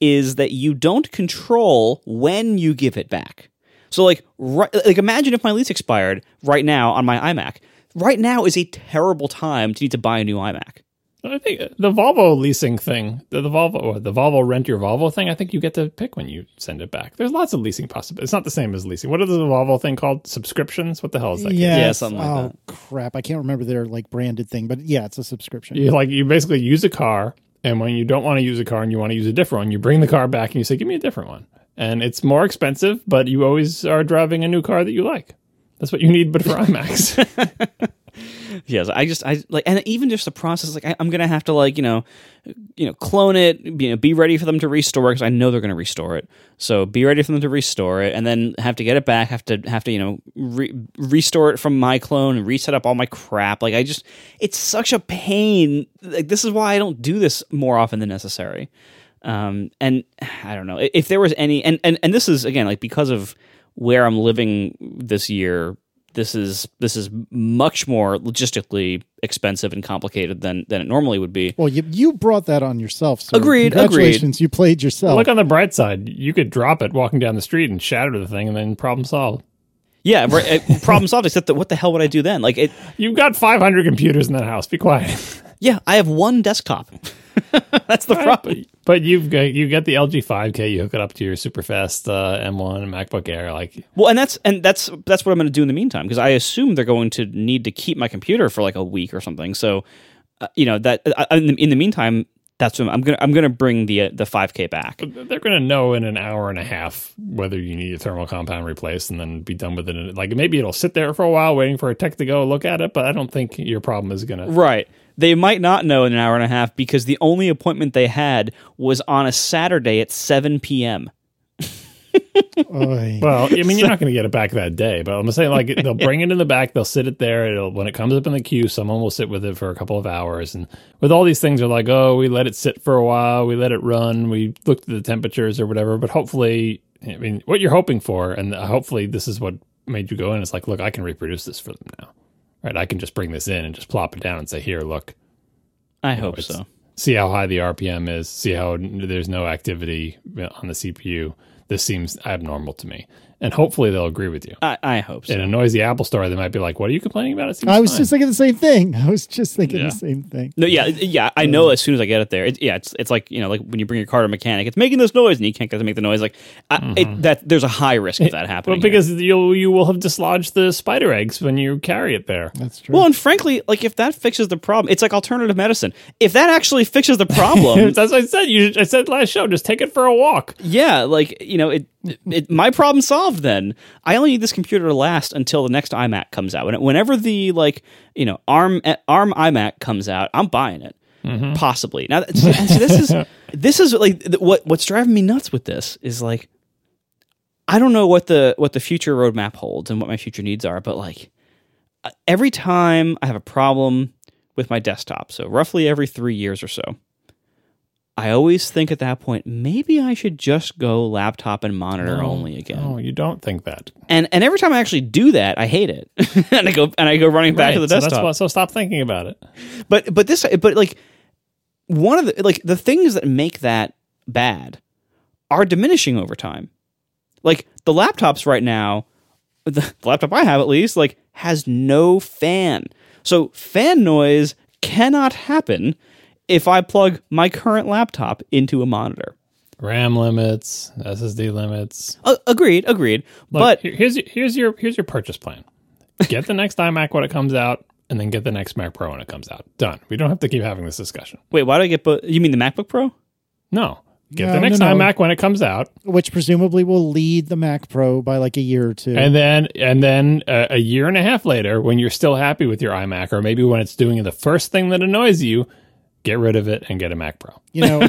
is that you don't control when you give it back. So, like, right, like imagine if my lease expired right now on my iMac. Right now is a terrible time to need to buy a new iMac. I think uh, the Volvo leasing thing, the, the Volvo, or the Volvo rent your Volvo thing. I think you get to pick when you send it back. There's lots of leasing possibilities. It's not the same as leasing. What is the Volvo thing called? Subscriptions? What the hell is that? Yes. Yeah, something like oh crap! I can't remember their like branded thing, but yeah, it's a subscription. You like you basically use a car, and when you don't want to use a car and you want to use a different one, you bring the car back and you say, "Give me a different one." And it's more expensive, but you always are driving a new car that you like. That's what you need, but for iMacs. Yes, I just I like, and even just the process. Like, I, I'm gonna have to like you know, you know, clone it. You know, be ready for them to restore because I know they're gonna restore it. So be ready for them to restore it, and then have to get it back. Have to have to you know re- restore it from my clone and reset up all my crap. Like I just, it's such a pain. Like this is why I don't do this more often than necessary. Um, and I don't know if there was any, and and and this is again like because of where I'm living this year this is this is much more logistically expensive and complicated than than it normally would be. Well, you you brought that on yourself. Sir. Agreed, agreed. Congratulations, you played yourself. Look on the bright side. You could drop it walking down the street and shatter the thing, and then problem solved. Yeah, right, uh, problem solved. Except that, what the hell would I do then? Like, it, You've got 500 computers in that house. Be quiet. yeah, I have one desktop. That's the problem. But you've got you get the LG 5K. You hook it up to your super fast uh, M1 and MacBook Air. Like Well, and that's and that's that's what I'm going to do in the meantime because I assume they're going to need to keep my computer for like a week or something. So, uh, you know that uh, in, the, in the meantime, that's what I'm gonna I'm gonna bring the uh, the 5K back. they're going to know in an hour and a half whether you need a thermal compound replaced, and then be done with it. Like maybe it'll sit there for a while waiting for a tech to go look at it. But I don't think your problem is going to. Right. They might not know in an hour and a half because the only appointment they had was on a Saturday at 7 p.m. Well, I mean, you're not going to get it back that day, but I'm saying like they'll bring it in the back, they'll sit it there. It'll when it comes up in the queue, someone will sit with it for a couple of hours. And with all these things, they're like, oh, we let it sit for a while, we let it run, we looked at the temperatures or whatever. But hopefully, I mean, what you're hoping for, and hopefully, this is what made you go in. It's like, look, I can reproduce this for them now, right? I can just bring this in and just plop it down and say, here, look, I hope it's- so. see how high the RPM is, see how there's no activity on the CPU. This seems abnormal to me. And hopefully they'll agree with you. I, I hope so. In a noisy Apple store, they might be like, "What are you complaining about?" It seems I was fine." just thinking the same thing. I was just thinking Yeah. the same thing. No, yeah, yeah. I know as soon as I get it there. It, yeah, it's it's like you know, like when you bring your car to a mechanic, it's making this noise, and you can't get to make the noise. Like I, it, mm-hmm. that, there's a high risk of that happening. Well, because you you will have dislodged the spider eggs when you carry it there. That's true. well, and frankly, like if that fixes the problem, it's like alternative medicine. If that actually fixes the problem, That's what I said. You, I said last show, just take it for a walk. yeah, like you know, it, it my problem solved. Then I only need this computer to last until the next iMac comes out. When- Whenever the like you know ARM ARM iMac comes out, I'm buying it. Possibly now. So, this is this is like what what's driving me nuts with this is like I don't know what the what the future roadmap holds and what my future needs are, but like uh, every time I have a problem with my desktop, so roughly every three years or so, I always think at that point maybe I should just go laptop and monitor only again. Oh, you don't think that? And and every time I actually do that, I hate it, and I go and I go running back to the Right, so desktop. That's why, so stop thinking about it. But but this but like one of the like the things that make that bad are diminishing over time. Like the laptops right now, the, the laptop I have at least, like has no fan. So fan noise cannot happen if I plug my current laptop into a monitor. RAM limits, SSD limits. Uh, agreed, agreed. Look, but here's your, here's your here's your purchase plan. Get the next iMac when it comes out, and then get the next Mac Pro when it comes out. Done. We don't have to keep having this discussion. wait, why do I get? Bo- you mean the MacBook Pro? No, get No, the next no, no. iMac when it comes out, which presumably will lead the Mac Pro by like a year or two. and then and then uh, a year and a half later, when you're still happy with your iMac, or maybe when it's doing the first thing that annoys you, get rid of it and get a Mac Pro. you know,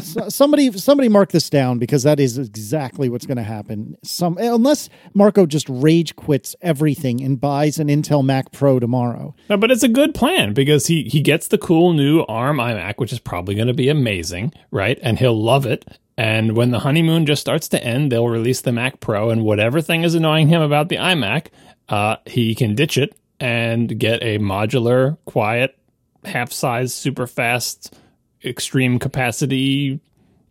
somebody somebody mark this down because that is exactly what's going to happen. Some unless Marco just rage quits everything and buys an Intel Mac Pro tomorrow. No, but it's a good plan because he he gets the cool new ARM iMac, which is probably going to be amazing, right? And he'll love it. And when the honeymoon just starts to end, they'll release the Mac Pro, and whatever thing is annoying him about the iMac, uh, he can ditch it and get a modular, quiet, half-size, super fast, extreme capacity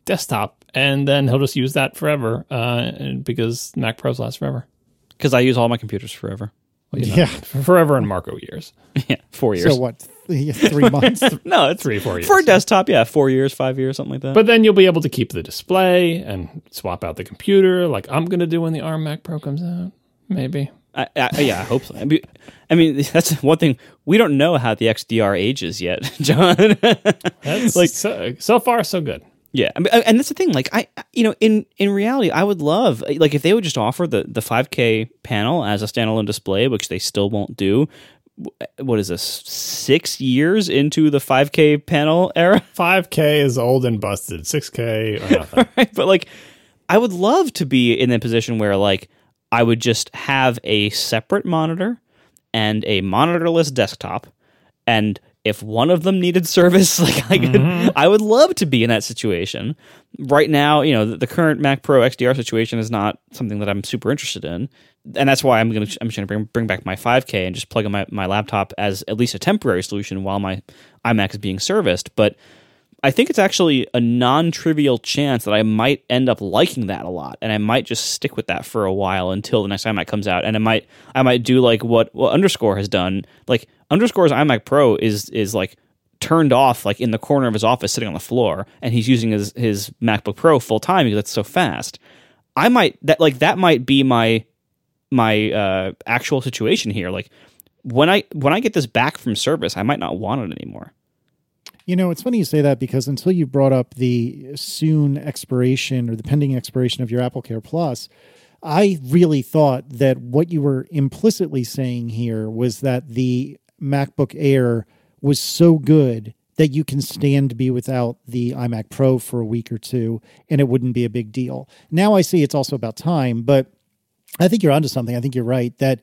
desktop, and then he'll just use that forever uh, because Mac Pros last forever, Because I use all my computers forever. Yeah. forever in Marco years, yeah, four years. So what? th- Three months. no, it's three four years for a desktop. Yeah, four years, five years, something like that. But then you'll be able to keep the display and swap out the computer, like I'm going to do when the ARM Mac Pro comes out. Maybe. I, I, yeah, I hope so. I mean, I mean, that's one thing we don't know how the XDR ages yet, John. That's Like- like so, so far so good. yeah, I mean, and that's the thing. Like, I, you know, in in reality, I would love uh, like if they would just offer the the 5K panel as a standalone display, which they still won't do. Uh, what is this? Six years into the 5K panel era, 5K is old and busted. 6K or nothing. right? But like, I would love to be in a position where like I would just have a separate monitor and a monitorless desktop, and if one of them needed service, like I could, mm-hmm. I would love to be in that situation. Right now, you know, the, the current Mac Pro XDR situation is not something that I'm super interested in, and that's why I'm gonna I'm just gonna bring bring back my 5K and just plug in my my laptop as at least a temporary solution while my iMac is being serviced, but. I think it's actually a non-trivial chance that I might end up liking that a lot, and I might just stick with that for a while until the next iMac comes out. And I might, I might do like what what Underscore has done. Like Underscore's iMac Pro is is like turned off, like in the corner of his office, sitting on the floor, and he's using his his MacBook Pro full time because it's so fast. I might that like that might be my my uh, actual situation here. Like when I when I get this back from service, I might not want it anymore. You know, it's funny you say that because until you brought up the soon expiration or the pending expiration of your Apple Care Plus, I really thought that what you were implicitly saying here was that the MacBook Air was so good that you can stand to be without the iMac Pro for a week or two and it wouldn't be a big deal. Now I see it's also about time, but I think you're onto something. I think you're right that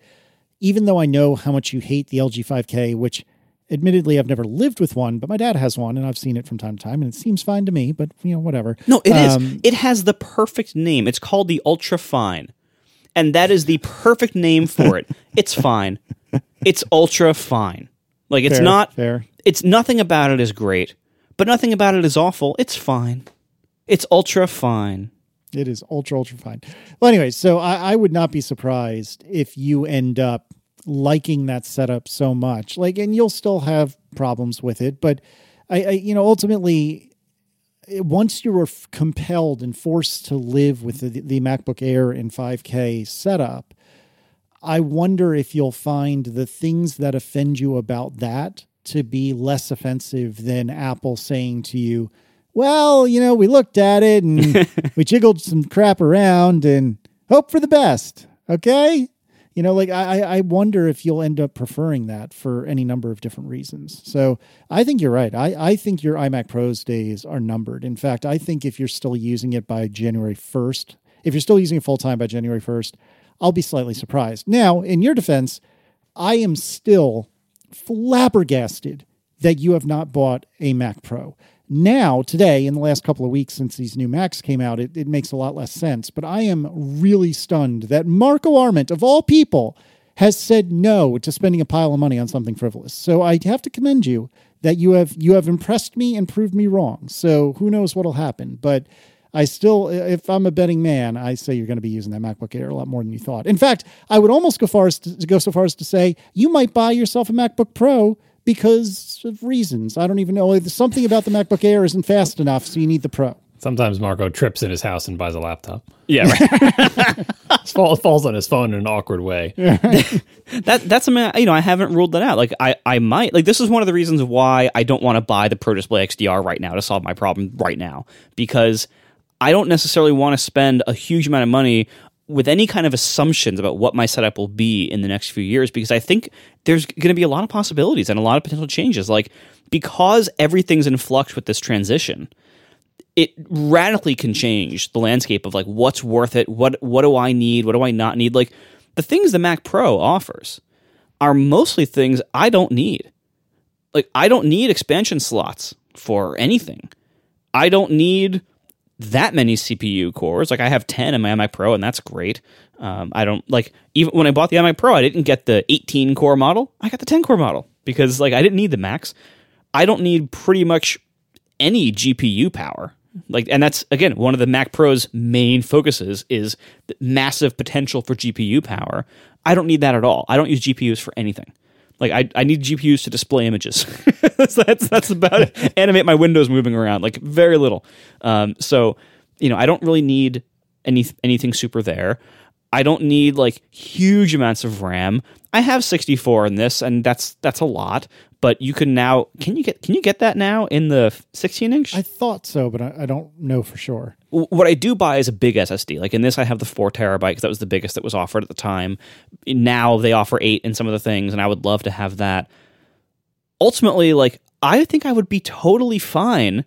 even though I know how much you hate the LG 5K, which admittedly I've never lived with one, but my dad has one and I've seen it from time to time and it seems fine to me, but you know, whatever. No, it is. Um, It has the perfect name. It's called the Ultra Fine. And that is the perfect name for it. It's fine. It's ultra fine. Like it's Fair, not fair. it's nothing about it is great, but nothing about it is awful. It's fine. It's ultra fine. It is ultra, ultra fine. Well, anyway, so I, I would not be surprised if you end up liking that setup so much. Like, and you'll still have problems with it, but I, I you know, ultimately, once you were f- compelled and forced to live with the, the MacBook Air and 5K setup, I wonder if you'll find the things that offend you about that to be less offensive than Apple saying to you, well, you know, we looked at it and we jiggled some crap around and hope for the best. Okay. You know, like I, I- wonder if you'll end up preferring that for any number of different reasons. So I think you're right. I, I think your iMac Pros days are numbered. In fact, I think if you're still using it by January 1st, if you're still using it full time by January 1st, I'll be slightly surprised. Now, in your defense, I am still flabbergasted that you have not bought a Mac Pro. Now, today, in the last couple of weeks since these new Macs came out, it, it makes a lot less sense. But I am really stunned that Marco Arment, of all people, has said no to spending a pile of money on something frivolous. So I have to commend you that you have you have impressed me and proved me wrong. So who knows what'll happen? But I still, if I'm a betting man, I say you're going to be using that MacBook Air a lot more than you thought. In fact, I would almost go far as to, go so far as to say you might buy yourself a MacBook Pro because of reasons. I don't even know. Something about the MacBook Air isn't fast enough, so you need the Pro. Sometimes Marco trips in his house and buys a laptop. Yeah, right. Fall, falls on his phone in an awkward way. that that's a I- you know I haven't ruled that out. Like I I might like this is one of the reasons why I don't want to buy the Pro Display XDR right now to solve my problem right now because I don't necessarily want to spend a huge amount of money with any kind of assumptions about what my setup will be in the next few years because I think there's going to be a lot of possibilities and a lot of potential changes. Like because everything's in flux with this transition, it radically can change the landscape of like what's worth it, what what do I need, what do I not need. Like the things the Mac Pro offers are mostly things I don't need. Like I don't need expansion slots for anything. I don't need that many CPU cores. Like I have 10 in my iMac Pro and that's great. Um, I don't like even when I bought the iMac Pro, I didn't get the 18 core model. I got the 10 core model because like I didn't need the max. I don't need pretty much any GPU power. Like, and that's again one of the Mac Pro's main focuses is massive potential for GPU power. I don't need that at all. I don't use GPUs for anything. Like, I, I need GPUs to display images. that's, that's that's about it. Animate my windows moving around. Like very little. Um, so you know, I don't really need any anything super there. I don't need like huge amounts of RAM. I have 64 in this, and that's that's a lot. But you can now can you get can you get that now in the 16 inch? I thought so, but I, I don't know for sure. What I do buy is a big SSD. Like in this, I have the four terabyte because that was the biggest that was offered at the time. Now they offer eight in some of the things, and I would love to have that. Ultimately, like I think I would be totally fine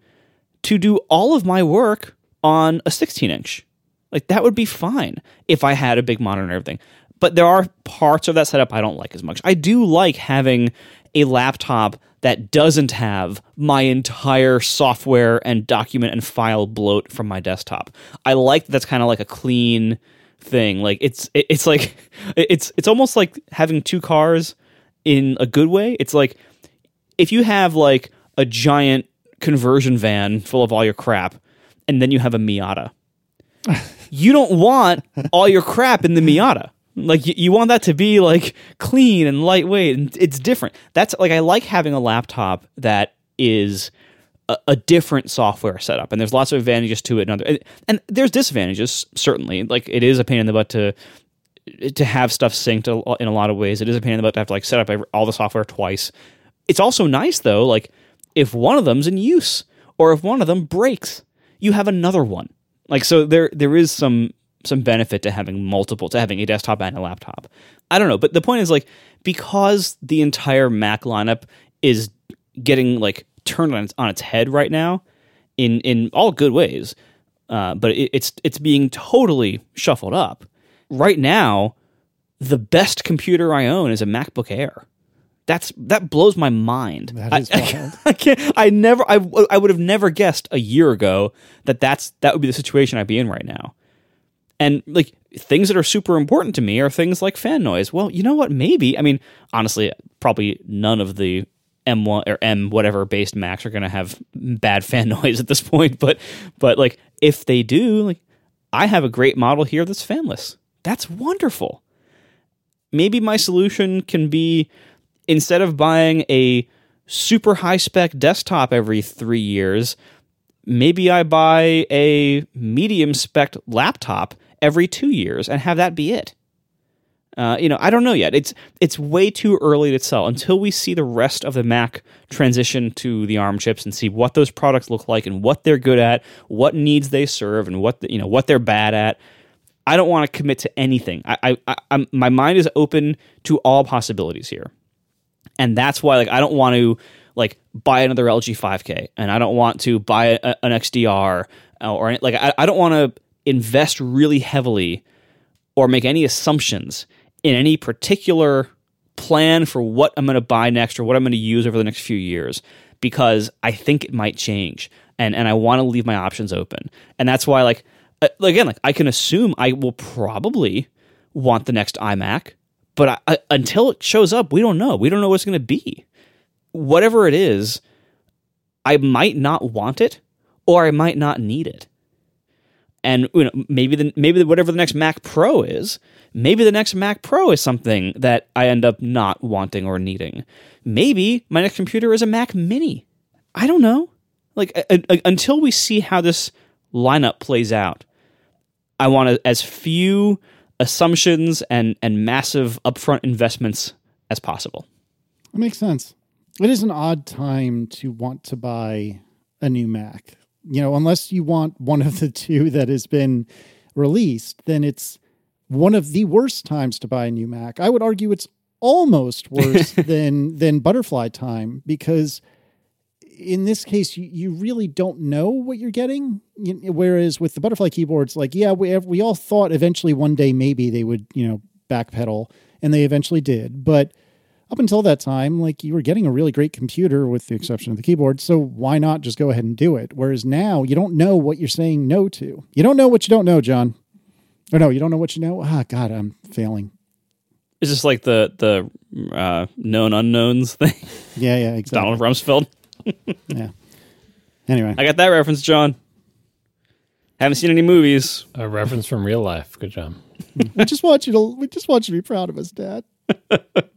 to do all of my work on a 16 inch. Like that would be fine if I had a big monitor and everything. But there are parts of that setup I don't like as much. I do like having a laptop that doesn't have my entire software and document and file bloat from my desktop. I like that that's kind of like a clean thing. Like it's it's like it's it's almost like having two cars in a good way. It's like if you have like a giant conversion van full of all your crap and then you have a Miata. You don't want all your crap in the Miata. Like you, you want that to be like clean and lightweight and it's different. That's like I like having a laptop that is a, a different software setup and there's lots of advantages to it and other and, and there's disadvantages certainly. Like it is a pain in the butt to to have stuff synced in a lot of ways. It is a pain in the butt to have to like set up all the software twice. It's also nice though, like if one of them's in use or if one of them breaks, you have another one. Like so there there is some some benefit to having multiple to having a desktop and a laptop. I don't know, but the point is like because the entire Mac lineup is getting like turned on its, on its head right now in in all good ways. Uh, but it, it's it's being totally shuffled up. Right now, the best computer I own is a MacBook Air. That's that blows my mind. That I- is wild. I can't. I never. I, I would have never guessed a year ago that that's that would be the situation I'd be in right now. And like things that are super important to me are things like fan noise. Well, you know what? Maybe. I mean, honestly, probably none of the M1 or M whatever based Macs are going to have bad fan noise at this point. But but like if they do, like I have a great model here that's fanless. That's wonderful. Maybe my solution can be instead of buying a super high spec desktop every three years, maybe I buy a medium spec laptop every two years and have that be it. Uh, you know, I don't know yet. It's it's way too early to tell until we see the rest of the Mac transition to the ARM chips and see what those products look like and what they're good at, what needs they serve, and what the, you know what they're bad at. I don't want to commit to anything. I, I, I my mind is open to all possibilities here and that's why like I don't want to like buy another LG 5K, and I don't want to buy a, an XDR uh, or like I, I don't want to invest really heavily or make any assumptions in any particular plan for what I'm going to buy next or what I'm going to use over the next few years because I think it might change and and I want to leave my options open. And that's why like uh, again like I can assume I will probably want the next iMac, but I, I, until it shows up, we don't know. We don't know what it's going to be. Whatever it is, I might not want it or I might not need it. and you know maybe the maybe the, whatever the next Mac Pro is, maybe the next Mac Pro is something that I end up not wanting or needing. Maybe my next computer is a Mac Mini. I don't know. Like a, a, until we see how this lineup plays out, I want as few assumptions and and massive upfront investments as possible. That makes sense. It is an odd time to want to buy a new Mac. You know, unless you want one of the two that has been released, then it's one of the worst times to buy a new Mac. I would argue it's almost worse than than butterfly time because in this case you, you really don't know what you're getting. Whereas with the butterfly keyboards like yeah we we all thought eventually one day maybe they would you know backpedal and they eventually did. But up until that time like you were getting a really great computer with the exception of the keyboard so why not just go ahead and do it? Whereas now you don't know what you're saying no to. You don't know what you don't know john. Or no you don't know what you know? Ah god i'm failing. Is this like the the uh, known unknowns thing? Yeah yeah exactly. Donald rumsfeld yeah. Anyway, I got that reference, John. Haven't seen any movies. A reference from real life. Good job. we just want you to we just want you to be proud of us, Dad.